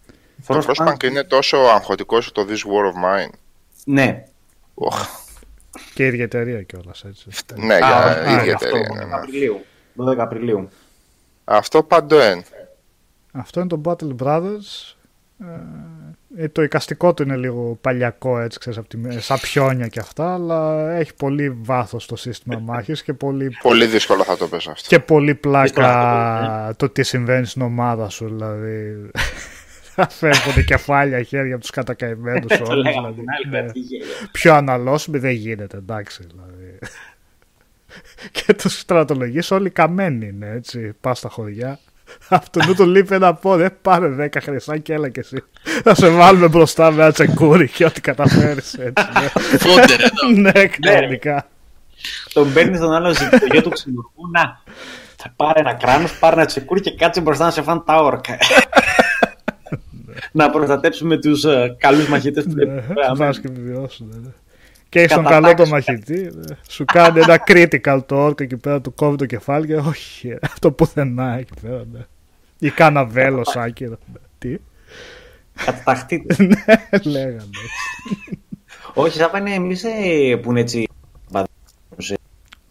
Το Frostpunk είναι τόσο αγχωτικό στο This War of Mine. Ναι. Οχ. Και η ίδια εταιρεία κιόλας έτσι. Ναι, για ίδια εταιρεία. Αυτό, ναι, ναι. Απριλίου. 12 Απριλίου. Αυτό παντοέν. Αυτό είναι το Battle Brothers. Ε, το εικαστικό του είναι λίγο παλιακό έτσι, ξέρεις, από τη, σαν πιόνια και αυτά, αλλά έχει πολύ βάθος το σύστημα μάχης και πολύ, Πολύ δύσκολο θα το πες αυτό. και πολύ Δύσκολο να το πλάκα το τι συμβαίνει στην ομάδα σου, δηλαδή. Θα φεύγουν κεφάλια χέρια από τους κατακαημένους Το όλους. λέγαμε δηλαδή. την άλλη Ναι. μέρα, τι γέλιο. Πιο αναλώσιμοι δεν γίνεται, εντάξει. Δηλαδή. και τους στρατολογείς όλοι καμένοι είναι, έτσι. Πας στα χωριά. Αυτού του λείπει ένα πόδι. Ε, πάρε δέκα χρυσά και έλα και εσύ. Θα σε βάλουμε μπροστά με ένα τσεκούρι και ό,τι καταφέρεις έτσι. ναι. Φόντερ εδώ. ναι, κανονικά. Τον παίρνεις τον άλλο ζητή, το γιο του ξενοδοχού. Να, θα πάρει ένα κράνος, πάρει ένα τσεκούρι και κάτσε μπροστά να σε φάνε τα όρκα. να προστατέψουμε τους uh, καλούς μαχητές του. Ναι, Βάζει και επιβιώσουν. ναι. Και έχει τον Κατά καλό το τάξη. μαχητή. ναι. Σου κάνει ένα critical το όρκο εκεί πέρα, του κόβει το κεφάλι και όχι, ε, αυτό πουθενά εκεί πέρα. Ναι. Ή κάνα βέλος άκυρο. ναι. Τι, Καταταχτείτε. ναι, λέγανε. έτσι. Όχι, θα πάνε εμείς που είναι έτσι. σε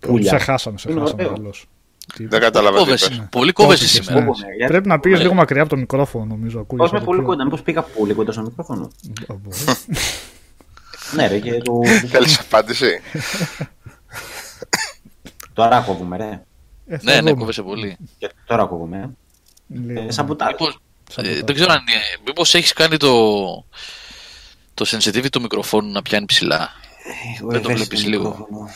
Πουλιά. Σε χάσαμε, σε Είναι χάσαμε ωραίο. τελώς. Τι; Δεν κατάλαβα τι Κόβεσαι. είπες. Πολύ κόβεσαι Κόβεσαι, σήμερα. ναι. Κόβομαι, γιατί- Πρέπει να πήγε Ωραία. λίγο μακριά από το μικρόφωνο, νομίζω. Ακούγεσαι Πώς με από πολύ πιο- κοντά, μήπως πήγα πολύ κοντά στο μικρόφωνο. Α, μπορεί. ναι, ρε, και το. Θέλεις απάντηση; Τώρα κόβουμε, ρε. Ε, θα Ναι, ναι, δούμε. κόβεσαι πολύ. Και τώρα κόβουμε. ε. Λίγο. Ε, Σαπουτάζ. Μήπως, Σαν ε, το δεν ξέρω αν. ε, Μήπως έχεις κάνει το. Το sensitivity του μικροφόνου να πιάνει ψηλά. Έχω Δεν το ευαίσθητο βλέπεις λίγο. μικρόφωνο.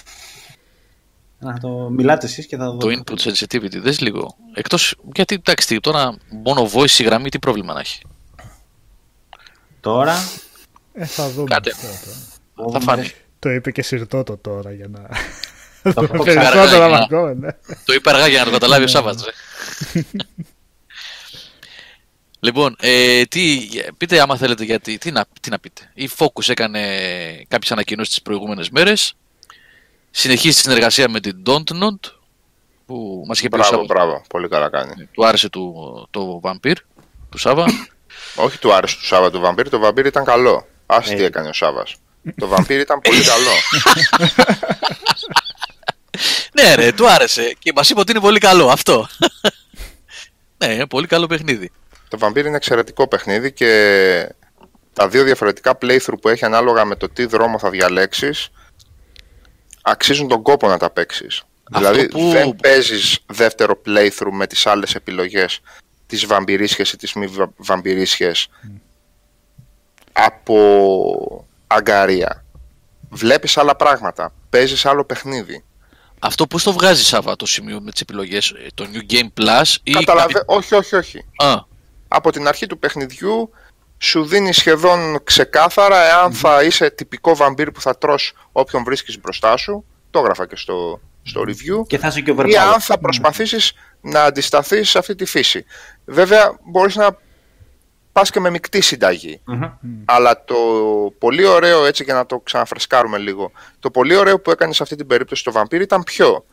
Να το μιλάτε εσείς και θα δω. Το input sensitivity. Δες λίγο. Εκτός. Γιατί εντάξει, τώρα μόνο voice η γραμμή τι πρόβλημα να έχει. Τώρα. Ε, θα δούμε. Κάτε. αυτό τώρα. Θα κόβουμε, φανεί. Το είπε και συρτό το τώρα για να. Το έχω Περισσότερο ψάξει. να ακούω, ναι. Το είπα αργά για να το καταλάβει ο Σάββατς. ρε. λοιπόν, ε, τι, πείτε άμα θέλετε γιατί, τι να, τι να πείτε. Η Focus έκανε κάποιες ανακοινώσεις τις προηγούμενες μέρες. Συνεχίζει τη συνεργασία με την Dontnod που μας είχε πει ο Μπράβο, Σάββας. μπράβο. Πολύ καλά κάνει. Του άρεσε του, το Vampir, του Σάββα. Όχι του άρεσε του Σάββα του Βαμπύρ, το Βαμπύρ ήταν καλό. Άσε Ε. τι έκανε ο Σάββας. Το Βαμπύρ ήταν πολύ καλό. ναι ρε, του άρεσε και μας είπε ότι είναι πολύ καλό αυτό. ναι, είναι πολύ καλό παιχνίδι. Το Vampire είναι εξαιρετικό παιχνίδι και τα δύο διαφορετικά playthrough που έχει ανάλογα με το τι δρόμο θα διαλέξεις αξίζουν τον κόπο να τα παίξεις. Δηλαδή που- δεν παίζεις δεύτερο playthrough με τις άλλες επιλογές τις βαμπυρίσχες ή τις μη βα- βαμπυρίσχες από αγκαρία. Βλέπεις άλλα πράγματα, παίζεις άλλο παιχνίδι. Αυτό πώς το βγάζεις Σάββα το σημείο με τις επιλογές, ε, το New Game Plus ή... Καταλαβα... Όχι, όχι, όχι. Α, από την αρχή του παιχνιδιού σου δίνει σχεδόν ξεκάθαρα εάν θα είσαι τυπικό βαμπύρ που θα τρως όποιον βρίσκεις μπροστά σου. Το έγραφα και στο, στο review. Και θα είσαι και Ή overpowered. αν θα προσπαθήσεις να αντισταθείς σε αυτή τη φύση. Βέβαια μπορείς να πας και με μεικτή συνταγή. Μμμ. Αλλά το πολύ ωραίο, έτσι για να το ξαναφρεσκάρουμε λίγο, το πολύ ωραίο που έκανες σε αυτή την περίπτωση το βαμπύρ ήταν ποιο;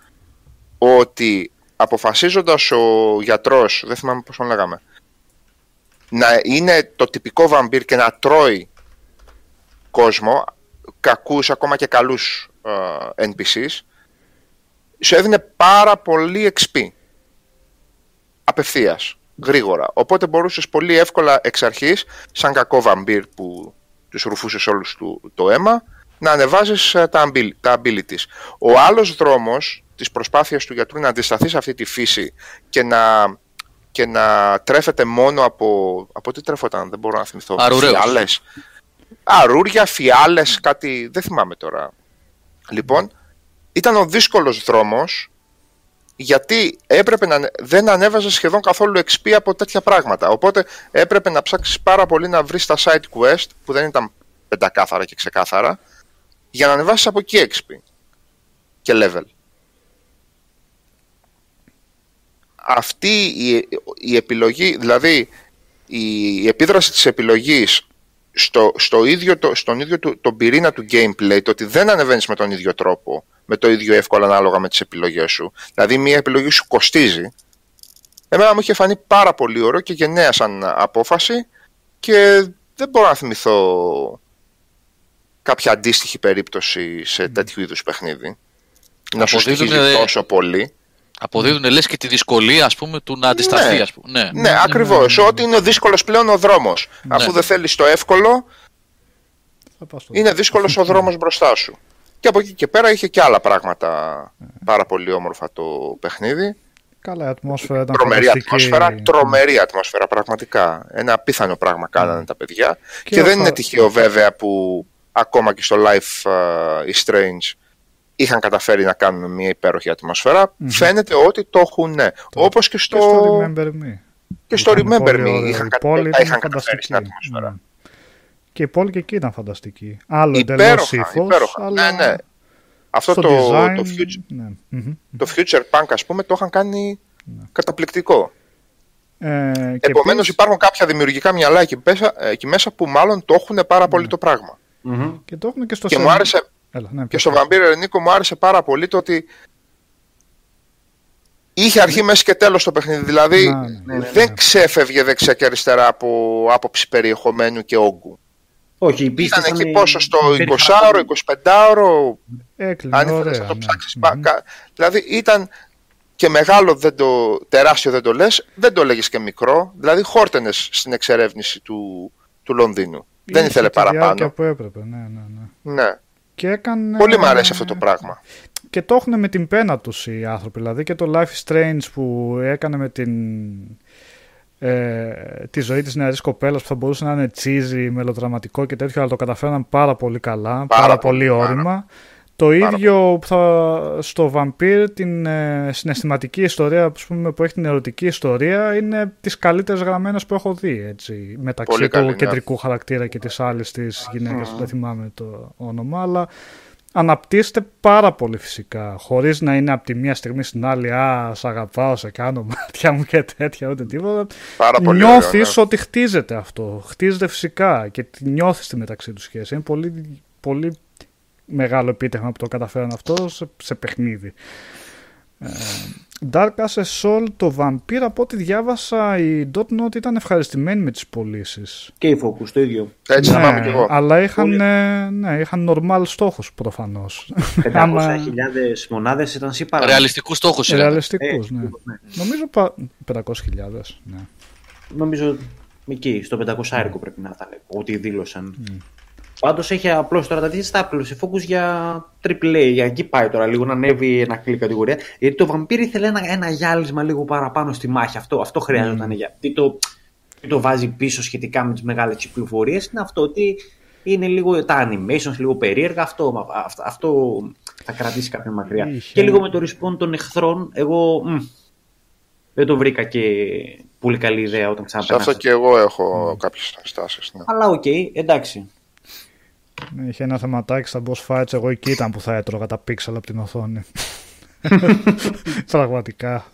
Ότι αποφασίζοντας ο γιατρός, δεν θυμάμαι πώς τον λέγαμε, να είναι το τυπικό βαμπύρ και να τρώει κόσμο, κακούς ακόμα και καλούς ε, NPCs, σου έδινε πάρα πολύ XP. Απευθείας, γρήγορα. Οπότε μπορούσες πολύ εύκολα εξ αρχής, σαν κακό βαμπύρ που τους ρουφούσες όλους του, το αίμα, να ανεβάζεις ε, τα, abil- τα abilities. Ο άλλος δρόμος της προσπάθειας του γιατρού να αντισταθεί σε αυτή τη φύση και να, και να τρέφεται μόνο από... Από τι τρέφονταν, δεν μπορώ να θυμηθώ. Αρουραίους. Φιάλες. Αρούρια, φιάλες, κάτι... Δεν θυμάμαι τώρα. Λοιπόν, ήταν ο δύσκολος δρόμος γιατί έπρεπε να, δεν ανέβαζε σχεδόν καθόλου XP από τέτοια πράγματα. Οπότε έπρεπε να ψάξεις πάρα πολύ να βρεις τα side quest που δεν ήταν πεντακάθαρα και ξεκάθαρα για να ανεβάσεις από εκεί XP και level. Αυτή η, η επιλογή, δηλαδή η επίδραση της επιλογής στο, στο ίδιο, το, στον ίδιο του, τον πυρήνα του gameplay, το ότι δεν ανεβαίνεις με τον ίδιο τρόπο, με το ίδιο εύκολο ανάλογα με τις επιλογές σου. Δηλαδή μια επιλογή σου κοστίζει. Εμένα μου είχε φανεί πάρα πολύ ωραίο και γενναία σαν απόφαση και δεν μπορώ να θυμηθώ κάποια αντίστοιχη περίπτωση σε τέτοιου είδους παιχνίδι. Να σου Αποδίδουνε- στοιχίζει τόσο πολύ. Αποδίδουν λες και τη δυσκολία ας πούμε, του να αντισταθεί. Ναι. Ας πούμε. Ναι. Ναι, ακριβώς. Ότι είναι δύσκολος πλέον ο δρόμος. Ναι. Αφού δεν θέλεις το εύκολο, Θα πας στο- είναι δύσκολος ο δρόμος μπροστά σου. Και από εκεί και πέρα είχε και άλλα πράγματα πάρα πολύ όμορφα το παιχνίδι. Καλά, η ατμόσφαιρα ήταν Τρομερή φανταστική. ατμόσφαιρα, τρομερή ατμόσφαιρα πραγματικά. Ένα απίθανο πράγμα κάνανε τα παιδιά. Και, Και ο δεν Χα- είναι τυχαίο βέβαια που ακόμα και στο Life uh, is Strange είχαν καταφέρει να κάνουν μια υπέροχη ατμόσφαιρα. Φαίνεται ότι το έχουν, ναι. Όπως και στο, Και στο Remember Me. και στο Ήταν Remember πολύ Me ωραίο. είχαν, Η κατα- πόλη τα ήταν είχαν καταφέρει στην φανταστική. ατμόσφαιρα. Ναι. Και η πόλη και εκεί ήταν φανταστική. Άλλο εντελώς Υπέροχα, ύφος, υπέροχα. αλλά Ναι, ναι. Αυτό στο το, design, το, future, ναι. Μμμ. το Future Punk ας πούμε το είχαν κάνει καταπληκτικό. Ε, και Επομένως επίσης- υπάρχουν κάποια δημιουργικά μυαλά εκεί μέσα, εκεί μέσα που μάλλον το έχουν πάρα πολύ το πράγμα. Μμμ. Και το έχουν και στο Και σε- μου άρεσε, Έλα, ναι, και πες. στο Vampire Νίκο μου άρεσε πάρα πολύ το ότι είχε αρχή, μέση και τέλος το παιχνίδι. Δηλαδή Να, ναι, ναι, δεν ναι. ξέφευγε δεξιά και αριστερά από άποψη περιεχομένου και όγκου. Όχι, η πίστη Ήταν εκεί ήταν πόσο στο υπήρχε 20ωρο, 25ωρο, Έκλεινε, αν ήθελες ωραία, να το ναι. ψάξεις. Μμμ. πα- κα- Δηλαδή ήταν και μεγάλο, δεν το, τεράστιο δεν το λες, δεν το λέγεις και μικρό. Δηλαδή χόρτενες στην εξερεύνηση του, του Λονδίνου. δεν Είχε ήθελε τη διάρκεια παραπάνω. που έπρεπε, ναι, ναι, ναι. Ναι. Και έκανε... Πολύ μου αρέσει αυτό το πράγμα. Και το έχουν με την πένα τους οι άνθρωποι. Δηλαδή και το Life is Strange που έκανε με την... Ε, τη ζωή της νεαρής κοπέλας που θα μπορούσε να είναι cheesy, μελοδραματικό και τέτοιο, αλλά το καταφέραν πάρα πολύ καλά, πάρα, πολύ πολύ, όρημα. Το ίδιο που θα, στο Vampire, την ε, συναισθηματική ιστορία ας πούμε, που έχει την ερωτική ιστορία είναι τις καλύτερες γραμμένες που έχω δει έτσι, μεταξύ Πολύ του καλή, ναι. κεντρικού χαρακτήρα και της άλλης της γυναίκας, δεν θυμάμαι το όνομα, αλλά αναπτύσσεται πάρα πολύ φυσικά, χωρίς να είναι από τη μία στιγμή στην άλλη «Α, σ' αγαπάω, σε κάνω μάτια μου» και τέτοια, ούτε τίποτα. Πάρα πολύ Νιώθεις ωραίο, ναι. ότι χτίζεται αυτό, χτίζεται φυσικά και τη νιώθεις τη μεταξύ τους σχέση. Είναι πολύ, πολύ μεγάλο επίτευγμα που το καταφέραν αυτό σε, σε παιχνίδι. Ε, Dark as a Soul, το Vampire, από ό,τι διάβασα, η Dotnod ήταν ευχαριστημένη με τις πωλήσεις. Και η Focus το ίδιο. Έτσι θυμάμαι κι εγώ. αλλά είχαν, Πολύ. ε, ναι, είχαν normal στόχους προφανώς. 500.000 Άμα- μονάδες ήταν σύπαρα. Ρεαλιστικούς στόχους είναι. Ρεαλιστικούς, Ε, ναι. ναι. Νομίζω πα- 500.000, ναι. Νομίζω εκεί, στο 500 άρικο πρέπει να ήταν, ό,τι δήλωσαν. Πάντως έχει απλώς τώρα τα δείτε στα Apple, σε focus για AAA, για εκεί πάει τώρα λίγο να ανέβει ένα κλικ κατηγορία. Γιατί το Vampire ήθελε ένα, ένα γυάλισμα λίγο παραπάνω στη μάχη, αυτό, αυτό χρειάζονταν. Για, τι, το, τι το βάζει πίσω σχετικά με τις μεγάλες κυκλοφορίες είναι αυτό ότι είναι λίγο τα animations, λίγο περίεργα, αυτό, αυτό, αυτό θα κρατήσει κάποιον μακριά. Είχε. Και λίγο με το respawn των εχθρών, εγώ μ, δεν το βρήκα και πολύ καλή ιδέα όταν Σε ξαναπέρασε. αυτό και εγώ έχω κάποιες στάσεις. Ναι. Αλλά οκ, εντάξει. Ναι, Είχε ένα θεματάκι στα boss fights, εγώ εκεί ήταν που θα έτρωγα τα pixel από την οθόνη. Πραγματικά.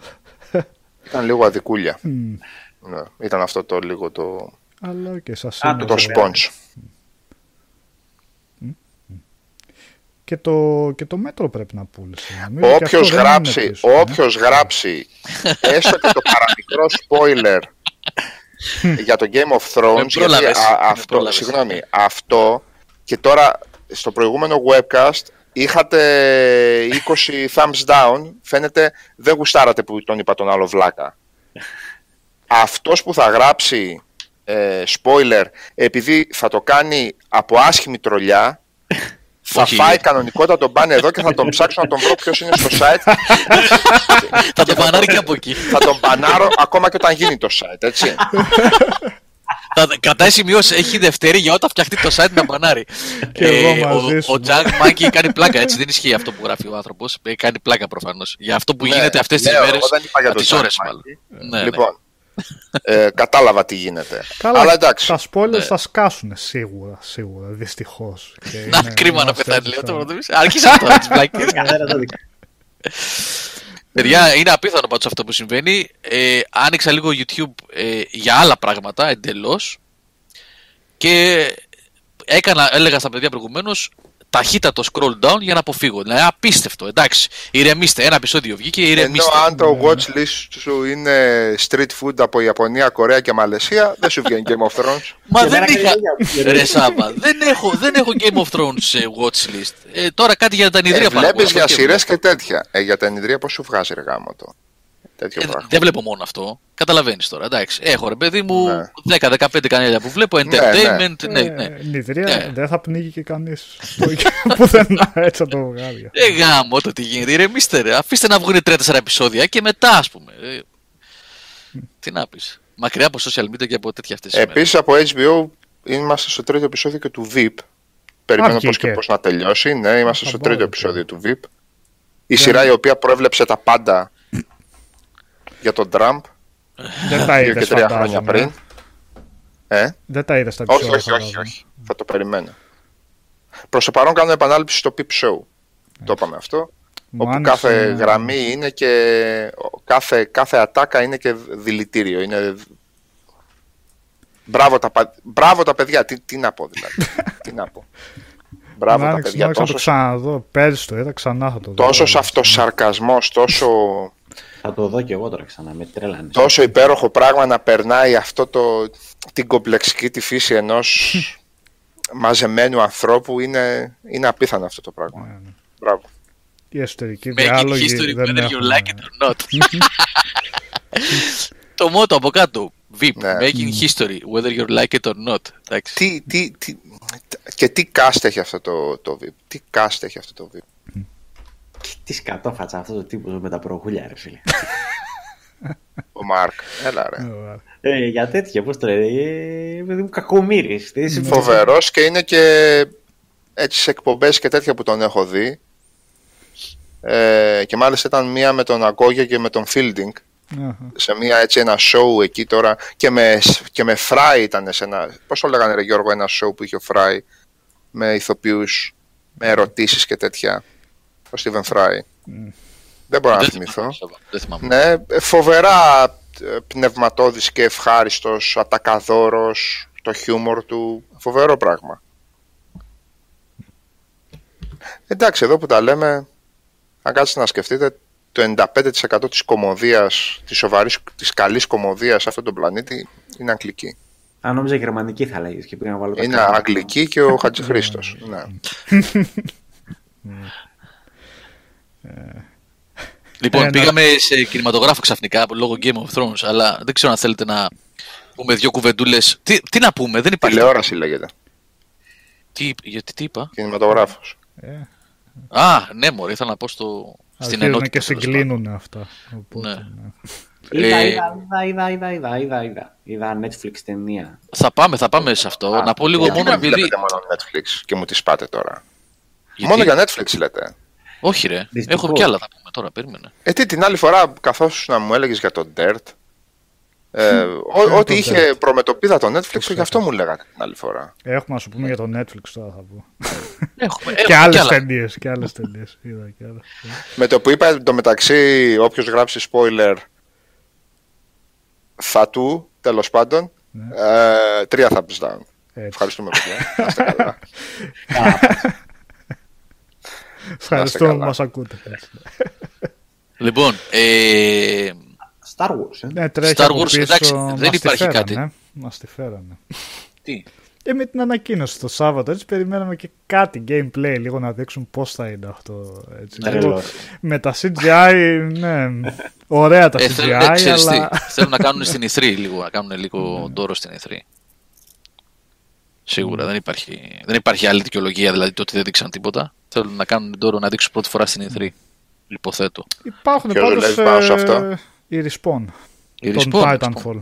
Ήταν λίγο αδικούλια. Μμ. Ναι. Ήταν αυτό το λίγο το, Αλλά και σας Α, είναι. το Βέβαια. sponge. Και το, και το μέτρο πρέπει να πούλησε. Νομίζω και Όποιος αυτό δεν γράψει, είναι πίσω, ε. όποιος γράψει έστω και το παραμικρό spoiler για το Game of Thrones, Με πρόλαβες, γιατί α- με αυτό, πρόλαβες. συγγνώμη, αυτό και τώρα στο προηγούμενο webcast είχατε 20 thumbs down, φαίνεται δεν γουστάρατε που τον είπα τον άλλο βλάκα. Αυτός που θα γράψει ε, spoiler επειδή θα το κάνει από άσχημη τρολιά θα Όχι. φάει κανονικότατα τον πάνε εδώ και θα τον ψάξω να τον βρω ποιος είναι στο site Θα το μπανάρει και από εκεί. θα τον μπανάρω ακόμα και όταν γίνει το site, έτσι. Θα κρατάει σημειώσει. Έχει Δευτέρη για όταν φτιαχτεί το site να μπανάρει. Και εγώ μαζί ο, σου. ο Τζακ Μάκη κάνει πλάκα. Έτσι δεν ισχύει αυτό που γράφει ο άνθρωπος. Κάνει πλάκα προφανώς. Για αυτό που Ναι, γίνεται αυτές τις ναι, μέρες. εγώ δεν είπα για το Τις Jack ώρες Mike. μάλλον. Ναι, ναι. λοιπόν, ε, κατάλαβα τι γίνεται. Καλά, Αλλά εντάξει, τα spoilers Ναι. θα σκάσουν σίγουρα, σίγουρα, δυστυχώς. Να κρίμα να πεθάνει λίγο το πρωτοβουλίο. Άρχισε αυτό τις πλάκε. Καθένα το δικό. Παιδιά, είναι απίθανο πάντως αυτό που συμβαίνει. Ε, άνοιξα λίγο YouTube ε, για άλλα πράγματα εντελώς. Και έκανα, έλεγα στα παιδιά προηγουμένως, ταχύτατο scroll down για να αποφύγω. Δηλαδή απίστευτο. Εντάξει, ηρεμήστε. Ένα επεισόδιο βγήκε, Ενώ ηρεμήστε. αν το watch list σου είναι street food από Ιαπωνία, Κορέα και Μαλαισία, δεν σου βγαίνει Game of Thrones. Μα Για δεν μένα είχα. κάνει ίδια. Ρε Σάβα, δεν έχω, δεν έχω Game of Thrones σε watch list. Ε, τώρα κάτι για τα νηδρία Ε, θα πω, Βλέπει αυτό για και σειρές βλέπω. και τέτοια. Ε, για τα ενιδρία πώς σου βγάζει ρε γάμο το; Τέτοιο Ε, πράγμα. δεν βλέπω μόνο αυτό. Καταλαβαίνεις τώρα. Εντάξει. Έχω ρε παιδί μου Ναι. 10-15 κανάλια που βλέπω. Entertainment. Ναι, ναι. Ε, νηδρία Ναι. δεν θα πνίγει και κανείς. Πουθενά έτσι θα το βγάλει. Ε, γάμο το τι γίνεται. Ηρεμήστε ρε. Αφήστε να βγουν 3-4 επεισόδια και μετά ας πούμε. Ε, τι να πεις. Μακριά από social media και από τέτοια αυτές Επίσης από HBO είμαστε στο τρίτο επεισόδιο και του VIP. Περιμένω Α, πώς και βγήκε. πώς να τελειώσει. Ναι, είμαστε Θα στο πάρω τρίτο και. επεισόδιο του VIP. Η σειρά η οποία προέβλεψε τα πάντα για τον Τραμπ Δεν τα δύο είδες και τρία χρόνια πριν. Ε, Δεν τα είδες στα όχι, επεισόδια. όχι, όχι, φαντάζομαι. όχι. Θα το περιμένω. Προς το παρόν κάνω επανάληψη στο Peep Show. Το είπαμε αυτό. Μου όπου άνοιξε- κάθε γραμμή είναι και. Κάθε, κάθε ατάκα είναι και δηλητήριο. Είναι... Μπράβο, τα, πα- μπράβο τα παιδιά. Τι, τι να πω δηλαδή. τι να πω. Μπράβο Μου τα άνοιξε παιδιά. να το Τόσο, ξαναδώ. Πέρυσι το είδα, ξανά θα το δω. τόσο αυτοσαρκασμός, τόσο, Θα το δω και εγώ τώρα ξανά, με τρέλανε. τόσο υπέροχο πράγμα να περνάει αυτό το, την κομπλεξική τη φύση ενός μαζεμένου ανθρώπου είναι, είναι απίθανο αυτό το πράγμα. Ναι, ναι. Μπράβο. Οι εσωτερικοί Making διάλογοι history δεν whether you έχουν... like it or not. το μότο από κάτω. VIP. Ναι. Making history whether you like it or not. Εντάξει. Τι, τι, τι, και τι cast έχει αυτό το, το VIP. Τι cast έχει αυτό το VIP. Τι σκατόφατσα αυτός το τύπος με τα προχούλια, ρε φίλε. Ο Μάρκ. Έλα ρε. ε, για τέτοια, πώς το λένε. Ε, παιδί μου, κακομύρης. Τι είσαι- Φοβερός και είναι και έτσι σε εκπομπές και τέτοια που τον έχω δει. Ε, και μάλιστα ήταν μία με τον Αγκόγια και με τον Fielding Αχα. σε μία έτσι ένα show εκεί τώρα και με, και με Fry ήταν σε ένα πώς το λέγανε ρε Γιώργο ένα show που είχε ο Fry με ηθοποιούς με ερωτήσεις και τέτοια ο Steven Fry δεν μπορώ να Δεν θυμηθώ θυμάμαι, Σάβα, Δεν θυμάμαι. ναι, φοβερά ε, πνευματώδης και ευχάριστος, ατακαδόρος, το χιούμορ του, φοβερό πράγμα. Εντάξει, εδώ που τα λέμε, αν κάτσετε να σκεφτείτε, το 95% της κομμωδίας, της σοβαρής, της καλής κομμωδίας σε αυτόν τον πλανήτη είναι αγγλική. Αν νόμιζα γερμανική θα λέγεις και πήγα να βάλω τα Είναι κάτω. αγγλική και ο Χατζηχρήστος. ναι. Λοιπόν, Ένα- πήγαμε σε κινηματογράφο ξαφνικά λόγω Game of Thrones, αλλά δεν ξέρω αν θέλετε να πούμε δύο κουβεντούλες. Τι, τι να πούμε, δεν υπάρχει. Τηλεόραση λέγεται, Τι, γιατί τι είπα; κινηματογράφος. Ε, Α, ναι, μωρέ, ήθελα να πω στο, στην αρχίζουν ενότητα. και τέλος συγκλίνουν αυτά. Οπότε, Ναι. ναι. Είδα, Ε, είδα, είδα, είδα, είδα, είδα, είδα. Είδα Netflix ταινία. πάντων. Θα πάμε, θα πάμε σε αυτό. Α, να πω λίγο Γιατί μόνο δεν επειδή. βλέπετε μόνο Netflix και μου τις πάτε τώρα; γιατί- Μόνο για Netflix λέτε. Όχι, ρε. Δυστυχώς. Έχω κι άλλα να πούμε τώρα, περίμενε. Ε, τι, την άλλη φορά, καθώς να μου έλεγες για τον Dirt, ε, ό- Ποιο ό,τι είναι το είχε προμετωπίδα το Netflix, γι' αυτό μου λέγατε την άλλη φορά. Έχουμε να σου πούμε για το Netflix τώρα θα πω. Έχουμε, και έχουμε άλλες άλλα. ταινίες. Και άλλες ταινίες. Είδα και άλλες. Με το που είπα εντωμεταξύ, όποιος γράψει spoiler, θα του, τέλος πάντων, Ναι. ε, τρία thumbs down. Έτσι. Ευχαριστούμε, παιδιά. Να είστε καλά. Ευχαριστούμε που καλά. μας ακούτε. Έτσι. Λοιπόν, ε, Star Wars, ε. Ναι, τρέχει Star από Wars, πίσω, εντάξει, δεν μας τη υπάρχει φέρανε, κάτι. ε. Μας τη φέρανε. τι; Ε, με την ανακοίνωση το Σάββατο, έτσι περιμέναμε και κάτι gameplay, λίγο να δείξουν πώς θα είναι αυτό. Έτσι. Ναι, Λίγο τρελό. με τα CGI, ναι, ωραία τα Ε, CGI, θέλουν, ε, ξέρεις τι, αλλά... θέλουν να κάνουν στην E3 λίγο, να κάνουν λίγο ντόρο στην E3. Σίγουρα δεν υπάρχει, δεν υπάρχει άλλη δικαιολογία δηλαδή το ότι δεν δείξαν τίποτα. Θέλουν να κάνουν ντόρο να δείξουν πρώτη φορά στην E3. Υποθέτω. Υπάρχουν Ποιος πάντως δουλεύει πάνω σε αυτό; ε, η Respawn. Η τον Respawn, Titanfall.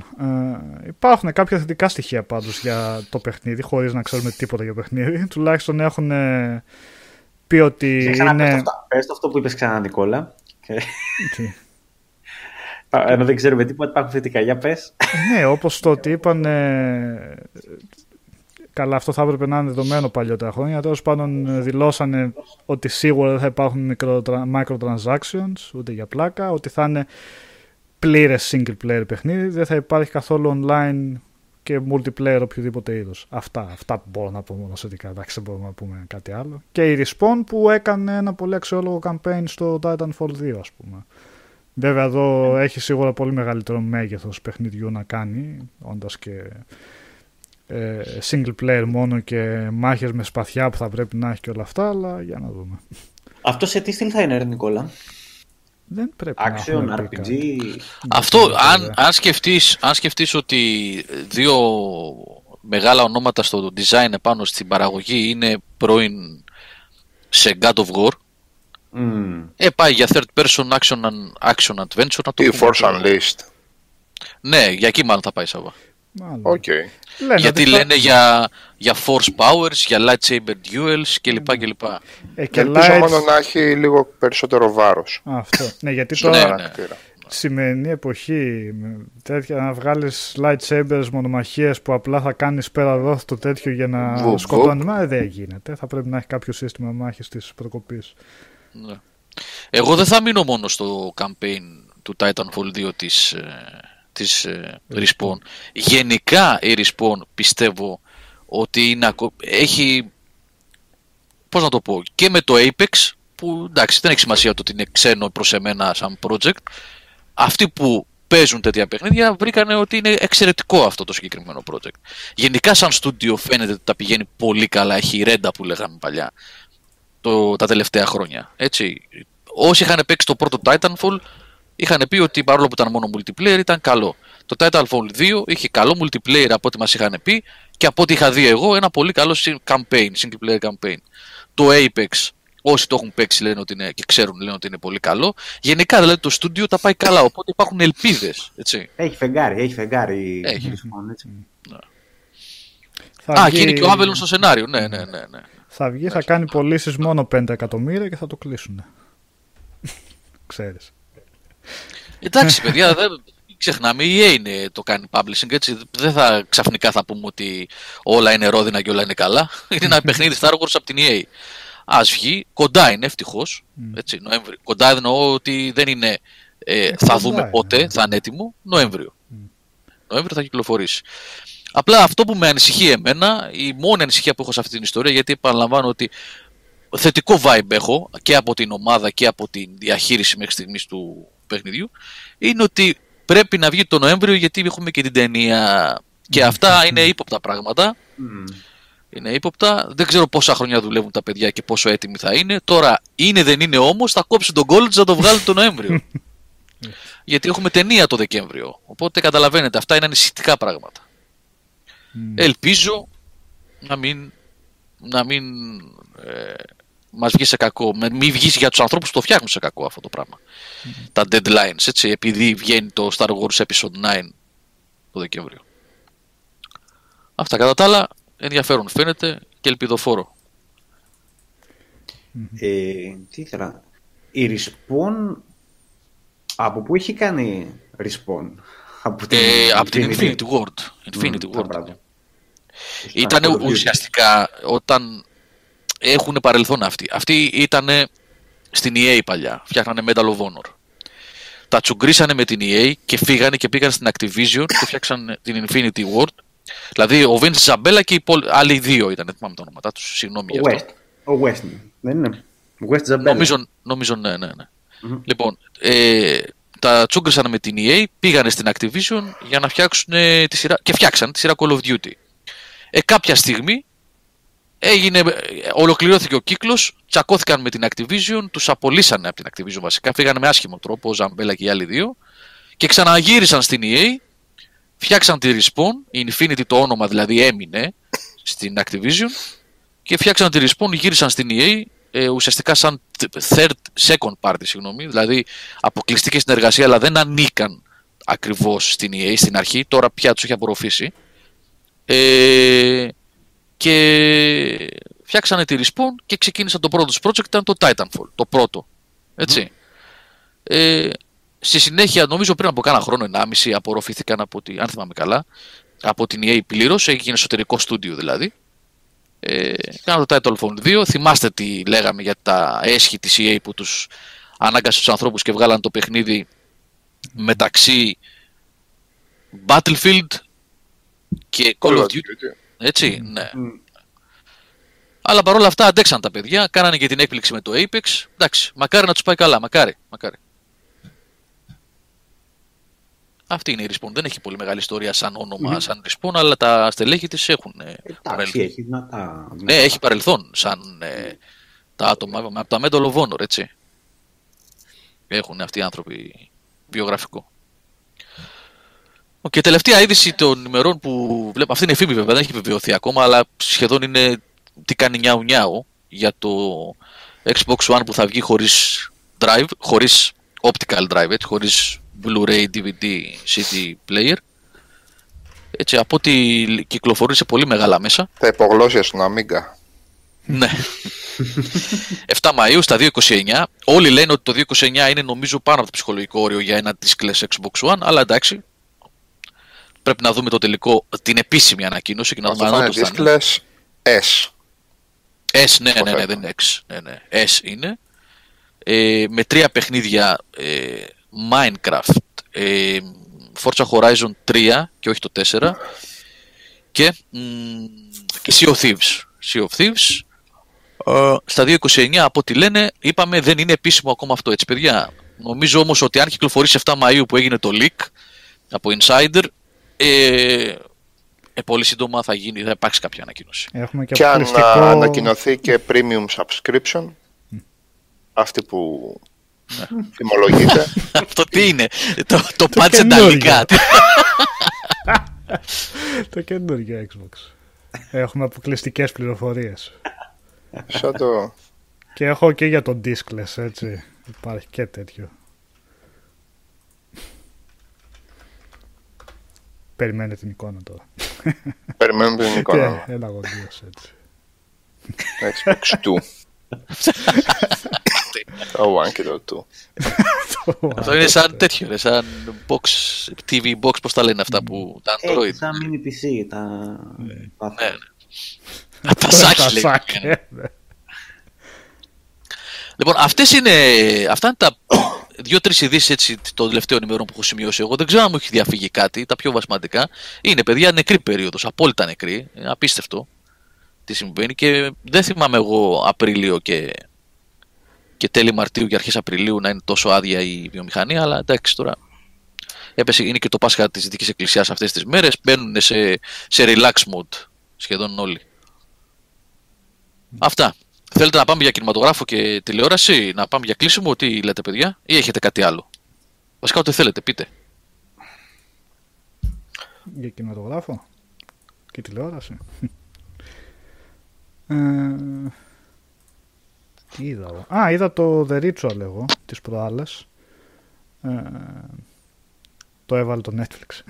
Ε, υπάρχουν κάποια θετικά στοιχεία πάντως για το παιχνίδι, χωρίς να ξέρουμε τίποτα για παιχνίδι. Τουλάχιστον έχουν ε, πει ότι Και ξανά πες το είναι... αυτό. Πες το αυτό που είπες ξανά, Νικόλα. Και- Τι; Ενώ δεν ξέρουμε τίποτα, υπάρχουν θετικά. Για πες. ναι, όπως το ότι είπαν... ε, καλά, αυτό θα έπρεπε να είναι δεδομένο παλιότερα χρόνια. Τέλος πάντων, ε, δηλώσανε ότι σίγουρα δεν θα υπάρχουν μικροτρα- microtransactions, ούτε για πλάκα, ότι θα είναι πλήρες single player παιχνίδι, δεν θα υπάρχει καθόλου online και multiplayer οποιοδήποτε είδος. Αυτά, αυτά που μπορώ να πω μόνο σχετικά. Εντάξει, δεν μπορούμε να πούμε κάτι άλλο. Και η Respawn που έκανε ένα πολύ αξιόλογο campaign στο Titanfall 2, ας πούμε. Βέβαια εδώ έχει σίγουρα πολύ μεγαλύτερο μέγεθος παιχνιδιού να κάνει, όντας και ε, single player μόνο και μάχες με σπαθιά που θα πρέπει να έχει και όλα αυτά, αλλά για να δούμε. Αυτό σε τι στυλ θα είναι, ρε Νικόλα; Δεν πρέπει Action, να έχουμε πει RPG. κάτι. Αυτό, βέβαια. αν, αν, σκεφτείς, αν σκεφτείς ότι δύο μεγάλα ονόματα στο design επάνω στην παραγωγή είναι πρώην σε God of War, Μμμ. ε, πάει για third person action, action adventure να το Ή πούμε Force αυτό. Unleashed. Ναι, για εκεί μάλλον θα πάει Σάβα. Μάλλον. Οκ. Λένε Γιατί ότι θα- λένε για, για force powers, για lightsaber duels κλπ. κλπ. Ε, και Ελπίζω lights- μόνο να έχει λίγο περισσότερο βάρος. Αυτό. Ναι, γιατί Ναι, τώρα ναι. Χαρακτήρα. σημερινή εποχή με τέτοια να βγάλεις lightsabers μονομαχίες που απλά θα κάνεις πέρα δόθ το τέτοιο για να Βουπ, βουπ. σκοτώνει. Μα δεν γίνεται. Θα πρέπει να έχει κάποιο σύστημα μάχης της προκοπής. Ναι. Εγώ δεν θα μείνω μόνο στο campaign του Titanfall 2 της, ε, της ε, Respawn. Γενικά η Respawn πιστεύω ότι είναι, ακο- έχει, πώς να το πω, και με το Apex, που εντάξει δεν έχει σημασία το ότι είναι ξένο προς εμένα σαν project, αυτοί που παίζουν τέτοια παιχνίδια βρήκανε ότι είναι εξαιρετικό αυτό το συγκεκριμένο project. Γενικά σαν στούντιο φαίνεται ότι τα πηγαίνει πολύ καλά, έχει ρέντα που λέγαμε παλιά το, τα τελευταία χρόνια. Έτσι. Όσοι είχαν παίξει το πρώτο Titanfall είχαν πει ότι παρόλο που ήταν μόνο multiplayer ήταν καλό. Το Titanfall 2 είχε καλό multiplayer από ό,τι μας είχαν πει και από ό,τι είχα δει εγώ ένα πολύ καλό συ- campaign, single player campaign. Το Apex όσοι το έχουν παίξει λένε ότι είναι, και ξέρουν λένε ότι είναι πολύ καλό. Γενικά δηλαδή το στούντιο τα πάει καλά οπότε υπάρχουν ελπίδες. Έτσι. Έχει φεγγάρι, έχει φεγγάρι. Έχει. Λοιπόν, έτσι. Θα Α, βγει- και είναι και ο Άβελον στο σενάριο. Ναι, ναι, ναι. ναι. Θα βγει, θα κάνει πωλήσεις μόνο 5 εκατομμύρια και θα το κλείσουν. Ξέρεις. Εντάξει, παιδιά, δεν μην ξεχνάμε. Η EA είναι το κάνει publishing. Έτσι. Δεν θα ξαφνικά θα πούμε ότι όλα είναι ρόδινα και όλα είναι καλά. Είναι ένα παιχνίδι Star Wars από την EA. Α βγει, κοντά είναι ευτυχώς. Νοέμβριο. Κοντά εννοώ ότι δεν είναι ε, θα κοντά δούμε είναι. πότε, θα είναι έτοιμο. Νοέμβριο. Νοέμβριο θα κυκλοφορήσει. Απλά αυτό που με ανησυχεί εμένα, η μόνη ανησυχία που έχω σε αυτή την ιστορία, γιατί επαναλαμβάνω ότι θετικό vibe έχω και από την ομάδα και από τη διαχείριση μέχρι στιγμής του παιχνιδιού, είναι ότι πρέπει να βγει το Νοέμβριο γιατί έχουμε και την ταινία. Και αυτά είναι ύποπτα πράγματα. Μμμ. Είναι ύποπτα. Δεν ξέρω πόσα χρόνια δουλεύουν τα παιδιά και πόσο έτοιμοι θα είναι. Τώρα είναι δεν είναι όμως, θα κόψει τον college να το βγάλει το Νοέμβριο. Γιατί έχουμε ταινία το Δεκέμβριο. Οπότε καταλαβαίνετε, αυτά είναι ανησυχητικά πράγματα. Ελπίζω να μην, να μην ε, μας βγει σε κακό. Με- Μην βγεις για τους ανθρώπους που το φτιάχνουν σε κακό αυτό το πράγμα. Τα deadlines, έτσι, επειδή βγαίνει το Star Wars Episode 9 το Δεκέμβριο. Αυτά κατά τα άλλα ενδιαφέρον φαίνεται και ελπιδοφόρο. Ε, τι ήθελα. Η Respawn από πού έχει κάνει Respawn; Από την, Ε, από την Infinity Ward. Infinity Μμ, Ward. μπράβο. Ήταν Call of Duty. ουσιαστικά όταν έχουν παρελθόν αυτοί. Αυτοί ήταν στην EA παλιά. Φτιάχνανε Medal of Honor. Τα τσουγκρίσανε με την EA και φύγανε και πήγαν στην Activision και φτιάξαν την Infinity Ward. Δηλαδή ο Vince Ζαμπέλα και οι υπόλοι- άλλοι δύο ήταν. Δεν θυμάμαι τα ονόματά τους. Συγγνώμη Ο γι' αυτό. West. Ο West. είναι. Δεν είναι. West Zabella. Νομίζω, νομίζω ναι, ναι, ναι. Λοιπόν, ε, τα τσούγκρισαν με την EA, πήγανε στην Activision για να φτιάξουν ε, τη σειρά, και φτιάξαν τη σειρά Call of Duty. Ε, κάποια στιγμή έγινε, ε, ολοκληρώθηκε ο κύκλος, τσακώθηκαν με την Activision, τους απολύσανε από την Activision βασικά, φύγανε με άσχημο τρόπο, ο Ζαμπέλα και οι άλλοι δύο, και ξαναγύρισαν στην EA, φτιάξαν τη Respawn, η Infinity το όνομα δηλαδή έμεινε στην Activision, και φτιάξαν τη Respawn, γύρισαν στην EA ε, ουσιαστικά σαν third, second party, συγγνώμη, δηλαδή αποκλειστική συνεργασία, αλλά δεν ανήκαν ακριβώς στην EA στην αρχή, τώρα πια τους έχει απορροφήσει. Ε, και φτιάξανε τη Respawn και ξεκίνησαν το πρώτο τους project, ήταν το Titanfall, το πρώτο. Έτσι. Ε, στη συνέχεια, νομίζω πριν από κάνα χρόνο, 1,5 απορροφήθηκαν από τη, αν θυμάμαι καλά, από την EA πλήρως, έγινε εσωτερικό στούντιο δηλαδή. Ε, κάνω το Titanfall 2. Θυμάστε τι λέγαμε για τα έσχη της EA που τους ανάγκασε τους ανθρώπους και βγάλαν το παιχνίδι μεταξύ Battlefield και Call of Duty. Έτσι, ναι. Αλλά παρόλα αυτά αντέξαν τα παιδιά, κάνανε και την έκπληξη με το Apex. Εντάξει, μακάρι να τους πάει καλά, μακάρι. μακάρι. Αυτή είναι η Respawn. Δεν έχει πολύ μεγάλη ιστορία σαν όνομα, σαν Respawn, αλλά τα στελέχη της έχουν ε, Εντάξει, έχει δυνατά. Ναι, έχει παρελθόν σαν ε, τα άτομα από τα Medal of Honor, έτσι. Έχουν αυτοί οι άνθρωποι βιογραφικό. Και τελευταία είδηση των ημερών που βλέπω, αυτή είναι φήμη βέβαια, δεν έχει επιβεβαιωθεί ακόμα, αλλά σχεδόν είναι τι κάνει νιάου νιάου για το Xbox One που θα βγει χωρίς drive, χωρίς optical drive, έτσι, χωρίς Blu-ray, DVD, CD player. Έτσι, από ό,τι κυκλοφορεί σε πολύ μεγάλα μέσα. Θα υπογλώσει στον Amiga. Ναι. 7 Μαΐου στα 2.29. Όλοι λένε ότι το 2.29 είναι νομίζω πάνω από το ψυχολογικό όριο για ένα diskless Xbox One, αλλά εντάξει. Πρέπει να δούμε το τελικό, την επίσημη ανακοίνωση και να δούμε αν όντως θα είναι. S. S, ναι, ναι, ναι, δεν είναι X. Ναι, ναι. S είναι. Ε, με τρία παιχνίδια ε, Minecraft, ε, Forza Horizon 3 και όχι το 4 και, και Sea of Thieves. Sea of Thieves ε, στα 2.29 από ό,τι λένε είπαμε δεν είναι επίσημο ακόμα αυτό έτσι παιδιά. Νομίζω όμως ότι αν κυκλοφορήσει 7 Μαΐου που έγινε το leak από Insider ε, ε, πολύ σύντομα θα, γίνει, θα υπάρξει κάποια ανακοίνωση. Έχουμε και, και αν ανακοινωθεί και premium subscription, αυτή που Θυμολογείται. Αυτό τι είναι, το, το πάτσε ενταλικά. το καινούργιο Xbox. Έχουμε αποκλειστικές πληροφορίες. Σαν το... Και έχω και για το diskless, έτσι. Υπάρχει και τέτοιο. Περιμένετε την εικόνα τώρα. Περιμένουμε την εικόνα. Ένα γοντίος έτσι. Xbox 2. Το One και το 2. Αυτό είναι σαν τέτοιο, είναι σαν box, TV box, πώς τα λένε αυτά που τα Android. Ε, σαν mini PC, τα... Ναι, ναι. Τα σάκια ναι. Λοιπόν, αυτές είναι, αυτά είναι τα δύο-τρεις ειδήσεις έτσι των τελευταίων ημερών που έχω σημειώσει εγώ. Δεν ξέρω αν μου έχει διαφύγει κάτι. Τα πιο βασματικά είναι παιδιά νεκρή περίοδος. Απόλυτα νεκρή. Είναι απίστευτο τι συμβαίνει και δεν θυμάμαι εγώ Απρίλιο και και τέλη Μαρτίου και αρχές Απριλίου να είναι τόσο άδεια η βιομηχανία, αλλά εντάξει τώρα. Έπεσε, είναι και το Πάσχα της Δυτικής Εκκλησίας αυτές τις μέρες. Μπαίνουν σε, σε relax mode σχεδόν όλοι. Αυτά. Θέλετε να πάμε για κινηματογράφο και τηλεόραση, να πάμε για κλείσιμο, τι λέτε παιδιά, ή έχετε κάτι άλλο; Βασικά ό,τι θέλετε, πείτε. Για κινηματογράφο και τηλεόραση. Ε, τι είδα Α, είδα το The Ritual εγώ, τις προάλλες. Ε, το έβαλε το Netflix.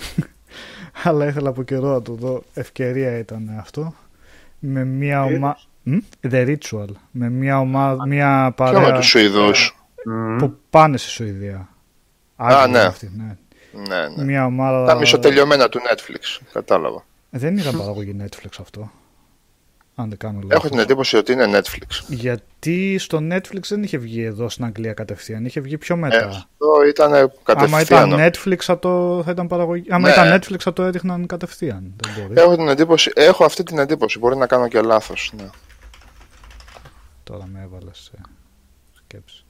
Αλλά ήθελα από καιρό να το δω. Ευκαιρία ήταν αυτό. Με μια ομάδα... The Ritual. Με μια ομάδα... Μια παρέα... Ποιο με τους Σουηδούς. Που πάνε στη Σουηδία. Α, ναι. Αυτή, ναι. Ναι, ναι. Μια ομάδα... Τα μισοτελειωμένα του Netflix. Κατάλαβα. Δεν ήταν παραγωγή Netflix αυτό. Αν δεν κάνω Έχω την εντύπωση ότι είναι Netflix. Γιατί στο Netflix δεν είχε βγει εδώ στην Αγγλία κατευθείαν, είχε βγει πιο μετά. Ε, αυτό ήταν κατευθείαν. Άμα ήταν Netflix θα, το, θα ήταν παραγωγή. Άμα ναι. ήταν Netflix θα το έδειχναν κατευθείαν. Έχω, την εντύπωση, έχω αυτή την εντύπωση. Μπορεί να κάνω και λάθος. Ναι. Τώρα με έβαλες σε σκέψη.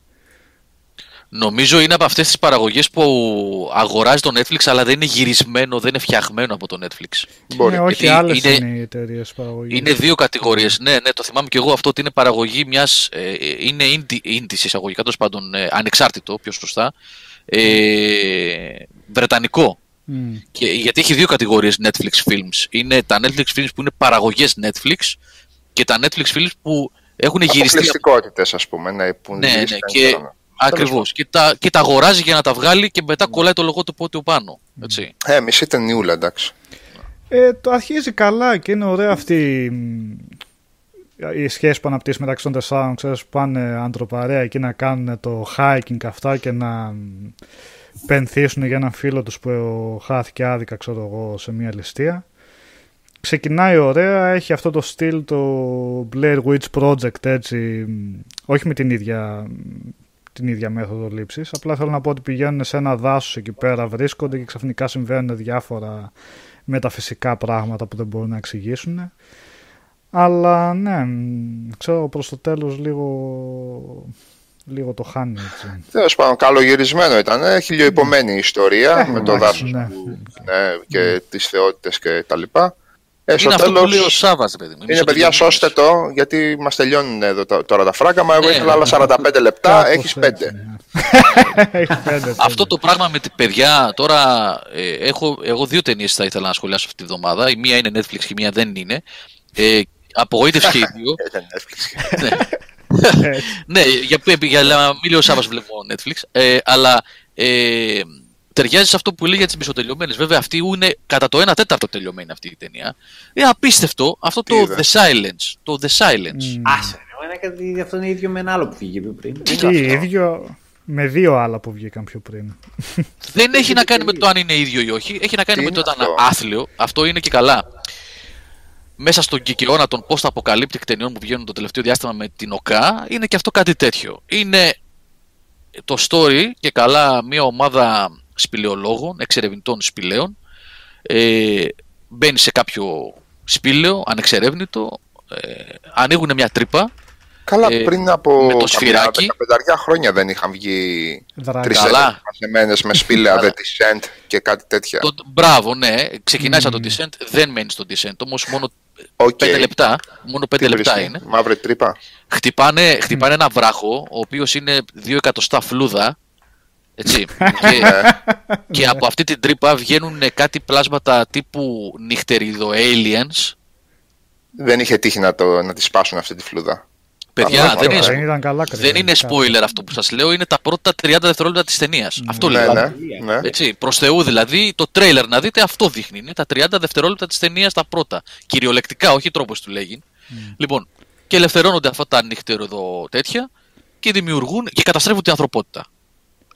Νομίζω είναι από αυτές τις παραγωγές που αγοράζει το Netflix, αλλά δεν είναι γυρισμένο, δεν είναι φτιαγμένο από το Netflix. Μπορεί. Ναι, όχι, άλλες είναι, είναι οι εταιρείες παραγωγής. Είναι δύο κατηγορίες. Ναι, ναι, το θυμάμαι και εγώ αυτό ότι είναι παραγωγή μιας. Ε, είναι indie, εισαγωγικά, τέλος πάντων ε, ανεξάρτητο, πιο σωστά. Ε, βρετανικό. Mm. Και, γιατί έχει δύο κατηγορίες Netflix films. Είναι τα Netflix films που είναι παραγωγές Netflix και τα Netflix films που έχουν γυριστεί. Αποκλειστικότητες, ας πούμε. Ναι, που ναι, ναι, και, Ακριβώς. Και, τα, και τα αγοράζει για να τα βγάλει και μετά κολλάει το λογότυπο του πάνω. Έτσι. Ε, μισή ταινιούλα, εντάξει. Ε, το αρχίζει καλά και είναι ωραία αυτή η σχέση που αναπτύσσει μεταξύ των τεσσάρων. Ξέρεις, πάνε ανθρωπαρέα εκεί να κάνουν το hiking αυτά και να πενθήσουν για έναν φίλο τους που χάθηκε άδικα ξέρω εγώ, σε μια ληστεία. Ξεκινάει ωραία, έχει αυτό το στυλ το Blair Witch Project έτσι, όχι με την ίδια την ίδια μέθοδο λήψης. Απλά θέλω να πω ότι πηγαίνουν σε ένα δάσος εκεί πέρα, βρίσκονται και ξαφνικά συμβαίνουν διάφορα μεταφυσικά πράγματα που δεν μπορούν να εξηγήσουν. Αλλά ναι, ξέρω προς το τέλος λίγο, λίγο το χάνει έτσι. Τέλος πάντων, καλογυρισμένο ήταν. Ε, χιλιοϊπωμένη η ιστορία Ε, με το εντάξει, δάσος ναι. ναι, και τις θεότητες και τα λοιπά. Ε, στο Είναι αυτό που τέλος, λέει ο Σάββας, παιδί μου. Εμείς είναι ότι παιδιά, δεν- σώστε το, γιατί μας τελειώνουν εδώ τ- τώρα τα φράγκα. Μα εγώ Ναι, ήθελα άλλα ναι. 45 λεπτά, Κάπως έχεις έτσι, 5. ναι. Έχεις πέντε, Αυτό πέντε. το πράγμα με την παιδιά, τώρα ε, έχω, εγώ δύο ταινίες θα ήθελα να σχολιάσω αυτή τη βδομάδα. Η μία είναι Netflix και η μία δεν είναι. Ε, απογοήτευση και οι δύο. Ήταν Netflix. ναι. ναι, για, για, για μίλιο Σάββας βλέπω Netflix. Ε, αλλά ε, ταιριάζει σε αυτό που λέει για τις μισοτελειωμένες. Βέβαια αυτή είναι κατά το 1 τέταρτο τελειωμένη αυτή η ταινία. Είναι απίστευτο αυτό Τι το είδε; The Silence. Το The Silence. Μμ. Άσε, ρε, είναι κάτι, αυτό είναι ίδιο με ένα άλλο που βγήκε πιο πριν. Τι ίδιο με δύο άλλα που βγήκαν πιο πριν. Δεν έχει να κάνει με το αν είναι ίδιο ή όχι. Έχει να κάνει Τι με το είναι όταν αυτό; άθλιο. Αυτό είναι και καλά. Μέσα στον κικαιώνα των post-apocalyptic ταινιών που βγαίνουν το τελευταίο διάστημα με την ΟΚΑ, είναι και αυτό κάτι τέτοιο. Είναι το story και καλά μια ομάδα σπηλαιολόγων, εξερευνητών σπηλαίων, ε, μπαίνει σε κάποιο σπήλαιο, ανεξερεύνητο, ε, ανοίγουν μια τρύπα, Καλά, Ε, πριν από με το καμιά σφυράκι. 15 χρόνια δεν είχαν βγει Δράγκα. τρεις Καλά. μαζεμένες με σπήλαια Καλά. The Descent και κάτι τέτοια. το, μπράβο, ναι, ξεκινάει σαν το descent, δεν μένεις στο descent, όμως μόνο Οκ. 5 λεπτά, μόνο 5 Τι λεπτά βρίσκεις; είναι. Μαύρη τρύπα; Χτυπάνε, χτυπάνε ένα βράχο, ο οποίος είναι 2 εκατοστά φλούδα, έτσι, και, Ναι. και από αυτή την τρύπα βγαίνουν κάτι πλάσματα τύπου νυχτεριδο aliens. Δεν είχε τύχει να, το, να τη σπάσουν αυτή τη φλούδα. Παιδιά, Καλά, δεν καλά. είναι, Δεν ήταν καλά δεν είναι spoiler αυτό που σας λέω, είναι τα πρώτα 30 δευτερόλεπτα της ταινίας. Αυτό Ναι, λέω. ναι, ναι. Έτσι, προς Θεού δηλαδή, το τρέιλερ να δείτε αυτό δείχνει. Είναι τα 30 δευτερόλεπτα της ταινίας τα πρώτα. Κυριολεκτικά, όχι τρόπος του λέγει. Λοιπόν, και ελευθερώνονται αυτά τα νυχτεροδο τέτοια και δημιουργούν και καταστρέφουν την ανθρωπότητα.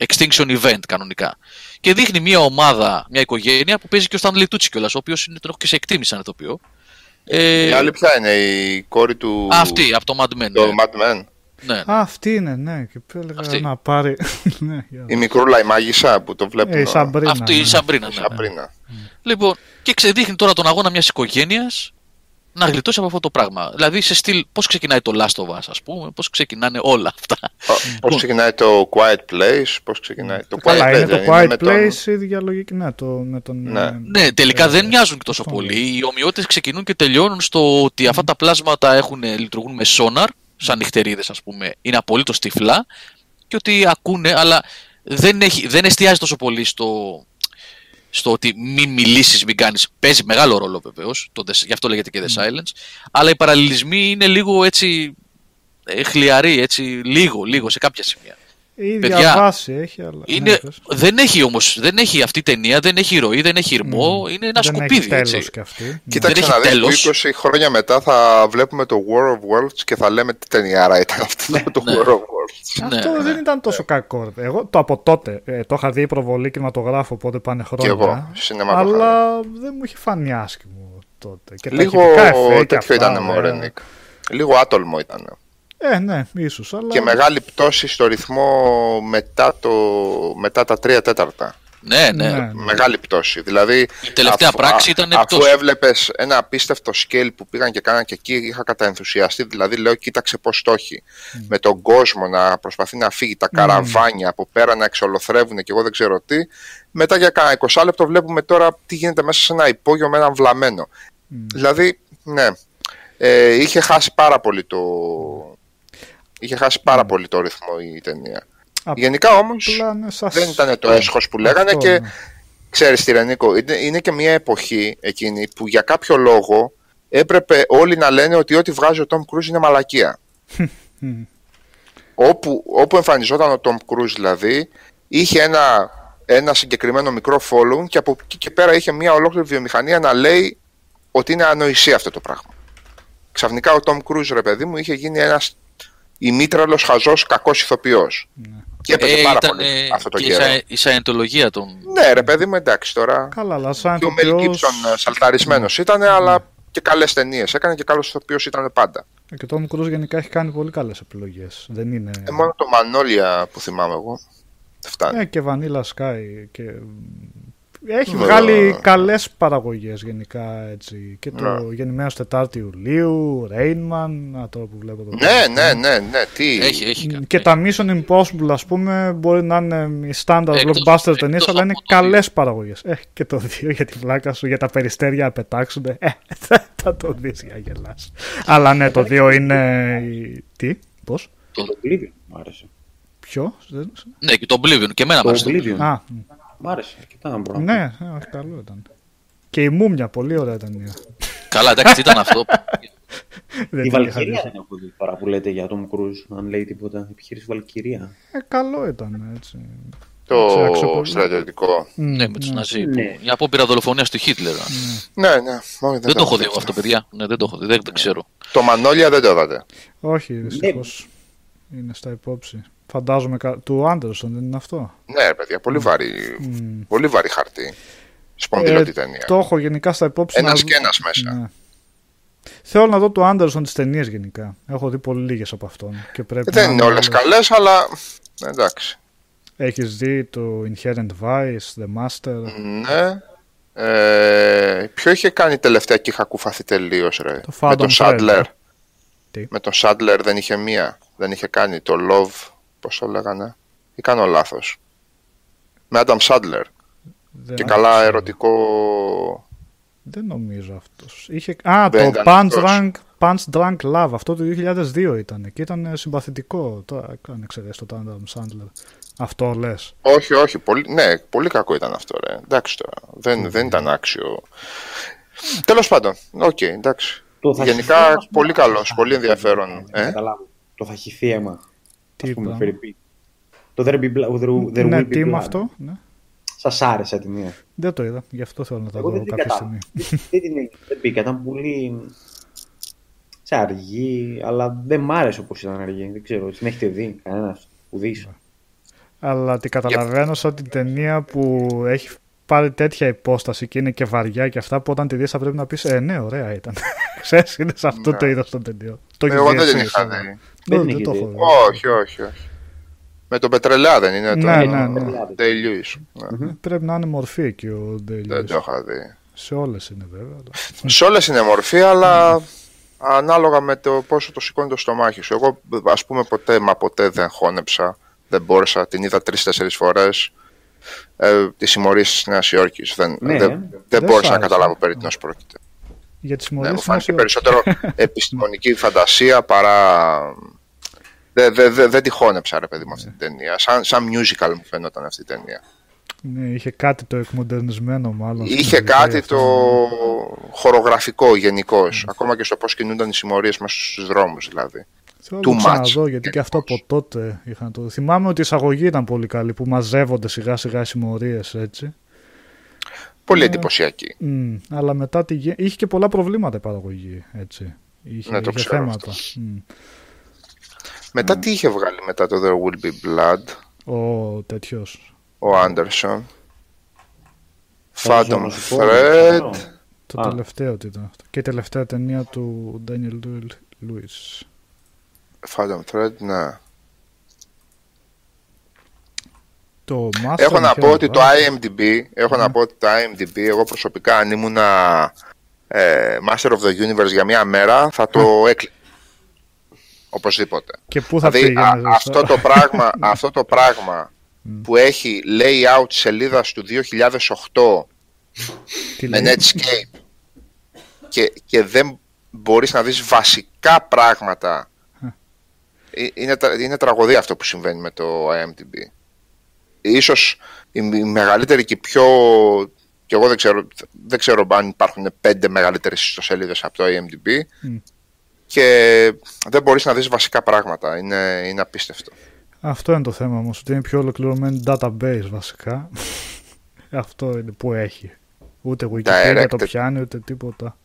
Extinction event κανονικά. Και δείχνει μια ομάδα, μια οικογένεια που παίζει και ο Stanley Tucci κιόλας, ο οποίος είναι, τον έχω και σε εκτίμηση σαν ηθοποιό. Ε, Η άλλη ποια είναι, η κόρη του. αυτή, από το Mad Men. Το ναι. Mad Men. Ναι. Α, αυτή είναι, ναι. Και που έλεγα Αυτή. να πάρει. ναι, για- Η μικρούλα η μάγισσα που το βλέπουν. Ε, η Σαμπρίνα. Αυτή η ναι. Σαμπρίνα. Ναι. Σαμπρίνα. Λοιπόν, και ξεδείχνει τώρα τον αγώνα μιας οικογένειας να γλιτώσει από αυτό το πράγμα. Δηλαδή, σε στυλ, πώς ξεκινάει το Last of Us, ας πούμε, πώς ξεκινάνε όλα αυτά. Πώς ξεκινάει το Quiet Place, πώς ξεκινάει. Το Quiet Καλά, Place είναι δεν το Quiet με τον- Place, η ίδια λογική. Ναι, το, με τον. Ναι. ε, Ναι, τελικά ε, δεν μοιάζουν και τόσο αυτό πολύ. Οι ομοιότητες ξεκινούν και τελειώνουν στο ότι αυτά τα πλάσματα έχουν, λειτουργούν με σόναρ, σαν νυχτερίδες, ας πούμε, είναι απολύτως τυφλά και ότι ακούνε, αλλά δεν, έχει, δεν εστιάζει τόσο πολύ στο, στο ότι μην μιλήσεις, μην κάνεις. Παίζει μεγάλο ρόλο βεβαίως, γι' αυτό λέγεται και The Silence. Αλλά οι παραλληλισμοί είναι λίγο έτσι ε, χλιαροί, έτσι, λίγο, λίγο σε κάποια σημεία. Η ίδια Παιδιά, βάση έχει, αλλά. Είναι, ναι, πες. δεν έχει όμως, δεν έχει αυτή η ταινία, δεν έχει ροή, δεν έχει ηρμό, είναι ένα δεν σκουπίδι έχει τέλος έτσι. και αυτή. Ναι. Κοίταξε Δεν να έχει δεις, που τέλος. 20 χρόνια μετά θα βλέπουμε το War of Worlds και θα λέμε τι ταινιάρα ήταν αυτό το ναι. War of Worlds. Ναι, Αυτό ναι. δεν ήταν τόσο κακό. ρε. Εγώ το από τότε ε, το είχα δει προβολή κινηματογράφο, οπότε πάνε χρόνια. εγώ, σινεμά το είχα Αλλά δεν μου είχε φανεί άσχημο τότε. Και τα Λίγο ηχητικά εφέ και τέτοιο αυτά, ήταν ε, μωρέ Νίκ. Λίγο άτολμο ήταν. Ε, ναι, ίσως. Αλλά... Και μεγάλη πτώση στο ρυθμό μετά, το, μετά τα τρία τέταρτα. Ναι, ναι. Ναι. Μεγάλη πτώση. Δηλαδή, Η τελευταία πράξη ήταν Αφού πτώση. έβλεπες ένα απίστευτο scale που πήγαν και κάναν και εκεί, είχα καταενθουσιαστεί. Δηλαδή, λέω, κοίταξε πώς το έχει. Με τον κόσμο να προσπαθεί να φύγει, τα καραβάνια από πέρα να εξολοθρεύουν και εγώ δεν ξέρω τι. Μετά για κάνα 20 λεπτό βλέπουμε τώρα τι γίνεται μέσα σε ένα υπόγειο με έναν βλαμμένο. Δηλαδή, ναι. Ε, είχε χάσει πάρα πολύ το. Είχε χάσει πάρα πολύ το ρυθμό η ταινία. Απ- Γενικά όμως Απλά, ναι, σας- δεν ήταν το έσχος που λέγανε Αυτό, και ναι. ξέρεις τι Ρενίκο, είναι, είναι και μια εποχή εκείνη που για κάποιο λόγο έπρεπε όλοι να λένε ότι ό,τι βγάζει ο Tom Cruise είναι μαλακία. όπου, όπου εμφανιζόταν ο Tom Cruise δηλαδή είχε ένα, ένα συγκεκριμένο μικρό following και από εκεί και πέρα είχε μια ολόκληρη βιομηχανία να λέει ότι είναι ανοησία αυτό το πράγμα. Ξαφνικά ο Tom Cruise ρε παιδί μου είχε γίνει ένας ημίτραλος χαζός κακός ηθοποιός. Και έπαιζε πάρα ήταν πολύ ε, αυτό το και η, καιρό. σα, η σαϊντολογία των... Ναι, ρε παιδί μου, εντάξει τώρα. Καλά, αλλά σαν Και ο Μέλ ηθοποιός- Gibson σαλταρισμένος ήταν, αλλά και καλές ταινίες έκανε και καλός ηθοποιός ήταν πάντα. Και το Tom Cruise γενικά έχει κάνει πολύ καλές επιλογές. Δεν είναι... Ε, μόνο το Μανόλια που θυμάμαι εγώ. Φτάνει. Ε, και Vanilla Sky και... Έχει Ναι. βγάλει καλές παραγωγές γενικά έτσι. Και το Ναι. γεννημένος Τετάρτη Ιουλίου, Rainman, α, τώρα που βλέπω το Ναι, ναι, ναι, ναι. Τι. Έχει, έχει. Μ, κάνει. Και τα Mission Impossible, ας πούμε, μπορεί να είναι οι standard Εκτός- blockbuster ταινίες, εκτός αλλά είναι από το καλές παραγωγές. Έχει και το δύο για τη βλάκα σου, για τα περιστέρια να πετάξουν. Ε, θα, θα το δεις για γελάς. αλλά ναι, το δύο είναι... η- Τι, πώς, Το Oblivion μου άρεσε. ποιο, δεν- Ναι, και το Oblivion. Και εμένα μου Το άρεσε. Oblivion. Α, Μ' άρεσε αρκετά να μπορώ να πω. ναι, ε, όχι, καλό ήταν. Και η Μούμια, πολύ ωραία ταινία. Καλά, εντάξει, τι ήταν αυτό. Δεν Η την είχα Βαλκυρία δει. δεν έχω δει τώρα που λέτε για Tom Cruise, αν λέει τίποτα. Επιχείρηση Βαλκυρία. Ε, καλό ήταν, έτσι. Το Ξέρω πολύ. στρατιωτικό. ναι, με τους Ναζί. Ναι. Μια απόπειρα δολοφονίας του Χίτλερ. Ναι, ναι. Όχι, Δεν το έχω δει δει εγώ αυτό, παιδιά. Ναι, δεν το έχω δει. Δεν, δεν ξέρω. Το Μανόλια δεν το είδατε. Όχι, δυστυχώς. Είναι στα υπόψη. Φαντάζομαι κα- του Άντερσον, δεν είναι αυτό; Ναι, ρε παιδιά, πολύ βαρύ, Μμ. πολύ βαρύ χαρτί. Σπονδυλώτη Ε, ταινία. Το έχω γενικά στα υπόψη. Ένας να- και ένας μέσα. Ναι. Θέλω να δω του Άντερσον τις ταινίες γενικά. Έχω δει πολύ λίγες από αυτόν. Και πρέπει Δεν είναι όλες καλές, αλλά εντάξει. Έχεις δει το Inherent Vice, The Master; Ναι. Ε, ποιο είχε κάνει τελευταία και είχα κουφαθεί τελείως, ρε; Το με Phantom τον Thread. Σάντλερ. Τι; Με τον Σάντλερ δεν είχε μία. Δεν είχε κάνει το Love, πώς το λέγανε. Ή κάνω λάθος. Με Adam Sandler. Δεν Και καλά άκουσα. ερωτικό. Δεν νομίζω αυτός. Είχε... Α, Δεν το ήταν Punch αυτός. Drunk, Punch Drunk Love. Αυτό το 2002 ήταν. Και ήταν ε, συμπαθητικό. Τώρα, αν εξαιρέσεις το Adam Sandler. Αυτό λες. Όχι, όχι. Πολύ, ναι, πολύ κακό ήταν αυτό, ρε. Εντάξει τώρα. Δεν, δεν ήταν άξιο. Τέλος πάντων. Οκ, εντάξει. Το θα Γενικά, χυθεί, ας πούμε, πολύ καλός, θα- πολύ ενδιαφέρον, να ε. καταλάβω. Το θα χυθεί αίμα. Τι ας πούμε, είπα. Φερρυπίν. Το There, be blood, there, there Ναι, will be τι είμαι blood. αυτό. Ναι. Σας άρεσε τη μία. Δεν το είδα. Γι' αυτό θέλω να τα Εγώ δω δεν την κάποια κατάλαβα. στιγμή. Δεν- Δεν την δεν μπήκα. Ήταν πολύ σε αργή, αλλά δεν μ' άρεσε όπως ήταν αργή. Δεν ξέρω, την έχετε δει κανένας. Ουδής. Αλλά την καταλαβαίνω σαν την ταινία που έχει πάρει τέτοια υπόσταση και είναι και βαριά και αυτά που όταν τη δεις θα πρέπει να πεις Ε, ναι, ωραία ήταν. Ξέρεις, είναι σε αυτό Ναι. το είδος των ταινιών. Το έχεις Εγώ δει δεν την εσύ, είχα εσύ. δει. Δεν, Δεν δεν την το έχετε έχω δει. δει. Όχι, όχι, όχι. Με τον Πετρελά δεν είναι το. Ναι, ναι, ναι. Day Lewis. Ναι, Πρέπει να είναι μορφή εκεί ο Δεν Ντέιλις. το είχα δει. Σε όλες είναι βέβαια. αλλά- Σε όλες είναι μορφή, αλλά ανάλογα με το πόσο το σηκώνει το στομάχι σου. Εγώ, ας πούμε, ποτέ μα ποτέ δεν χώνεψα. Δεν μπόρεσα. Την είδα τρει-τέσσερι φορές. Ε, τις συμμορίες της Νέας Υόρκης. Δεν, Ναι, δεν, ε. δεν Δεν μπόρεσα σ' να άρεσε. καταλάβω περί τίνος πρόκειται. Για τις Ναι, συμμορίες μου φάνηκε είναι περισσότερο επιστημονική φαντασία παρά. Δεν δε, δε, δεν τη χώνεψα, ρε παιδί μου, αυτή την ταινία. Σαν, σαν musical μου φαινόταν αυτή η ταινία. Ναι, είχε κάτι το εκμοντερνισμένο μάλλον. στην Είχε ιδέα κάτι αυτό. το χορογραφικό γενικώ. Ακόμα και στο πώς κινούνταν οι συμμορίες μέσα στους δρόμους δηλαδή. Θέλω να το too ξαναδώ much. γιατί και αυτό από τότε είχαν το. Θυμάμαι ότι η εισαγωγή ήταν πολύ καλή που μαζεύονται σιγά σιγά οι συμμορίες έτσι. Πολύ Ναι. εντυπωσιακή. Μμ, αλλά μετά τη... γε- είχε και πολλά προβλήματα η παραγωγή έτσι. Είχε, Ναι, το είχε ξέρω θέματα. Μμ. Μετά τι είχε βγάλει μετά το There Will Be Blood, Ο τέτοιος. ο Άντερσον. Θα Phantom σας πω, Thread. Το Α. τελευταίο τι ήταν αυτό. Και η τελευταία ταινία του Daniel Lewis. Phantom Thread, ναι. Το Master Έχω να είχε πω ότι το βγάλει. IMDb, έχω να πω ότι το IMDb, εγώ προσωπικά αν ήμουνα ε, Master of the Universe για μία μέρα, θα το έκλεινε. Οπωσδήποτε. Και πού θα Δηλαδή α- πήγαινε. αυτό το πράγμα, αυτό το πράγμα που έχει layout σελίδας του 2008 με Netscape και, και δεν μπορείς να δεις βασικά πράγματα Ε, είναι, τρα- είναι τραγωδία αυτό που συμβαίνει με το IMDb ίσως η, η μεγαλύτερη και πιο και εγώ δεν ξέρω, δεν ξέρω αν υπάρχουν πέντε μεγαλύτερες ιστοσελίδες από το IMDb Μμ. και δεν μπορείς να δεις βασικά πράγματα είναι, είναι απίστευτο Αυτό είναι το θέμα όμως, ότι είναι πιο ολοκληρωμένη database βασικά. Αυτό είναι που έχει. Ούτε Wikipedia το Directed. πιάνει, ούτε τίποτα.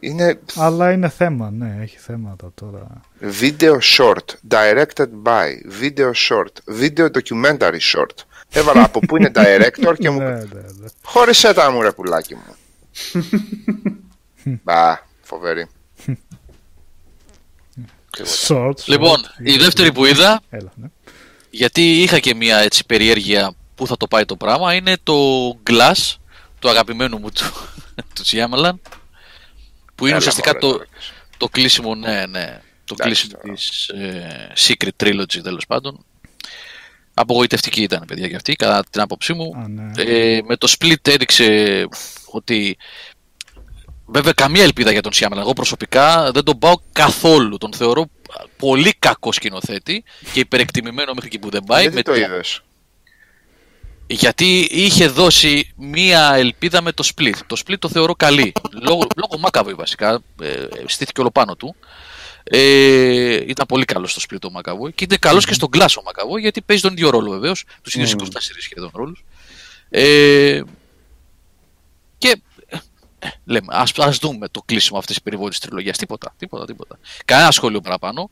Είναι Αλλά είναι θέμα, ναι, έχει θέματα τώρα. Video short, directed by, video short, video documentary short. Έβαλα από πού είναι director και μου ναι, ναι, ναι. χώρισέ τα μου ρε πουλάκι μου. Μπα, φοβερή. Short, Λοιπόν, short. η δεύτερη που είδα, Έλα, ναι. γιατί είχα και μια έτσι περιέργεια που θα το πάει το πράγμα, είναι το Glass του αγαπημένου μου του, του Σιάμαλαν που είναι Έλα, ουσιαστικά μωρέ, το, τώρα. το κλείσιμο, ναι, ναι, το Εντάξει, κλείσιμο τώρα. της ε, Secret Trilogy τέλος πάντων. Απογοητευτική ήταν παιδιά και αυτή, κατά την άποψή μου. Α, ναι. Ε, με το split έδειξε ότι βέβαια καμία ελπίδα για τον Σιάμαλαν. Εγώ προσωπικά δεν τον πάω καθόλου. Τον θεωρώ πολύ κακό σκηνοθέτη και υπερεκτιμημένο μέχρι εκεί που δεν πάει. Γιατί με το το- είδες; Γιατί είχε δώσει μία ελπίδα με το split. Το split το θεωρώ καλή. Λόγω, λόγω Μάκαβοη βασικά. Ε, στήθηκε όλο πάνω του. Ε, ήταν πολύ καλός στο split ο Μακαβόη και είναι καλός και στον Glass ο Μακαβόη γιατί παίζει τον ίδιο ρόλο βεβαίως. Του ίδιου 24 σχεδόν ρόλου. Ε, και ε, ε, λέμε, ας, ας δούμε το κλείσιμο αυτής της περιβόητης τριλογίας. Τίποτα, τίποτα, τίποτα. Κανένα σχόλιο παραπάνω.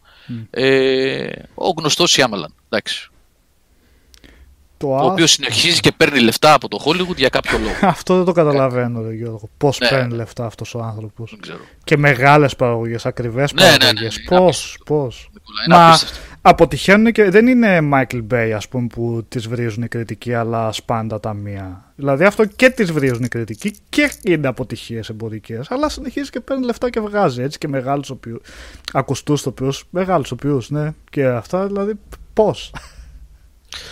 Ε, ο γνωστός Σιάμελαν, εντάξει. Το Ο άσ- οποίος συνεχίζει και παίρνει λεφτά από το Hollywood για κάποιο λόγο. Αυτό δεν το καταλαβαίνω, ρε Γιώργο. Πώς Ναι. παίρνει λεφτά αυτός ο άνθρωπος. Δεν ξέρω. Και μεγάλες παραγωγές, ακριβές Ναι, ναι, ναι, παραγωγές. ναι, Πώς, απίστευτο. πώς. Νικόλα, είναι Μα απίστευτο. αποτυχαίνουν και δεν είναι Michael Bay, ας πούμε, που τις βρίζουν οι κριτικοί, αλλά σπάντα τα μία. Δηλαδή αυτό και τις βρίζουν οι κριτικοί και είναι αποτυχίες εμπορικές. Αλλά συνεχίζει και παίρνει λεφτά και βγάζει έτσι και μεγάλους οποίου. Ακουστούς τοπιούς, μεγάλους οποίου, ναι. Και αυτά δηλαδή πώς.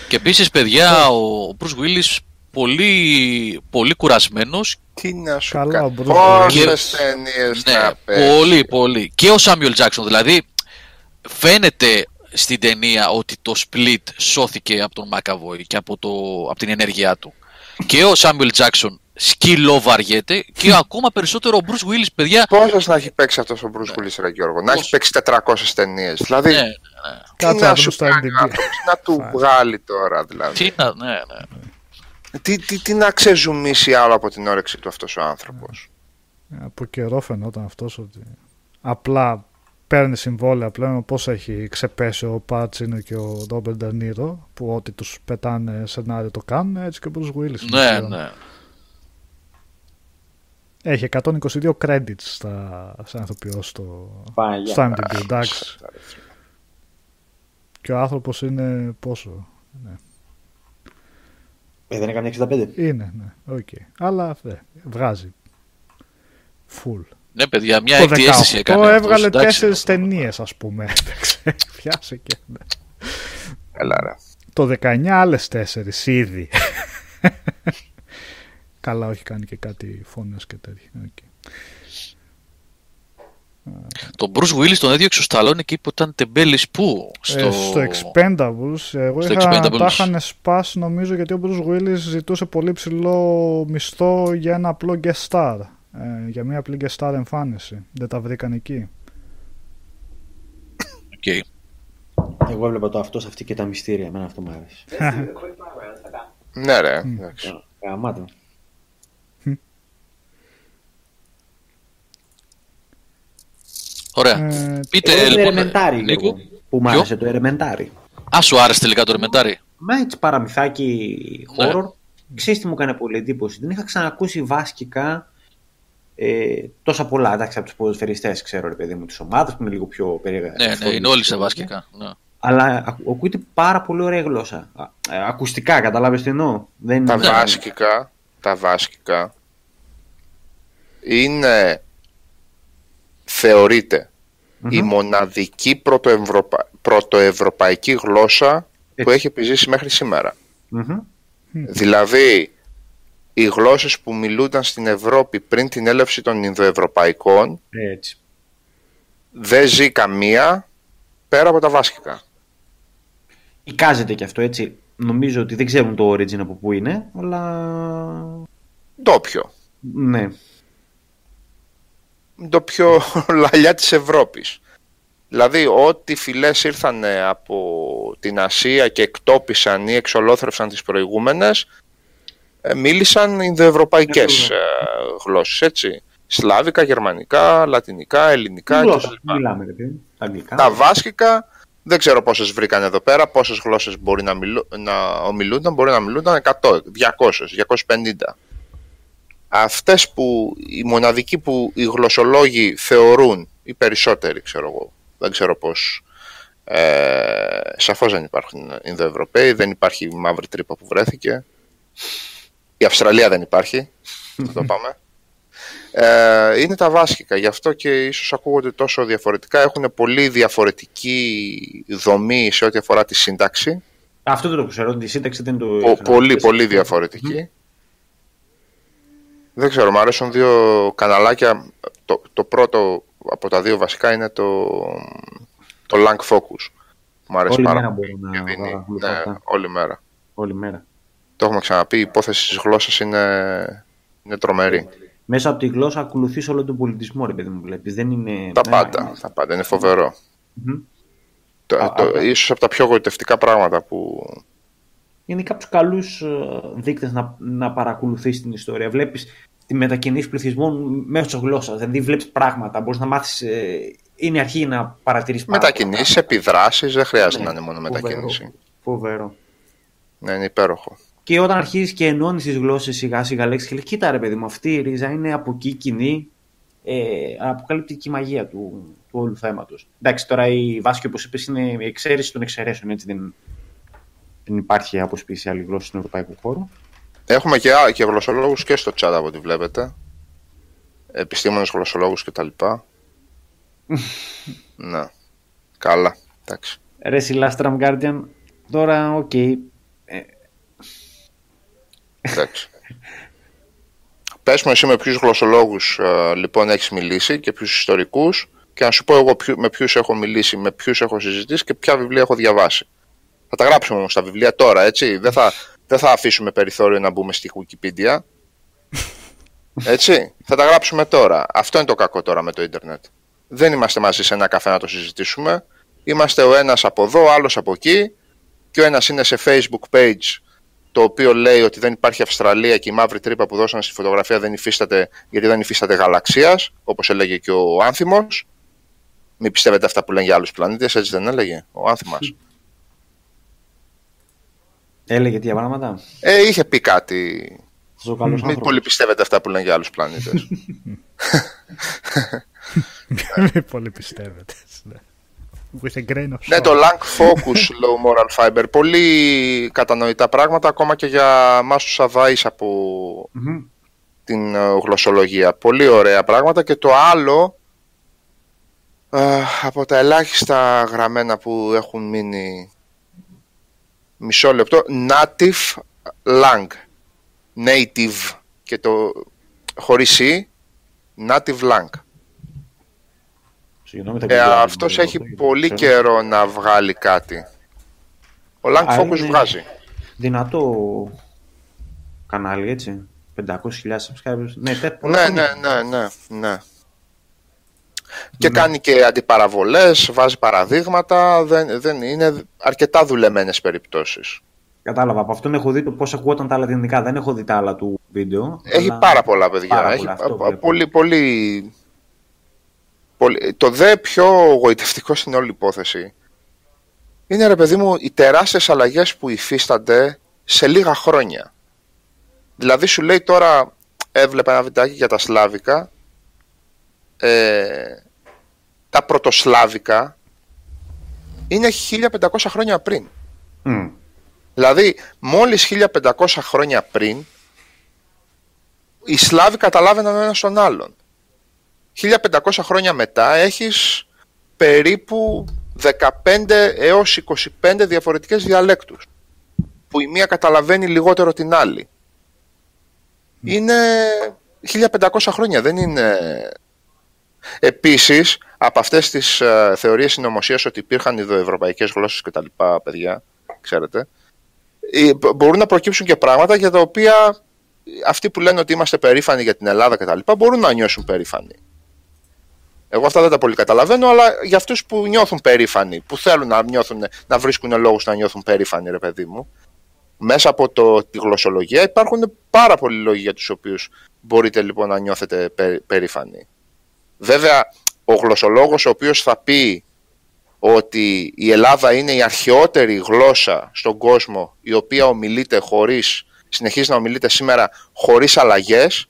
Και επίσης, παιδιά, ο Bruce Willis πολύ, πολύ κουρασμένος Τι να σου Καλά, κάνω. ο Bruce Πόσες Willis. ταινίες Ναι, να παίζει. πολύ, πολύ. Και ο Σάμιουελ Τζάξον. Δηλαδή, φαίνεται στην ταινία ότι το split σώθηκε από τον Μακαβόη και από, το, από την ενέργειά του. Και ο Σάμιουελ Τζάξον σκυλοβαριέται και ακόμα περισσότερο ο Bruce Willis, παιδιά. Πόσες να έχει παίξει αυτός ο Bruce Willis, ρε Γιώργο. Να έχει παίξει 400 ταινίες. Δηλαδή, Ναι, ναι. τι Κάτσε να να σου δούμε στο κάνει IMDb. άνθρωπος, τι να του βγάλει τώρα δηλαδή. Τι να, ναι, ναι. Τι, τι, τι να ξεζουμίσει άλλο από την όρεξη του αυτός ο άνθρωπος. Από καιρό φαινόταν αυτός ότι απλά παίρνει συμβόλαια πλέον πώς έχει ξεπέσει ο Πάτσινο και ο Ρόμπερ Ντανίρο που ό,τι τους πετάνε σενάριο το κάνουν έτσι και ο Bruce Willis είναι Ναι, πλέον. ναι. Έχει 122 credits στα, σαν ηθοποιός στο, Πάγια. στο IMDb, εντάξει. Και ο άνθρωπος είναι πόσο. Ε, δεν έκανε 65. Είναι, ναι, οκ. Αλλά ναι, βγάζει. Full. Ναι, παιδιά, μια Το έκτη αίσθηση 18 έκανε. αυτός, έβγαλε εντάξει. τέσσερις ταινίες ας πούμε. Έπαιξε, Πιάσε και... ναι. Έλα ρε. Το 19 άλλες τέσσερις ήδη. Καλά, όχι κάνει και κάτι φωνές και τέτοια. Οκ. Τον Bruce Willis τον έδιωξε ο Σταλόνι και είπε ότι ήταν τεμπέλης πού; Στο... Ε, στο Expendables, εγώ Στο είχα, Expendables. τα είχαν σπάσει νομίζω γιατί ο Bruce Willis ζητούσε πολύ ψηλό μισθό για ένα απλό guest star. Ε, για μια απλή guest star εμφάνιση. Δεν τα βρήκαν εκεί. Οκ. Εγώ έβλεπα το αυτός αυτή και τα μυστήρια. Εμένα αυτό μου άρεσε. Ναι ρε. εντάξει. Γαμάτο. Ωραία. Ε, Πείτε Εγώ το λοιπόν. Ερεμεντάρι, Νίκο. Γιώργο, που μου Ποιο; άρεσε το Ερεμεντάρι. Α, σου άρεσε τελικά το ρεμεντάρι. Μα έτσι παραμυθάκι Ναι. horror. Ξέρεις τι μου έκανε πολύ εντύπωση. Δεν είχα ξανακούσει βάσκικα ε, τόσα πολλά. Εντάξει, από τους ποδοσφαιριστές ξέρω, ρε παιδί μου, τη ομάδα που είναι λίγο πιο περίεργα. Ναι, ναι, είναι όλοι σε βάσκικα. Ναι. Αλλά ακου- ακούγεται πάρα πολύ ωραία γλώσσα. Α, ε, ακουστικά, καταλάβεις τι εννοώ; Δεν Τα είναι- βάσκικα, τα βάσκικα είναι θεωρείται η μοναδική πρωτοευρωπα... πρωτοευρωπαϊκή γλώσσα που Έτσι. έχει επιζήσει μέχρι σήμερα. Μμμ. Δηλαδή, οι γλώσσες που μιλούνταν στην Ευρώπη πριν την έλευση των Ινδοευρωπαϊκών Έτσι. δεν ζει καμία πέρα από τα βάσκικα. Εικάζεται και αυτό έτσι. Νομίζω ότι δεν ξέρουν το origin από πού είναι, αλλά. Ντόπιο. Ναι. Το πιο λαλιά της Ευρώπης. Δηλαδή, ό,τι φυλές ήρθαν από την Ασία και εκτόπισαν ή εξολόθρευσαν τις προηγούμενες, ε, μίλησαν ινδοευρωπαϊκές ε, γλώσσες, έτσι. Σλάβικα, γερμανικά, λατινικά, ελληνικά Γλώσσα. κτλ. Μιλάμε, ρε παιδί. Τα αγγλικά. Τα βάσκικα δεν ξέρω πόσες βρήκαν εδώ πέρα, πόσες γλώσσες μπορεί να, μιλού, να ομιλούνταν, μπορεί να μιλούνταν 100, 200, 250. Αυτές που, οι μοναδικοί που οι γλωσσολόγοι θεωρούν, οι περισσότεροι ξέρω εγώ, δεν ξέρω πώς, ε, σαφώς δεν υπάρχουν Ινδοευρωπαίοι, δεν υπάρχει η μαύρη τρύπα που βρέθηκε, η Αυστραλία δεν υπάρχει, θα το πάμε. Ε, είναι τα βάσκικα, γι' αυτό και ίσως ακούγονται τόσο διαφορετικά. Έχουν πολύ διαφορετική δομή σε ό,τι αφορά τη σύνταξη. Αυτό δεν το ξέρω, τη σύνταξη δεν το... Πο- πολύ, πολύ διαφορετική. Δεν ξέρω, μου αρέσουν δύο καναλάκια. Το, το πρώτο από τα δύο βασικά είναι το, το Lang Focus. Μου αρέσει Όλη πάρα μέρα πολύ. μπορώ και να δίνει- παρακολουθώ ναι, αυτά. όλη μέρα. Όλη μέρα. Το έχουμε ξαναπεί, η υπόθεση της γλώσσας είναι, είναι τρομερή. Μέσα από τη γλώσσα ακολουθείς όλο τον πολιτισμό, ρε παιδί μου, βλέπεις. Δεν είναι. Τα ναι, πάντα, είναι- τα πάντα, είναι φοβερό. Μμμ. Το, Α, το, α, ίσως από τα πιο γοητευτικά πράγματα που... Είναι κάποιου καλούς δείκτες να, να παρακολουθείς την ιστορία. Βλέπεις τη μετακινήση πληθυσμών μέσω της γλώσσας. Δηλαδή, βλέπεις πράγματα. Μπορείς να μάθεις. είναι η αρχή να παρατηρήσει πράγματα. Μετακινήσεις, επιδράσεις, δεν χρειάζεται Ναι, να είναι μόνο φοβερό. μετακίνηση. Φοβερό. Ναι, είναι υπέροχο. Και όταν αρχίζεις και ενώνεις τις γλώσσες σιγά σιγά λέξεις και λέει: Κοίτα ρε παιδί μου, αυτή η ρίζα είναι από εκεί κοινή. Ε, αποκαλύπτει και η μαγεία του, του όλου θέματος. Εντάξει, τώρα η βάσκη, όπως είπες, είναι η εξαίρεση των εξαιρέσεων. Έτσι, δεν, δεν υπάρχει αποσπίση άλλη γλώσσα στον ευρωπαϊκό χώρο. Έχουμε και, α, και γλωσσολόγους και στο chat από ό,τι βλέπετε. Επιστήμονες γλωσσολόγους και τα λοιπά. ναι. Καλά. Εντάξει. Ρε Λάστραμ Guardian, τώρα οκ. Εντάξει. Πες μου εσύ με ποιους γλωσσολόγους ε, λοιπόν έχεις μιλήσει και ποιους ιστορικούς και να σου πω εγώ ποιου- με ποιους έχω μιλήσει, με ποιους έχω συζητήσει και ποια βιβλία έχω διαβάσει. Θα τα γράψουμε όμως τα βιβλία τώρα, έτσι. Δεν θα, δεν θα αφήσουμε περιθώριο να μπούμε στη Wikipedia. Έτσι. Θα τα γράψουμε τώρα. Αυτό είναι το κακό τώρα με το ίντερνετ. Δεν είμαστε μαζί σε ένα καφέ να το συζητήσουμε. Είμαστε ο ένας από εδώ, ο άλλος από εκεί και ο ένας είναι σε facebook page το οποίο λέει ότι δεν υπάρχει Αυστραλία και η μαύρη τρύπα που δώσανε στη φωτογραφία δεν υφίσταται γιατί δεν υφίσταται γαλαξίας, όπως έλεγε και ο Άνθιμος. Μην πιστεύετε αυτά που λένε για άλλους πλανήτες, έτσι δεν έλεγε ο Άνθιμας. Έλεγε τι πράγματα; Ε, είχε πει κάτι. Αυτό ο καλός Μην άνθρωπος. πολύ πιστεύετε αυτά που λένε για άλλους πλανήτες. Μην πολύ πιστεύετε. Ναι. With a grain of ναι, salt. το Lang Focus Low Moral Fiber. Πολύ κατανοητά πράγματα ακόμα και για μάσους αδάης από Μμμ. την ε, γλωσσολογία. Πολύ ωραία πράγματα και το άλλο ε, από τα ελάχιστα γραμμένα που έχουν μείνει μισό λεπτό native lang native και το χωρίς e native lang Συγγνώμη, θα ε, κοιτάξω. αυτός έχει πολύ Ξέρω. καιρό να βγάλει κάτι ο Lang Α, Focus είναι- βγάζει Δυνατό κανάλι, έτσι. 500.000 subscribers. Ναι, τε, πολλά Ναι, χρόνια. ναι, ναι, ναι, ναι. Και κάνει και αντιπαραβολές, βάζει παραδείγματα, δεν, δεν είναι αρκετά δουλεμένες περιπτώσεις. Κατάλαβα. Από αυτόν έχω δει το πώς ακουγόταν τα λατινικά. Δεν έχω δει τα άλλα του βίντεο. Έχει αλλά- πάρα πολλά παιδιά. πάρα Έχει πολλά, πα- αυτό πα- βλέπω. πολύ, πολύ, πολύ... Το δε πιο γοητευτικό στην όλη υπόθεση είναι ρε παιδί μου οι τεράστιες αλλαγές που υφίστανται σε λίγα χρόνια. Δηλαδή σου λέει τώρα έβλεπα ένα βιντεάκι για τα σλάβικα ε, τα πρωτοσλάβικα είναι 1500 χρόνια πριν. Μμ. Δηλαδή, μόλις 1500 χρόνια πριν, οι Σλάβοι καταλάβαιναν ο ένας τον άλλον. 1500 χρόνια μετά έχεις περίπου 15 έως 25 διαφορετικές διαλέκτους, που η μία καταλαβαίνει λιγότερο την άλλη. Είναι 1500 χρόνια, δεν είναι... Επίσης, από αυτές τις ε, θεωρίες συνωμοσίας ότι υπήρχαν ιδοευρωπαϊκές γλώσσες και τα λοιπά, παιδιά, ξέρετε, ε, μπο- μπορούν να προκύψουν και πράγματα για τα οποία αυτοί που λένε ότι είμαστε περήφανοι για την Ελλάδα και τα λοιπά μπορούν να νιώσουν περήφανοι. Εγώ αυτά δεν τα πολύ καταλαβαίνω, αλλά για αυτούς που νιώθουν περήφανοι, που θέλουν να, νιώθουν, να βρίσκουν λόγους να νιώθουν περήφανοι, ρε παιδί μου, μέσα από το, τη γλωσσολογία υπάρχουν πάρα πολλοί λόγοι για τους οποίους μπορείτε λοιπόν να νιώθετε πε- περήφανοι. Βέβαια, ο γλωσσολόγος ο οποίος θα πει ότι η Ελλάδα είναι η αρχαιότερη γλώσσα στον κόσμο η οποία ομιλείται χωρίς, συνεχίζει να ομιλείται σήμερα χωρίς αλλαγές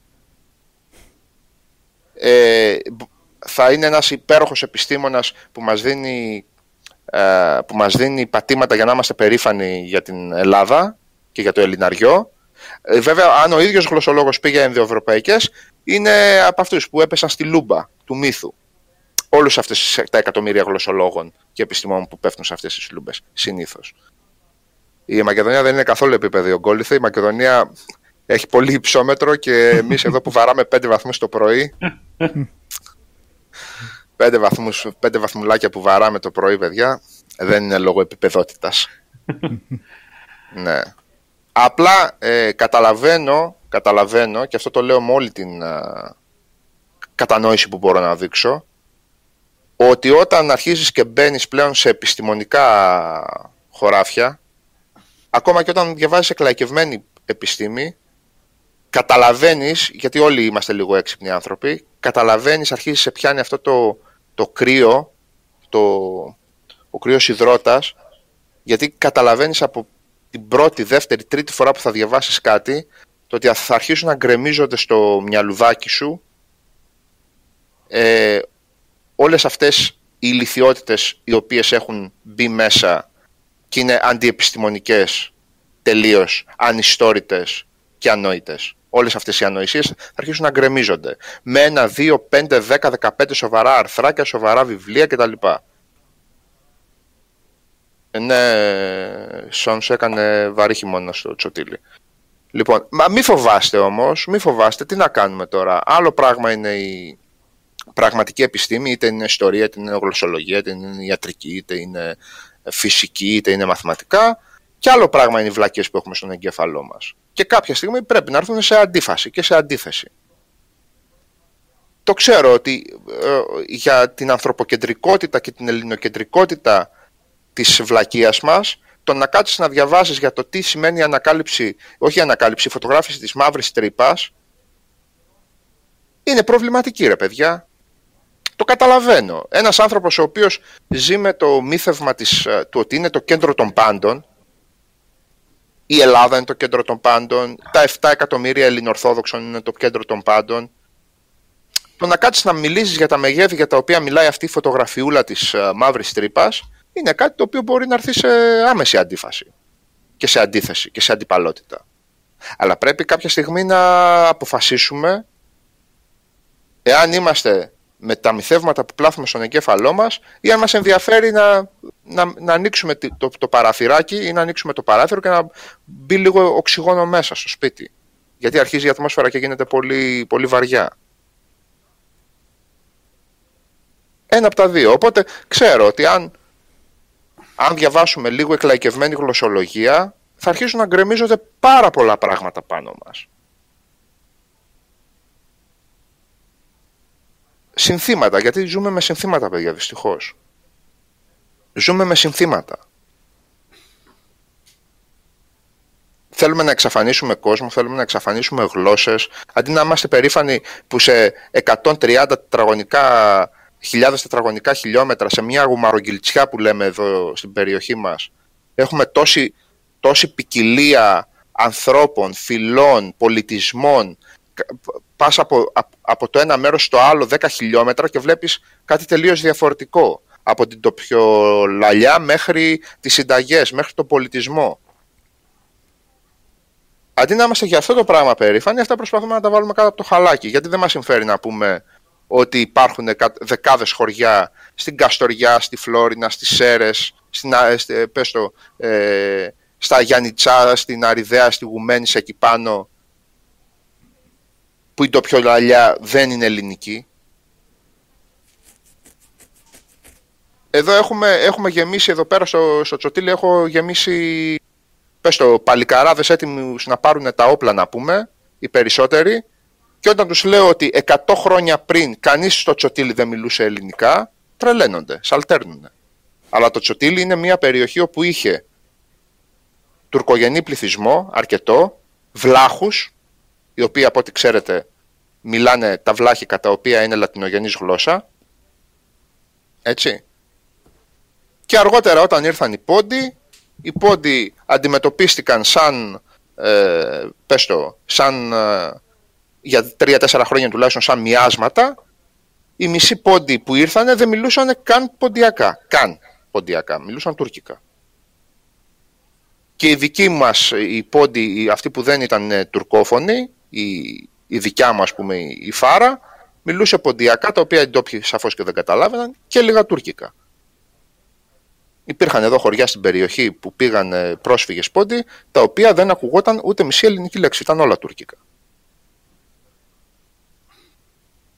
ε, μπ- θα είναι ένας υπέροχος επιστήμονας που μας δίνει ε, που μας δίνει πατήματα για να είμαστε περήφανοι για την Ελλάδα και για το Ελληναριό Ε, βέβαια, αν ο ίδιος γλωσσολόγος πήγε ενδοευρωπαϊκές, είναι από αυτούς που έπεσαν στη λούμπα του μύθου. Όλους αυτές τα εκατομμύρια γλωσσολόγων και επιστημόνων που πέφτουν σε αυτές τις λούμπες, συνήθως. Η Μακεδονία δεν είναι καθόλου επίπεδο ογκόλυθη. Η Μακεδονία έχει πολύ υψόμετρο και εμείς εδώ που βαράμε 5 βαθμούς το πρωί. πέντε, βαθμούς, πέντε βαθμουλάκια που βαράμε το πρωί, παιδιά, δεν είναι λόγω επιπεδότητας. ναι. Απλά ε, καταλαβαίνω, καταλαβαίνω, και αυτό το λέω με όλη την ε, κατανόηση που μπορώ να δείξω, ότι όταν αρχίζεις και μπαίνεις πλέον σε επιστημονικά χωράφια, ακόμα και όταν διαβάζεις εκλαϊκευμένη επιστήμη, καταλαβαίνεις, γιατί όλοι είμαστε λίγο έξυπνοι άνθρωποι, καταλαβαίνεις, αρχίζεις σε πιάνει αυτό το, το κρύο, το, ο κρύος υδρότας, γιατί καταλαβαίνεις από την πρώτη, δεύτερη, τρίτη φορά που θα διαβάσεις κάτι, το ότι θα αρχίσουν να γκρεμίζονται στο μυαλουδάκι σου ε, όλες αυτές οι ηλικιότητες οι οποίες έχουν μπει μέσα και είναι αντιεπιστημονικές τελείως, ανιστόρητες και ανόητες όλες αυτές οι ανοησίες θα αρχίσουν να γκρεμίζονται. Με ένα, δύο, πέντε, δέκα, δεκαπέντε σοβαρά αρθράκια, σοβαρά βιβλία κτλ. Ε, ναι, Σον σου έκανε βαρύ χειμώνα στο Τσοτήλι. Λοιπόν, μα μη φοβάστε όμως, μη φοβάστε, τι να κάνουμε τώρα. Άλλο πράγμα είναι η πραγματική επιστήμη, είτε είναι ιστορία, είτε είναι γλωσσολογία, είτε είναι ιατρική, είτε είναι φυσική, είτε είναι μαθηματικά. Και άλλο πράγμα είναι οι βλακίες που έχουμε στον εγκέφαλό μας και κάποια στιγμή πρέπει να έρθουν σε αντίφαση και σε αντίθεση. Το ξέρω ότι ε, για την ανθρωποκεντρικότητα και την ελληνοκεντρικότητα της βλακείας μας, το να κάτσεις να διαβάσεις για το τι σημαίνει η ανακάλυψη, όχι η ανακάλυψη, η φωτογράφηση της μαύρης τρύπας, είναι προβληματική ρε παιδιά. Το καταλαβαίνω. Ένας άνθρωπος ο οποίος ζει με το μύθευμα της, ε, του ότι είναι το κέντρο των πάντων, η Ελλάδα είναι το κέντρο των πάντων, τα 7 εκατομμύρια Ελληνορθόδοξων είναι το κέντρο των πάντων. Το να κάτσεις να μιλήσεις για τα μεγέθη για τα οποία μιλάει αυτή η φωτογραφιούλα της uh, μαύρης τρύπας είναι κάτι το οποίο μπορεί να έρθει σε άμεση αντίφαση και σε αντίθεση και σε αντιπαλότητα. Αλλά πρέπει κάποια στιγμή να αποφασίσουμε εάν είμαστε με τα μυθεύματα που πλάθουμε στον εγκέφαλό μας ή αν μας ενδιαφέρει να, να, να ανοίξουμε το, το παραθυράκι ή να ανοίξουμε το παράθυρο και να μπει λίγο οξυγόνο μέσα στο σπίτι. Γιατί αρχίζει η ατμόσφαιρα και γίνεται πολύ, πολύ βαριά. Ένα από τα δύο. Οπότε ξέρω ότι αν, αν διαβάσουμε λίγο εκλαϊκευμένη γλωσσολογία θα αρχίσουν να γκρεμίζονται πάρα πολλά πράγματα πάνω μας. Συνθήματα, γιατί ζούμε με συνθήματα, παιδιά, δυστυχώς. Ζούμε με συνθήματα. Θέλουμε να εξαφανίσουμε κόσμο, θέλουμε να εξαφανίσουμε γλώσσες, αντί να είμαστε περήφανοι που σε 130 τετραγωνικά, χιλιάδες τετραγωνικά χιλιόμετρα, σε μια γουμαρογγυλτσιά που λέμε εδώ στην περιοχή μας, έχουμε τόση, τόση ποικιλία ανθρώπων, φυλών, πολιτισμών, πας από, από το ένα μέρος στο άλλο 10 χιλιόμετρα και βλέπεις κάτι τελείως διαφορετικό. Από την τοπιολαλιά μέχρι τις συνταγές, μέχρι τον πολιτισμό. Αντί να είμαστε για αυτό το πράγμα περήφανοι, αυτά προσπαθούμε να τα βάλουμε κάτω από το χαλάκι. Γιατί δεν μας συμφέρει να πούμε ότι υπάρχουν δεκάδες χωριά στην Καστοριά, στη Φλόρινα, στις Σέρες, στην, πες το, ε, στα Γιάννητσά, στην Αριδαία, στη Γουμένης, εκεί πάνω, που η τοπιολαλιά δεν είναι ελληνική. Εδώ έχουμε, έχουμε γεμίσει, εδώ πέρα στο, στο Τσοτήλι έχω γεμίσει, πες το, παλικαράδες έτοιμους να πάρουν τα όπλα να πούμε, οι περισσότεροι, και όταν τους λέω ότι 100 χρόνια πριν κανείς στο Τσοτήλι δεν μιλούσε ελληνικά, τρελαίνονται, σαλτέρνουν. Αλλά το Τσοτήλι είναι μια περιοχή όπου είχε τουρκογενή πληθυσμό, αρκετό, βλάχους, οι οποίοι από ό,τι ξέρετε μιλάνε τα βλάχικα τα οποία είναι λατινογενής γλώσσα. Έτσι. Και αργότερα όταν ήρθαν οι πόντοι, οι πόντοι αντιμετωπίστηκαν σαν, ε, πες το, σαν ε, για τρία-τέσσερα χρόνια τουλάχιστον σαν μοιάσματα. Οι μισοί πόντοι που ήρθαν δεν μιλούσαν καν ποντιακά. Καν ποντιακά. Μιλούσαν τουρκικά. Και οι δικοί μας, οι πόντι, οι- αυτοί που δεν ήταν ε, τουρκόφωνοι, η, η δικιά μας, ας πούμε, η Φάρα, μιλούσε ποντιακά, τα οποία οι ντόπιοι σαφώς και δεν καταλάβαιναν, και λίγα τουρκικά. Υπήρχαν εδώ χωριά στην περιοχή που πήγαν ε, πρόσφυγες πόντι, τα οποία δεν ακουγόταν ούτε μισή ελληνική λέξη, ήταν όλα τουρκικά.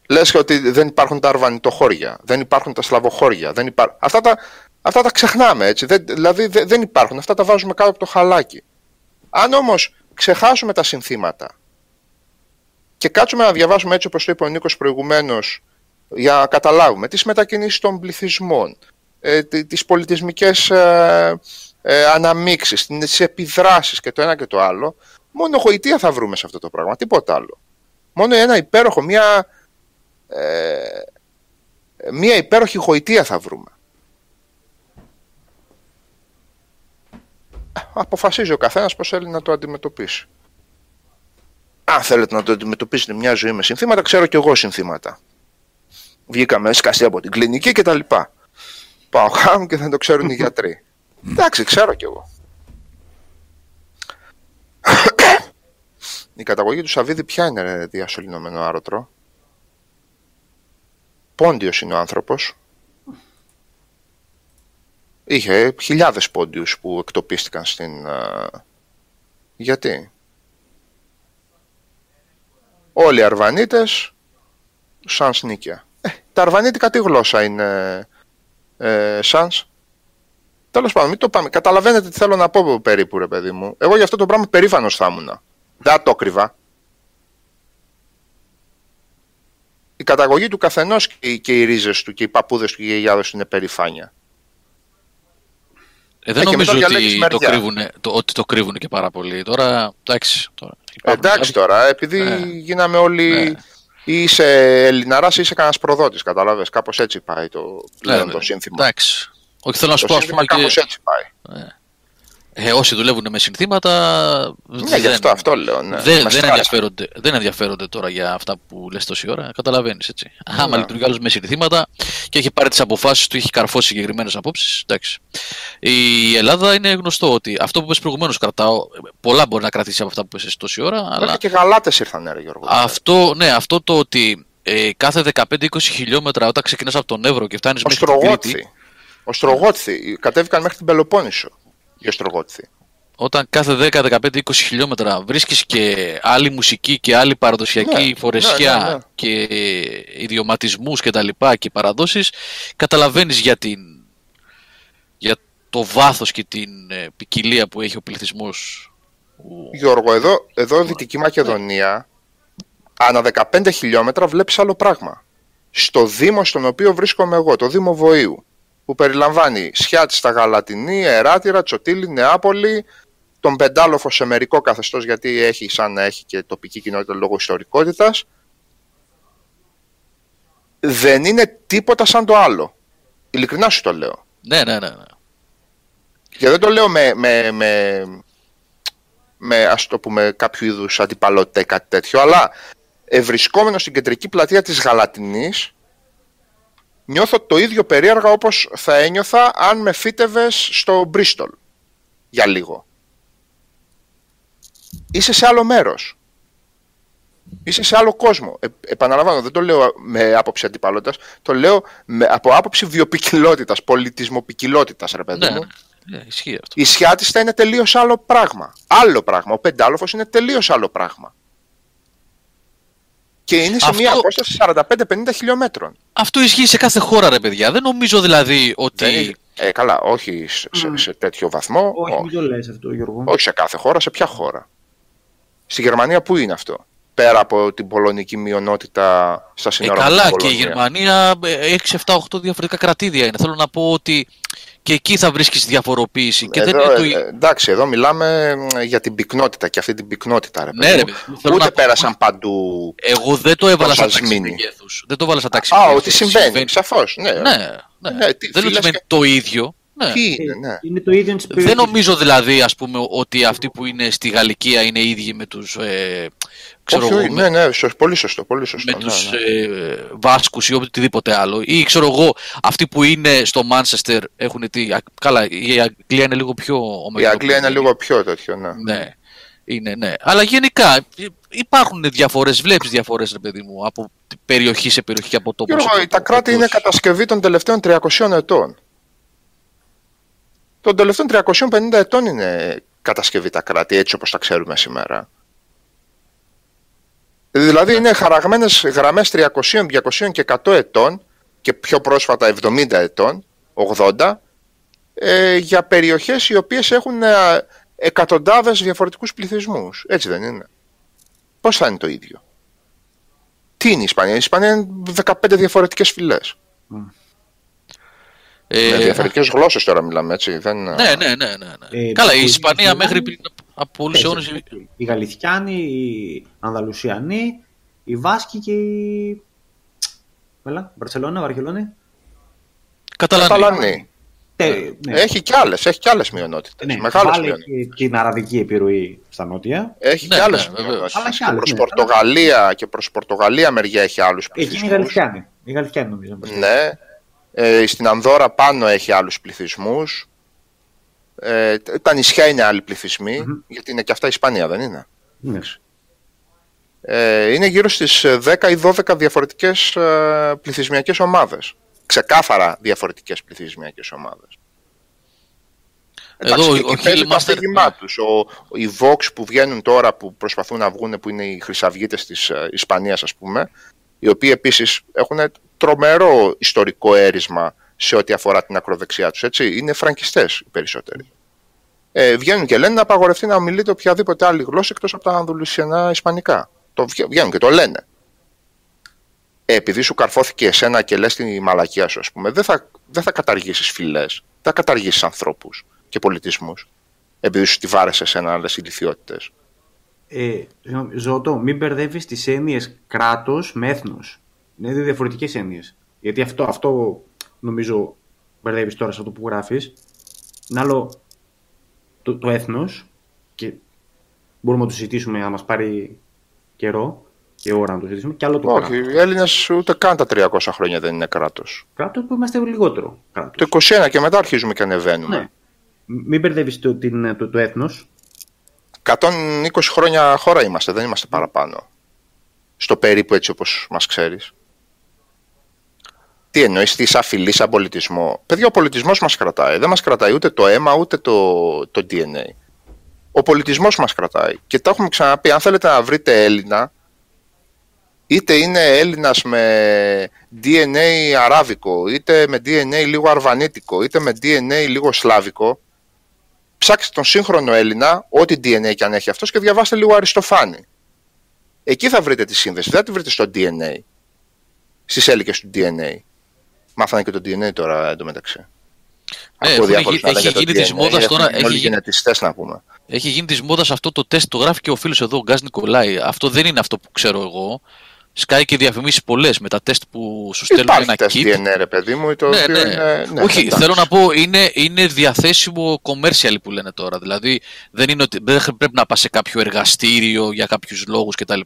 Λες και ότι δεν υπάρχουν τα αρβανιτοχώρια, δεν υπάρχουν τα σλαβοχώρια, δεν υπά... αυτά, τα, αυτά τα ξεχνάμε έτσι, δεν, δηλαδή δε- δεν υπάρχουν, αυτά τα βάζουμε κάτω από το χαλάκι. Αν όμως ξεχάσουμε τα συνθήματα και κάτσουμε να διαβάσουμε έτσι όπως το είπε ο Νίκος προηγουμένως για να καταλάβουμε τις μετακινήσεις των πληθυσμών, ε, τι- τις πολιτισμικές ε, ε, αναμίξεις, τις επιδράσεις και το ένα και το άλλο, μόνο γοητεία θα βρούμε σε αυτό το πράγμα, τίποτα άλλο. Μόνο ένα υπέροχο, μια, ε, μια υπέροχη γοητεία θα βρούμε. Αποφασίζει ο καθένας πώς θέλει να το αντιμετωπίσει. Αν θέλετε να το αντιμετωπίσετε μια ζωή με συνθήματα, ξέρω κι εγώ συνθήματα. Βγήκαμε σκαστή από την κλινική και τα λοιπά. Πάω χάμ και δεν το ξέρουν οι γιατροί. Εντάξει, ξέρω κι εγώ. Η καταγωγή του Σαββίδη ποια είναι ρε, διασωληνωμένο άρωτρο; Πόντιος είναι ο άνθρωπος. Είχε χιλιάδες πόντιους που εκτοπίστηκαν στην... α, Γιατί; Όλοι οι Αρβανίτες σαν νίκια. Ε, τα Αρβανίτικα τι γλώσσα είναι ε, sans. Τέλος πάντων, μην το πάμε. Καταλαβαίνετε τι θέλω να πω περίπου, ρε παιδί μου. Εγώ για αυτό το πράγμα περήφανος θα ήμουν. Δεν θα το κρυβά. Η καταγωγή του καθενός και οι, και οι ρίζες του και οι παππούδες του και οι γιαγιάδες του είναι περηφάνεια. Ε, δεν Ε, και νομίζω μετά διαλέγεις ότι το, μεριά. κρύβουνε, το, ότι το κρύβουν και πάρα πολύ. Τώρα, εντάξει. Τώρα, υπάρχουν Εντάξει κάποιοι- τώρα, επειδή Ναι. γίναμε όλοι Ναι. ή είσαι Ελληναράς ή είσαι κανένας προδότης, καταλάβες. Κάπως έτσι πάει το, πλέον Ναι, το ναι. σύνθημα. Εντάξει. Όχι, θέλω να σου Το πω, ας σύνθημα πούμε, κάπως και, έτσι πάει. Ε, όσοι δουλεύουν με συνθήματα. Ναι, γι' αυτό, αυτό λέω. Ναι. Δεν, Με δεν, στράζει. ενδιαφέρονται, δεν ενδιαφέρονται τώρα για αυτά που λες τόση ώρα. Καταλαβαίνεις έτσι. Άμα Ναι. λειτουργεί άλλος με συνθήματα και έχει πάρει τις αποφάσεις του, έχει καρφώσει συγκεκριμένες απόψεις. Εντάξει. Η Ελλάδα είναι γνωστό ότι αυτό που πες προηγουμένως κρατάω. Πολλά μπορεί να κρατήσει από αυτά που πες εσύ τόση ώρα. Αλλά Μέχρι και γαλάτες ήρθαν, ρε Γιώργο. αυτό, ναι, αυτό το ότι ε, κάθε 15-20 χιλιόμετρα όταν ξεκινάς από τον Εύρο και φτάνεις μέχρι την Κρήτη, Οστρογότθη. Οστρογότθη. Κατέβηκαν μέχρι την Πελοπόννησο. Οι Οστρογότθη. όταν κάθε 10-15-20 χιλιόμετρα βρίσκεις και άλλη μουσική και άλλη παραδοσιακή Ναι, φορεσιά ναι, ναι, ναι. και ιδιωματισμούς και τα λοιπά και παραδόσεις, καταλαβαίνεις για, την, για το βάθος και την ε, ποικιλία που έχει ο πληθυσμός. Ο- Γιώργο, εδώ, εδώ Δυτική Μακεδονία, ανά 15 χιλιόμετρα βλέπεις άλλο πράγμα. Στο Δήμο στον οποίο βρίσκομαι εγώ, το Δήμο Βοήου, που περιλαμβάνει Σιάτη στα Γαλατινή, Εράτηρα, Τσοτήλη, Νεάπολη, τον Πεντάλοφο σε μερικό καθεστώς γιατί έχει σαν να έχει και τοπική κοινότητα λόγω ιστορικότητας, δεν είναι τίποτα σαν το άλλο. Ειλικρινά σου το λέω. Ναι, ναι, ναι. ναι. Και δεν το λέω με, με, με, με ας το πούμε κάποιο είδους αντιπαλότητα ή κάτι τέτοιο, αλλά ευρισκόμενος στην κεντρική πλατεία της Γαλατινής νιώθω το ίδιο περίεργα όπως θα ένιωθα αν με φύτευες στο Μπρίστολ για λίγο. Είσαι σε άλλο μέρος. Είσαι σε άλλο κόσμο. Ε, επαναλαμβάνω, δεν το λέω με άποψη αντιπαλότητας, το λέω με, από άποψη βιοπικιλότητας, πολιτισμοπικιλότητας, ρε παιδί ναι, μου. ναι, ναι, ισχύει αυτό. Η Σιάτιστα είναι τελείως άλλο πράγμα. Άλλο πράγμα. Ο Πεντάλοφος είναι τελείως άλλο πράγμα. Και είναι σε Αυτό- μια απόσταση 45-50 χιλιόμετρων. Αυτό ισχύει σε κάθε χώρα, ρε παιδιά. Δεν νομίζω δηλαδή ότι. Δεν είναι- Ε, καλά, όχι σε, σε, σε τέτοιο βαθμό. Όχι, όχι. μην το λες αυτό, Γιώργο. όχι σε κάθε χώρα, σε ποια χώρα. Στη Γερμανία πού είναι αυτό; Πέρα από την πολωνική μειονότητα στα Ε, σύνορα με καλά, την και η Πολωνία. Γερμανία 6-7-8 διαφορετικά κρατήδια είναι. Θέλω να πω ότι και εκεί θα βρίσκεις διαφοροποίηση. Και δεν Εδώ, είναι το... ε, ε, εντάξει, εδώ μιλάμε μ, για την πυκνότητα και αυτή την πυκνότητα. Ρε, Ναι, παιδί ρε, μου. παιδί, θέλω Ούτε να πω- πέρασαν παντού. Εγώ δεν το έβαλα στα τάξη Προσασμίνη. μεγέθους. Δεν το βάλα στα τάξη Α, μεγέθους. ότι συμβαίνει. Σαφώς. Ναι. Ναι, ναι. Ναι, τι, δεν λέω ότι φίλες σημαίνει και- το ίδιο. Ναι. Τι είναι, ναι. Είναι το ίδιο της Δεν περιοχής. νομίζω δηλαδή ας πούμε ότι αυτοί που είναι στη Γαλλικία είναι ίδιοι με τους ε, ξέρω Όχι, εγώ, όχι, με, ναι, ναι, σω- πολύ σωστό, πολύ σωστό. με ναι, τους ναι. ε, Βάσκους ή οτιδήποτε άλλο ή ξέρω εγώ αυτοί που είναι στο Μάνσεστερ έχουν τι, α, καλά η Αγγλία είναι λίγο πιο Η ομογενή. Αγγλία είναι λίγο πιο τέτοιο, ναι. Ναι, είναι, ναι. Αλλά γενικά ε, υπάρχουν διαφορές, βλέπεις διαφορές ρε παιδί μου από περιοχή σε περιοχή και από τόπο σε Γιώργο, τόπο. τα κράτη είναι Εκτός- κατασκευή των τελευταίων 300 ετών. Των τελευταίων 350 ετών είναι κατασκευή τα κράτη, έτσι όπως τα ξέρουμε σήμερα. Δηλαδή είναι χαραγμένες γραμμές 300, 200 και 100 ετών και πιο πρόσφατα 70 ετών, 80, ε, για περιοχές οι οποίες έχουν ε, εκατοντάδες διαφορετικούς πληθυσμούς. Έτσι δεν είναι; Πώς θα είναι το ίδιο; Τι είναι η Ισπανία; Η Ισπανία είναι 15 διαφορετικές φυλές. Ε, Με διαφορετικές γλώσσες τώρα μιλάμε έτσι. Δεν... ναι, ναι, ναι, ναι, ναι. Ε, Καλά, η που- Ισπανία που- μέχρι πριν από πολλούς Τέσσερις. αιώνες Οι Γαλιθιάνοι, οι Ανδαλουσιανοί, οι Βάσκοι και οι... Βέλα, Μπαρσελόνα, Βαρκελόνη. Καταλανοί. Καταλανοί. Τε, ναι. Έχει κι άλλες, έχει κι άλλες μειονότητες. ναι, Μεγάλες βάλε μειονότητες. και την αραβική επιρροή στα νότια. Έχει Ναι, κι άλλες ναι, βεβαίως. μειονότητες. Αλλά κι Και άλλες, προς ναι. Πορτογαλία και προς Πορτογαλία μεριά έχει άλλους Εκεί είναι οι πληθυσμούς. Γαλιθιάνοι. Οι Γαλιθιάνοι νομίζω. Ναι. Ε, στην Ανδόρα πάνω έχει άλλους πληθυσμούς. Ε, τα νησιά είναι άλλοι πληθυσμοί, γιατί είναι και αυτά Ισπανία, δεν είναι; Ναι. Ε, είναι γύρω στις ε, 10 ή 12 διαφορετικές ε, πληθυσμιακές ομάδες. Ξεκάθαρα διαφορετικές πληθυσμιακές ομάδες. Εδώ Εντάξει, ο- και ο εκεί παίζει το Hillmaster- αφήγημά τους. Ο, οι Vox που βγαίνουν τώρα, που προσπαθούν να βγουν, που είναι οι χρυσαυγίτες της ε, Ισπανίας, ας πούμε, οι οποίοι επίσης έχουν τρομερό ιστορικό έρισμα σε ό,τι αφορά την ακροδεξιά τους, έτσι. Είναι φραγκιστές οι περισσότεροι. Ε, βγαίνουν και λένε να απαγορευτεί να μιλείτε οποιαδήποτε άλλη γλώσσα εκτός από τα ανδουλουσιανά ισπανικά. Το βγα- βγαίνουν και το λένε. Ε, επειδή σου καρφώθηκε εσένα και λες τη μαλακία σου, ας πούμε, δεν θα, δεν θα καταργήσεις φυλές, δεν θα καταργήσεις ανθρώπους και πολιτισμούς. Επειδή σου τη βάρεσε εσένα άλλες ηλικιότητες. Ε, συγγνώμη, Ζώτο, μην μπερδεύεις τις έννοιες κράτο με έθνο. Είναι δύο διαφορετικές έννοιες. Γιατί αυτό, αυτό νομίζω μπερδεύεις τώρα σε αυτό που γράφεις. Είναι άλλο το, το έθνος και μπορούμε να το συζητήσουμε αν μας πάρει καιρό και ώρα να το συζητήσουμε. Και άλλο το Όχι, κράτος. οι Έλληνες ούτε καν τα 300 χρόνια δεν είναι κράτος. Κράτος που είμαστε λιγότερο κράτος. Το 21 και μετά αρχίζουμε και ανεβαίνουμε. Ναι. Μην μπερδεύεις το, την- το, το έθνος. 120 χρόνια χώρα είμαστε, δεν είμαστε παραπάνω. Στο περίπου έτσι όπως μας ξέρεις. Τι εννοείς, τι σαν φυλή, σαν πολιτισμό; Παιδιά, ο πολιτισμός μας κρατάει. Δεν μας κρατάει ούτε το αίμα, ούτε το, το DNA. Ο πολιτισμός μας κρατάει. Και τα έχουμε ξαναπεί, αν θέλετε να βρείτε Έλληνα, είτε είναι Έλληνας με DNA αράβικο, είτε με DNA λίγο αρβανίτικο, είτε με DNA λίγο σλάβικο, ψάξτε τον σύγχρονο Έλληνα, ό,τι DNA και αν έχει αυτός και διαβάστε λίγο Αριστοφάνη. Εκεί θα βρείτε τη σύνδεση, δεν θα τη βρείτε στο DNA. Στις έλικες του DNA. Μάθανε και το DNA τώρα εντωμεταξύ. Ναι, Ακούω έχουν διάφορους γι- να λένε έχει για το γίνει της DNA, μόδας έχουν τώρα, γίνει έχει όλοι γίνει- γενετιστές να πούμε. Έχει γίνει της μόδας αυτό το τεστ, το γράφει και ο φίλος εδώ, ο Γκάζ Νικολάη. Αυτό δεν είναι αυτό που ξέρω εγώ. Σκάει και διαφημίσεις πολλές με τα τεστ που σου στέλνουν Υπάρχει ένα τεστ kit. DNA ρε παιδί μου, το Ναι, οποίο ναι. είναι... ναι, Όχι, εντάξει. θέλω να πω είναι, είναι διαθέσιμο commercial που λένε τώρα. Δηλαδή δεν, είναι ότι, δεν πρέπει να πας σε κάποιο εργαστήριο για κάποιους λόγους κτλ.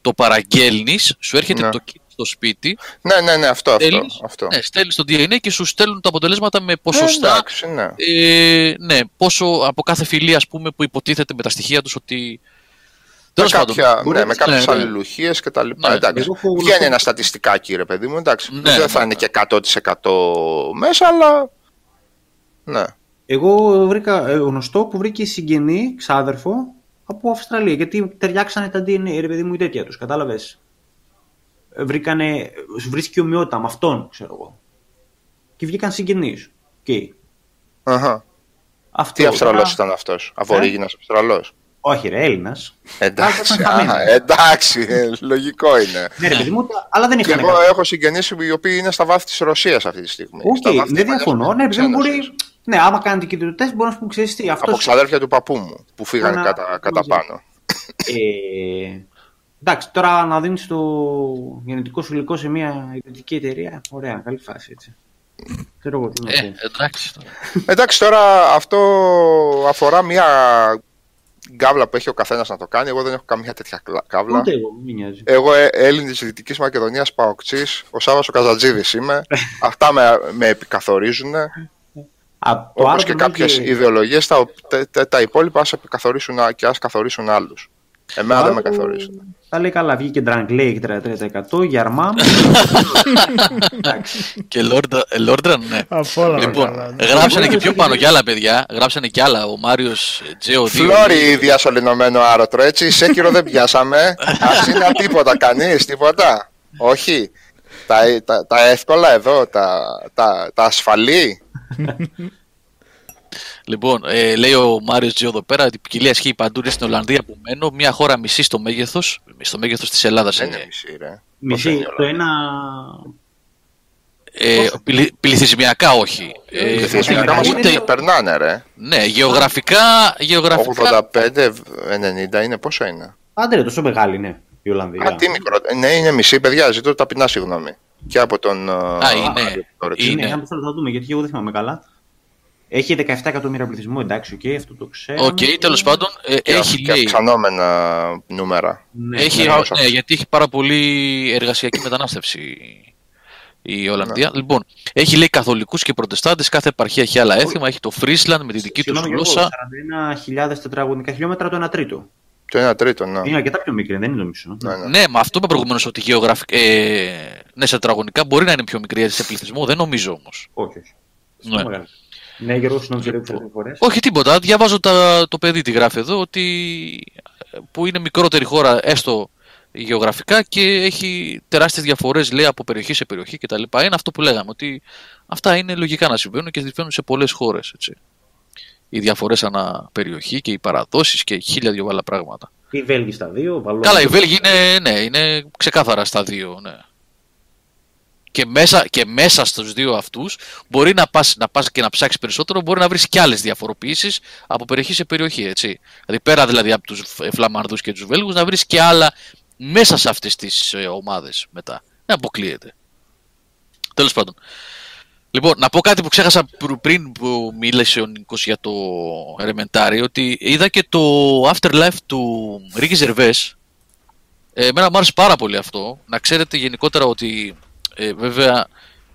Το παραγγέλνεις, σου έρχεται Ναι. το kit στο σπίτι, Ναι, ναι, ναι, αυτό, αυτό. στέλνεις, αυτό. ναι, στέλνεις το DNA και σου στέλνουν τα αποτελέσματα με Ε, ποσοστά. εντάξει, ναι. Ε, ναι, πόσο από κάθε φιλία ας πούμε, που υποτίθεται με τα στοιχεία τους ότι. Με, Τέλος πάντων. κάποια, μπορεί ναι, να- με κάποιες ναι, ναι. αλληλουχίες και τα λοιπά. Ναι. εντάξει. Εγώ έχω Βγαίνει γνωστό- ένα στατιστικάκι ρε παιδί μου, εντάξει. Ναι, δεν θα ναι, είναι ναι. και 100% μέσα, αλλά... Ναι. Εγώ βρήκα ε, γνωστό που βρήκε συγγενή, ξάδερφο, από Αυστραλία. Γιατί ταιριάξανε τα DNA, ρε παιδί μου, η τέτοια τους. Κατάλαβες; Βρήκανε, σου βρίσκει ομοιότητα με αυτόν, ξέρω εγώ. Και βγήκαν συγγενείς. Okay. Αχα. Αυτό, Τι Αυστραλός τώρα- ήταν αυτός, Αβορήγινας Αυστραλός. Όχι, ρε, Έλληνας. Εντάξει, ήταν χαμένοι. ας, εντάξει, ε, λογικό είναι. Ναι, ρε παιδί μου, αλλά δεν Και είχαν. εγώ έχω συγγενείς οι οποίοι είναι στα βάθη της Ρωσίας αυτή τη στιγμή. Οκ, Στα βάθη δεν της διαφωνώ. Παλιάς Ναι, παιδί μου, Ένωσης. μπορεί. Ναι, άμα κάνετε και το τεστ, μπορείς να σου πούμε, ξέρεις τι. Από Αυτό. ξαδέρφια του παππού μου που φύγανε Ένα- κατά, κατά μαζί. πάνω. Ε, εντάξει, τώρα να δίνεις το γενετικό σου υλικό σε μια ιδιωτική εταιρεία. Ωραία, καλή φάση έτσι. Ξέρω εγώ τι να Ε, πω. εντάξει. τώρα. Εντάξει, τώρα αυτό αφορά μια γκάβλα που έχει ο καθένας να το κάνει. Εγώ δεν έχω καμία τέτοια κλα- κάβλα. Ούτε εγώ, μην νοιάζει. Εγώ ε, Έλληνης τη Δυτικής Μακεδονίας Παοξή, ο Σάβα ο Καζατζίδη είμαι. Αυτά με, με επικαθορίζουν. Α, το Όπως άλλο και που κάποιες λέγει- ιδεολογίες, τα, τα, τα, τα υπόλοιπα ας επικαθορίσουν α- και ας καθορίσουν άλλους. Εμένα δεν με άλλο καθορίζουν. Τα λέει καλά, βγήκε Drunk Lake 33%, Γιαρμάμ. Εντάξει. Και Λόρντρα, ε, Λόρντρα, ναι. Από όλα τα Λοιπόν, καλά. γράψανε και πιο πάνω κι άλλα παιδιά. Γράψανε κι άλλα. Ο Μάριος Τζέο 2. Φλόρι διασωληνωμένο άρωτρο, έτσι. Σέκυρο δεν πιάσαμε. Ασύνα τίποτα, κανείς, τίποτα. Όχι. Τα, τα, τα εύκολα εδώ, τα, τα, τα ασφαλή. Λοιπόν, ε, λέει ο Μάριος Τζέο εδώ πέρα ότι η ποικιλία ισχύει παντού είναι στην Ολλανδία που μένω. Μια χώρα μισή στο μέγεθος. Στο μέγεθος της Ελλάδας Δεν είναι. είναι μισή, ρε. Πώς Μισή, είναι η το Ολλανδία; ένα. Ε, πλη- πληθυσμιακά όχι. Ε, Πληθυσμιακά Ε, μας είναι- περνάνε, ρε. ναι, γεωγραφικά. γεωγραφικά 85-90 είναι, πόσο είναι; Άντε, ρε, τόσο μεγάλη είναι η Ολλανδία. Α, τι μικρό. Ναι, είναι μισή, παιδιά, ζητώ ταπεινά συγγνώμη. Και από τον. Α, είναι. Είναι, είναι. αν θέλω θα δούμε, γιατί εγώ δεν θυμάμαι καλά. Έχει 17 εκατομμύρια πληθυσμό, εντάξει, οκ, αυτό το ξέρω. Οκ, τέλος πάντων, ε, Και, έχει και λέει. αυξανόμενα νούμερα. Ναι, Έχει, ναι, όσο. ναι, γιατί έχει πάρα πολύ εργασιακή μετανάστευση η Ολλανδία. Λοιπόν, έχει λέει καθολικούς και προτεστάντες. Κάθε επαρχία έχει άλλα έθιμα. Έχει το Φρίσλαντ με τη δική τους Συγγνώμη, Γιώργο, γλώσσα. 41.000 τετραγωνικά χιλιόμετρα το 1 τρίτο. Το 1 τρίτο, ναι. Είναι αρκετά πιο μικρή, δεν είναι το μισό. ναι, ναι. Ναι, μα αυτό είπα προηγουμένως ότι γεωγραφικά. Ε, ναι, σε τετραγωνικά μπορεί να είναι πιο μικρή έτσι, σε πληθυσμό. Δεν νομίζω όμως. Όχι, όχι. Ναι. Μεγάλη. Ναι, Γιώργο, συγγνώμη, σε ρώτησα δύο φορές. Όχι τίποτα. Διαβάζω τα, το παιδί τι γράφει εδώ ότι που είναι μικρότερη χώρα έστω γεωγραφικά και έχει τεράστιες διαφορές λέει από περιοχή σε περιοχή κτλ. Είναι αυτό που λέγαμε ότι αυτά είναι λογικά να συμβαίνουν και συμβαίνουν σε πολλές χώρες. Έτσι. Οι διαφορές ανά περιοχή και οι παραδόσεις και χίλια δυο άλλα πράγματα. Οι Βέλγοι στα δύο, Βαλόνοι. Καλά, οι Βέλγοι είναι, ναι, είναι ξεκάθαρα στα δύο. Ναι. Και μέσα, και μέσα στους δύο αυτούς μπορεί να πας, να πας και να ψάξεις περισσότερο, μπορεί να βρεις και άλλες διαφοροποιήσεις από περιοχή σε περιοχή. Έτσι. Δηλαδή πέρα δηλαδή από τους Φ- Φλαμανδούς και τους Βέλγους να βρεις και άλλα μέσα σε αυτές τις ε, ομάδες μετά. Δεν αποκλείεται. Τέλος πάντων. Λοιπόν, να πω κάτι που ξέχασα πρου- πριν που μίλησε ο Νίκος για το Elementary, ότι είδα και το Afterlife του Ricky Gervais. Ε, εμένα μου άρεσε πάρα πολύ αυτό. Να ξέρετε γενικότερα ότι ε, βέβαια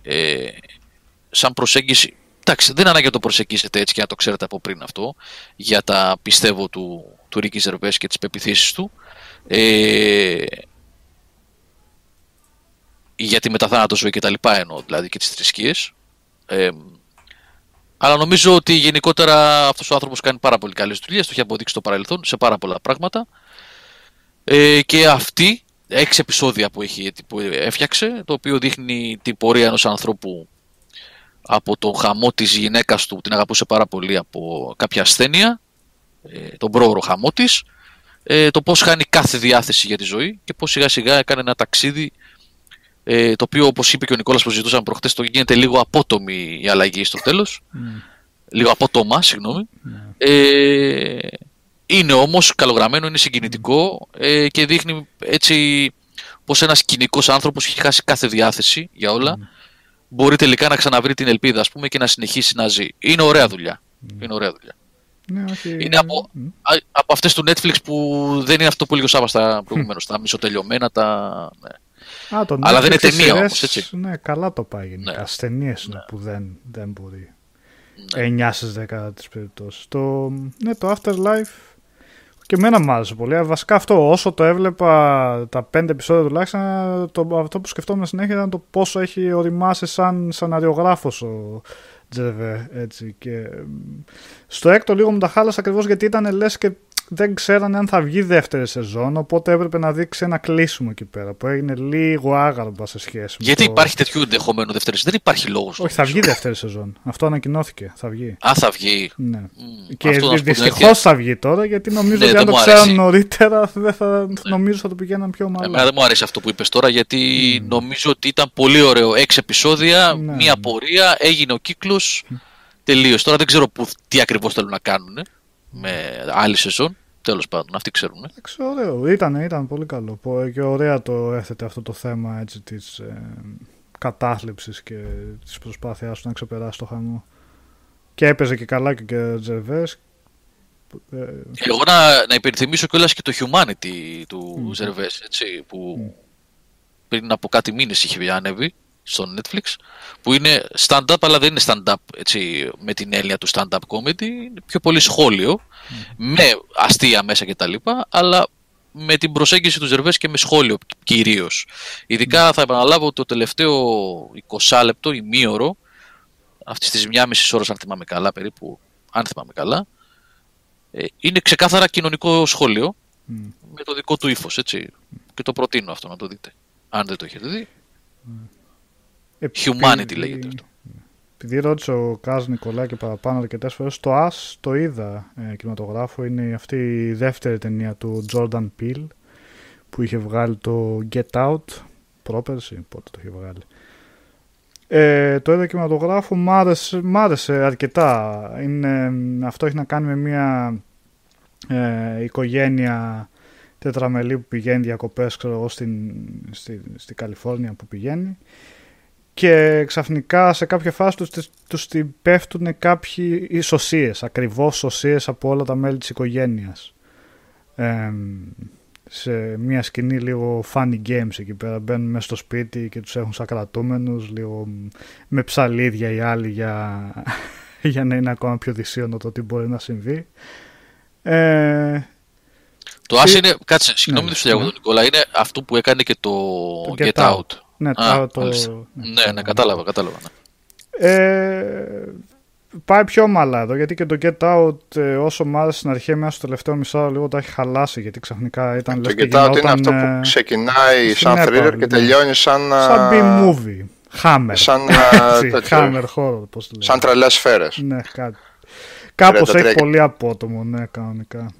ε, σαν προσέγγιση εντάξει δεν είναι ανάγκη να το προσεγγίσετε έτσι και να το ξέρετε από πριν αυτό για τα πιστεύω του, του Ricky Gervais και τις πεπιθήσεις του. Ε, για τη μεταθάνατο ζωή και τα λοιπά εννοώ δηλαδή και τις θρησκείες. Ε, αλλά νομίζω ότι γενικότερα αυτός ο άνθρωπος κάνει πάρα πολύ καλές δουλειές, το έχει αποδείξει στο παρελθόν σε πάρα πολλά πράγματα. Ε, και αυτή, έξι επεισόδια που, έχει, που έφτιαξε, το οποίο δείχνει την πορεία ενός ανθρώπου από τον χαμό της γυναίκας του, την αγαπούσε πάρα πολύ από κάποια ασθένεια, ε, τον πρόωρο χαμό της, ε, το πώς χάνει κάθε διάθεση για τη ζωή και πώς σιγά σιγά έκανε ένα ταξίδι ε, το οποίο όπως είπε και ο Νικόλας που ζητούσαμε προχτές το γίνεται λίγο απότομη η αλλαγή στο τέλος. Λίγο απότομα, συγγνώμη. Ε, είναι όμως καλογραμμένο, είναι συγκινητικό ε, και δείχνει έτσι πως ένας κοινικός άνθρωπος έχει χάσει κάθε διάθεση για όλα μπορεί τελικά να ξαναβρει την ελπίδα ας πούμε και να συνεχίσει να ζει. Είναι ωραία δουλειά. Είναι ωραία δουλειά. Ναι, όχι. Είναι από, Μμ. α- από αυτές του Netflix που δεν είναι αυτό που έλεγε ο Σάββας τα προηγουμένως, τα μισοτελειωμένα, τα... Ναι. Α, το Αλλά δεν Netflix είναι ταινία σειρές, όμως, έτσι. Ναι, καλά το πάει γενικά. Ναι. Στις ταινίες είναι που δεν, δεν μπορεί. 9 στις 10 τις περιπτώσεις. Το, ναι, το Afterlife και εμένα μου άρεσε πολύ. Ε, Βασικά αυτό, όσο το έβλεπα τα 5 επεισόδια τουλάχιστον, το, αυτό που σκεφτόμουν συνέχεια ήταν το πόσο έχει οριμάσει σαν σαναριογράφος ο Τζεβέ. Έτσι. Και, μ, στο έκτο λίγο μου τα χάλασε ακριβώς γιατί ήταν λες και δεν ξέρανε αν θα βγει δεύτερη σεζόν, οπότε έπρεπε να δείξει ένα κλείσιμο εκεί πέρα που έγινε λίγο άγαρμπα σε σχέση με Γιατί το... υπάρχει τέτοιο ενδεχόμενο δεύτερη Δεν υπάρχει λόγος. Όχι, θα βγει δεύτερη σεζόν. Αυτό ανακοινώθηκε. Θα βγει. Α, θα βγει. Ναι. Μμ, Και αυτό να σου πω την δυστυχώς αλήθεια. θα βγει τώρα γιατί νομίζω Ναι, ότι δεν αν το μου ξέραν αρέσει. νωρίτερα δεν θα, νομίζω θα το πηγαίναν πιο Εμένα μάλλον. δεν μου αρέσει αυτό που είπες τώρα γιατί νομίζω ότι ήταν πολύ ωραίο. Έξι επεισόδια, Ναι. μία πορεία, έγινε ο κύκλος, τελείωσε. Τώρα δεν ξέρω που, τι ακριβώς θέλουν να κάνουν με άλλη σεζόν. Τέλος πάντων, αυτοί ξέρουν. Εντάξει, ωραίο. Ήταν, ήταν πολύ καλό. Πο- Και ωραία το έθετε αυτό το θέμα έτσι, της ε, κατάθλιψης και της προσπάθειάς του να ξεπεράσει το χαμό. Και έπαιζε και καλά και ο Τζερβές. Εγώ να, να υπενθυμίσω κιόλας και το humanity του mm. Ζερβές, έτσι, που πριν από κάτι μήνες είχε ανέβει στο Netflix, που είναι stand-up, αλλά δεν είναι stand-up έτσι, με την έννοια του stand-up comedy, είναι πιο πολύ σχόλιο, με αστεία μέσα κτλ, αλλά με την προσέγγιση τους Ζερβές και με σχόλιο κυρίως. Ειδικά θα επαναλάβω το τελευταίο 20 λεπτό, ημίωρο, αυτής της μία μισή ώρας, αν θυμάμαι καλά, περίπου, αν θυμάμαι καλά, ε, είναι ξεκάθαρα κοινωνικό σχόλιο με το δικό του ύφος. Και το προτείνω αυτό να το δείτε. Αν δεν το έχετε δει. Humanity λέγεται αυτό. Επειδή ρώτησε ο Κάζ και παραπάνω αρκετές φορές, το As το είδα ε, κινηματογράφο. Είναι αυτή η δεύτερη ταινία του Jordan Peele που είχε βγάλει το Get Out πρόπερση, πότε το είχε βγάλει. Ε, το είδα κινηματογράφο, μ' άρεσε, μ άρεσε αρκετά. Είναι, αυτό έχει να κάνει με μια ε, οικογένεια τετραμελή που πηγαίνει διακοπές ξέρω εγώ, στην, στη, στη Καλιφόρνια που πηγαίνει και ξαφνικά σε κάποια φάση τους, τους πέφτουν κάποιοι ισοσίες, ακριβώς σωσίες από όλα τα μέλη της οικογένειας. σε μια σκηνή λίγο funny games εκεί πέρα μπαίνουν μέσα στο σπίτι και τους έχουν σαν κρατούμενους λίγο με ψαλίδια οι άλλοι για, για να είναι ακόμα πιο δυσίωνο το τι μπορεί να συμβεί. Ε, το As είναι, κάτσε, συγγνώμη ναι, του ναι. Νικόλα, είναι αυτό που έκανε και το, το Get, Out. out. Ναι, Α, το, ναι, ναι, κατάλαβα, κατάλαβα. Ναι. Ε, πάει πιο ομαλά εδώ, γιατί και το Get Out ε, όσο μ' άρεσε στην αρχή μέσα στο τελευταίο μισό λίγο το έχει χαλάσει, γιατί ξαφνικά ήταν Το Get Out είναι αυτό που ε, ξεκινάει σαν thriller και ναι. τελειώνει σαν... Σαν B-movie. Hammer. Σαν, Hammer horror, πώς το Σαν τρελές σφαίρες. Ναι, κάτι. Κάπως έχει πολύ απότομο, ναι, κανονικά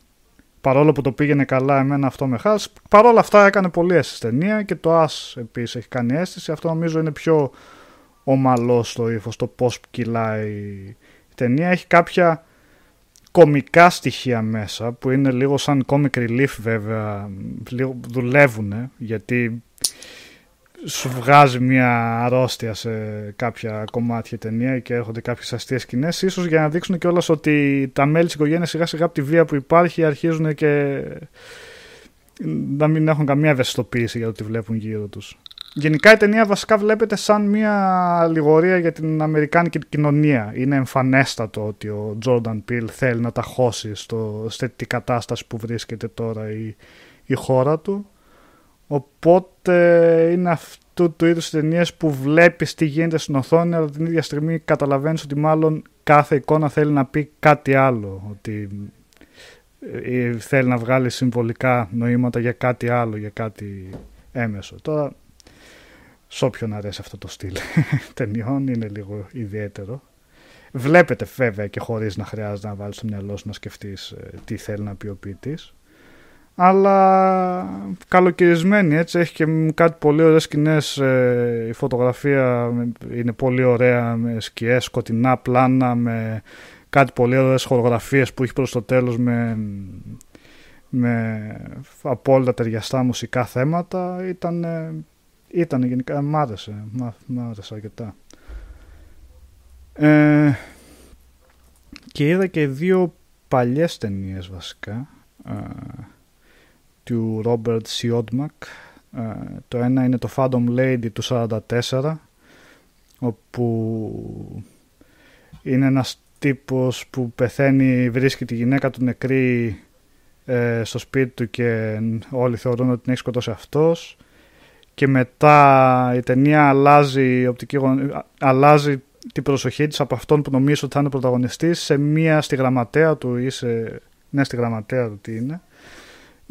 παρόλο που το πήγαινε καλά εμένα αυτό με χάσει. Παρόλα αυτά έκανε πολύ αίσθηση ταινία και το As επίσης έχει κάνει αίσθηση. Αυτό νομίζω είναι πιο ομαλό στο ύφος, το πώς κυλάει η ταινία. Έχει κάποια κομικά στοιχεία μέσα που είναι λίγο σαν comic relief βέβαια, λίγο δουλεύουν γιατί σου βγάζει μια αρρώστια σε κάποια κομμάτια ταινία και έρχονται κάποιες αστείες σκηνές, ίσως για να δείξουν κιόλας ότι τα μέλη της οικογένειας σιγά σιγά από τη βία που υπάρχει αρχίζουν και να μην έχουν καμία ευαισθητοποίηση για το τι βλέπουν γύρω τους. Γενικά η ταινία βασικά βλέπετε σαν μια αλληγορία για την Αμερικάνικη κοινωνία. Είναι εμφανέστατο ότι ο Τζόρνταν Πιλ θέλει να τα χώσει στο, στη κατάσταση που βρίσκεται τώρα η, η χώρα του Οπότε είναι αυτού του είδους ταινίες που βλέπεις τι γίνεται στην οθόνη αλλά την ίδια στιγμή καταλαβαίνεις ότι μάλλον κάθε εικόνα θέλει να πει κάτι άλλο. Ότι ε, θέλει να βγάλει συμβολικά νοήματα για κάτι άλλο, για κάτι έμεσο. Τώρα, σε όποιον αρέσει αυτό το στυλ ταινιών είναι λίγο ιδιαίτερο. Βλέπετε βέβαια και χωρίς να χρειάζεται να βάλεις στο μυαλό σου να σκεφτείς ε, τι θέλει να πει ο ποιητής αλλά καλοκαιρισμένη έτσι έχει και κάτι πολύ ωραίες σκηνές ε, η φωτογραφία είναι πολύ ωραία με σκιές, σκοτεινά πλάνα με κάτι πολύ ωραίες χορογραφίες που έχει προς το τέλος με, με απόλυτα ταιριαστά μουσικά θέματα. Ήταν, ήταν γενικά μ' άρεσε, μ' άρεσε αρκετά. Ε, και είδα και δύο παλιές ταινίες βασικά. Ε, του Robert Siodmak. Ε, το ένα είναι το Phantom Lady του 44 όπου είναι ένας τύπος που πεθαίνει, βρίσκει τη γυναίκα του νεκρή ε, στο σπίτι του και όλοι θεωρούν ότι την έχει σκοτώσει αυτός και μετά η ταινία αλλάζει, οπτική, αλλάζει την προσοχή της από αυτόν που νομίζει ότι θα είναι πρωταγωνιστής σε μία στη γραμματέα του ή σε... ναι στη γραμματέα του τι είναι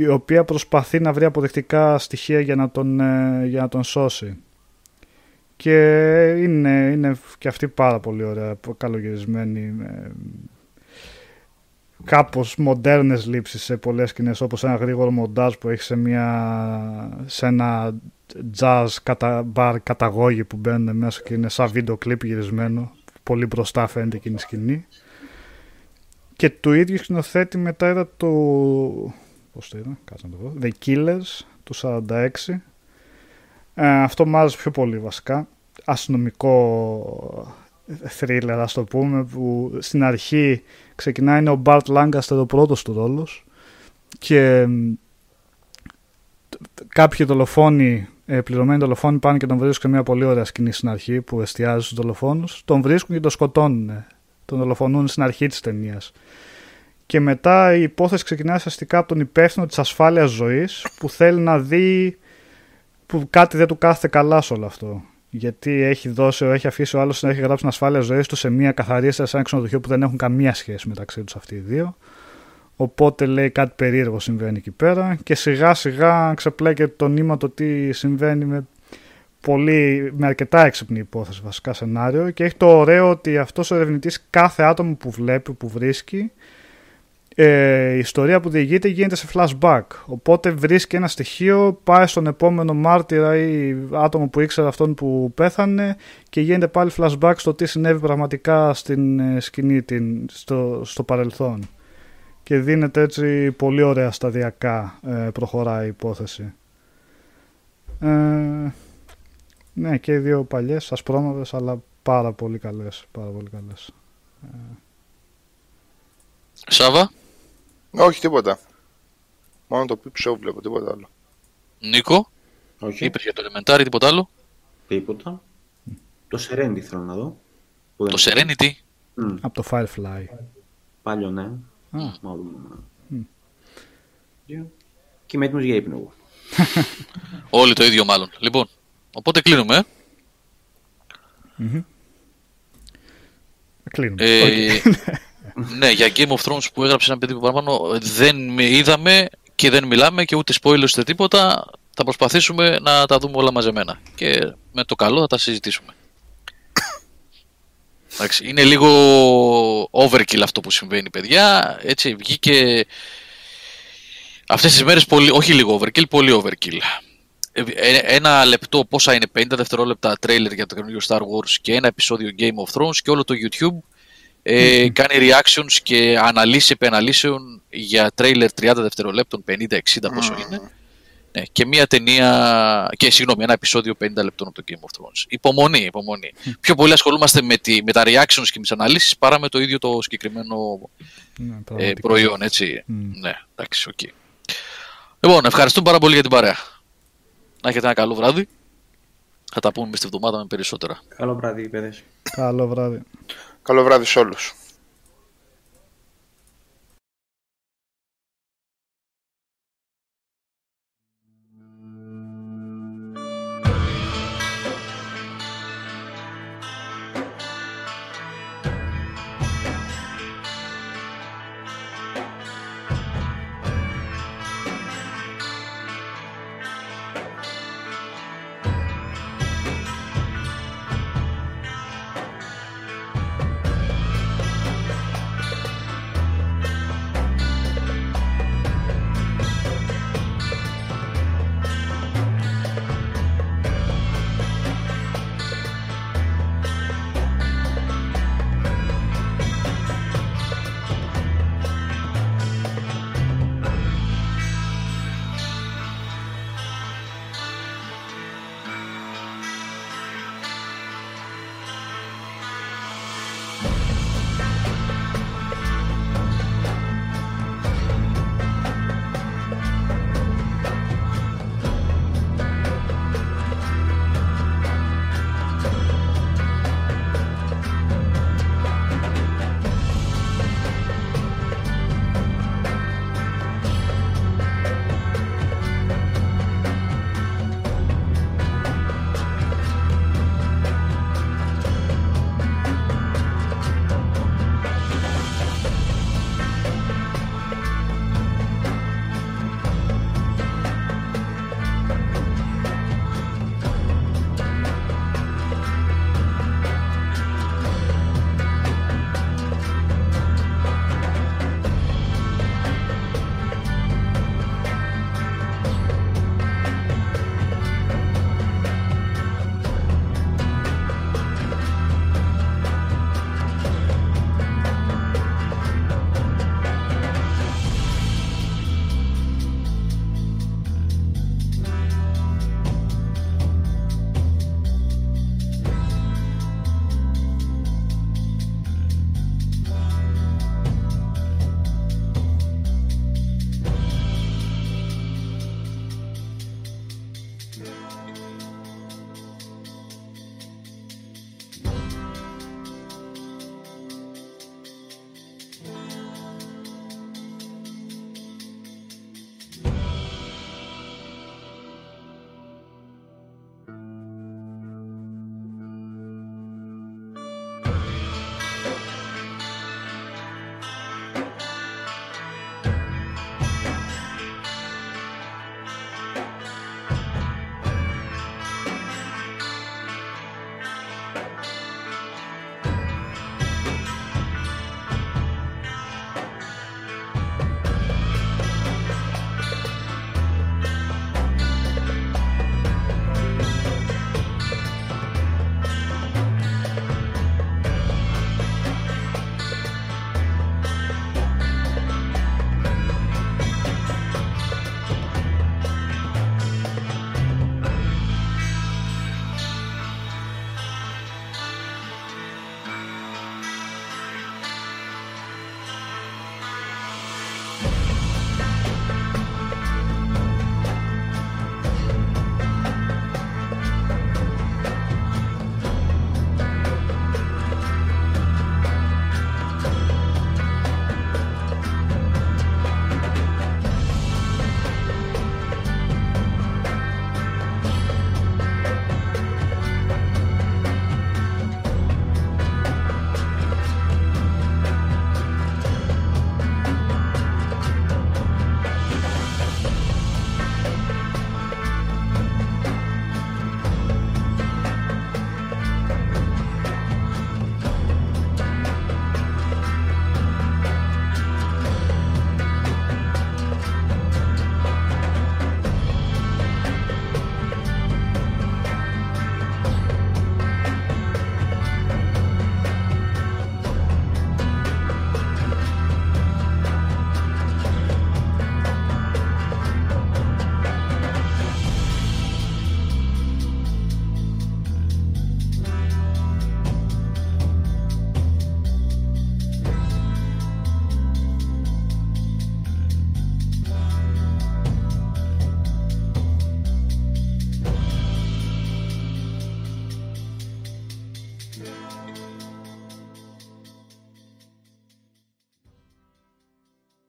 η οποία προσπαθεί να βρει αποδεκτικά στοιχεία για να τον, ε, για να τον σώσει. Και είναι, είναι και αυτή πάρα πολύ ωραία, καλογυρισμένη, κάπως μοντέρνες λήψεις σε πολλές σκηνές, όπως ένα γρήγορο μοντάζ που έχει σε, μια, σε ένα jazz κατα, bar καταγόγη που μπαίνουν μέσα και είναι σαν βίντεο κλιπ γυρισμένο. Πολύ μπροστά φαίνεται εκείνη η σκηνή. Και το ίδιο σκηνοθέτη μετά είδα το πώς το είδα, κάτσε να το δω, The Killers του 46. Ε, αυτό μου άρεσε πιο πολύ βασικά. αστυνομικό thriller ας το πούμε που στην αρχή ξεκινάει είναι ο Μπαρτ Lancaster ο πρώτος του ρόλος και κάποιοι δολοφόνοι ε, πληρωμένοι δολοφόνοι πάνε και τον βρίσκουν μια πολύ ωραία σκηνή στην αρχή που εστιάζει στους δολοφόνους τον βρίσκουν και τον σκοτώνουν τον δολοφονούν στην αρχή της ταινίας. Και μετά η υπόθεση ξεκινάει αστικά από τον υπεύθυνο της ασφάλειας ζωής που θέλει να δει που κάτι δεν του κάθεται καλά σε όλο αυτό γιατί έχει, δώσει, έχει αφήσει ο άλλος να έχει γράψει την ασφάλεια ζωής του σε μια καθαρή σε ένα ξενοδοχείο που δεν έχουν καμία σχέση μεταξύ τους αυτοί οι δύο. Οπότε λέει κάτι περίεργο συμβαίνει εκεί πέρα και σιγά σιγά ξεπλέκεται το νήμα το τι συμβαίνει με, πολύ, με αρκετά έξυπνη υπόθεση βασικά σενάριο και έχει το ωραίο ότι αυτός ο ερευνητής κάθε άτομο που βλέπει, που βρίσκει ε, η ιστορία που διηγείται γίνεται σε flashback. Οπότε βρίσκει ένα στοιχείο, πάει στον επόμενο μάρτυρα ή άτομο που ήξερε αυτόν που πέθανε και γίνεται πάλι flashback στο τι συνέβη πραγματικά στην ε, σκηνή, την, στο, στο παρελθόν. Και δίνεται έτσι πολύ ωραία σταδιακά ε, προχωράει η υπόθεση. Ε, ναι, και οι δύο παλιές, ασπρόμαυρες, αλλά πάρα πολύ καλές. Πάρα πολύ καλές. Σάβα. Όχι, τίποτα. Μόνο το Peep Show βλέπω, τίποτα άλλο. Νίκο. Όχι. Είπες για το Elementary, τίποτα άλλο; Τίποτα. Το Serenity θέλω να δω. Που Το δεν- Serenity; Μμ, Από το Firefly. Πάλι ναι. Μμ. Μάλλον. Δύο. Και είμαι έτοιμος για ύπνο εγώ. Όλοι το ίδιο μάλλον. Λοιπόν, οπότε κλείνουμε. ε. Κλείνουμε. Ε, ναι, για Game of Thrones που έγραψε ένα παιδί που παραπάνω δεν με είδαμε και δεν μιλάμε και ούτε spoilers ούτε τίποτα. Θα προσπαθήσουμε να τα δούμε όλα μαζεμένα. Και με το καλό θα τα συζητήσουμε. Εντάξει, είναι λίγο overkill αυτό που συμβαίνει, παιδιά. Έτσι, βγήκε αυτές τις μέρες πολύ, όχι λίγο overkill, πολύ overkill. Ε, ε, Ένα λεπτό, πόσα είναι, 50 δευτερόλεπτα τρέιλερ για το καινούργιο Star Wars και ένα επεισόδιο Game of Thrones και όλο το YouTube ε, κάνει reactions και αναλύσει επί αναλύσεων για τρέιλερ 30 δευτερολέπτων, 50-60 πόσο είναι. Ναι, και μία ταινία, και συγγνώμη, ένα επεισόδιο 50 λεπτών από το Game of Thrones. Υπομονή, υπομονή. Πιο πολύ ασχολούμαστε με, τη, με τα reactions και με τις αναλύσεις παρά με το ίδιο το συγκεκριμένο Ναι, ε, πραγματικά. προϊόν, έτσι. Μμ. Ναι, εντάξει, οκ. Λοιπόν, ευχαριστούμε πάρα πολύ για την παρέα. Να έχετε ένα καλό βράδυ. Θα τα πούμε μες τη εβδομάδα με περισσότερα. Καλό βράδυ, παιδες. Καλό βράδυ. Καλό βράδυ σε όλους.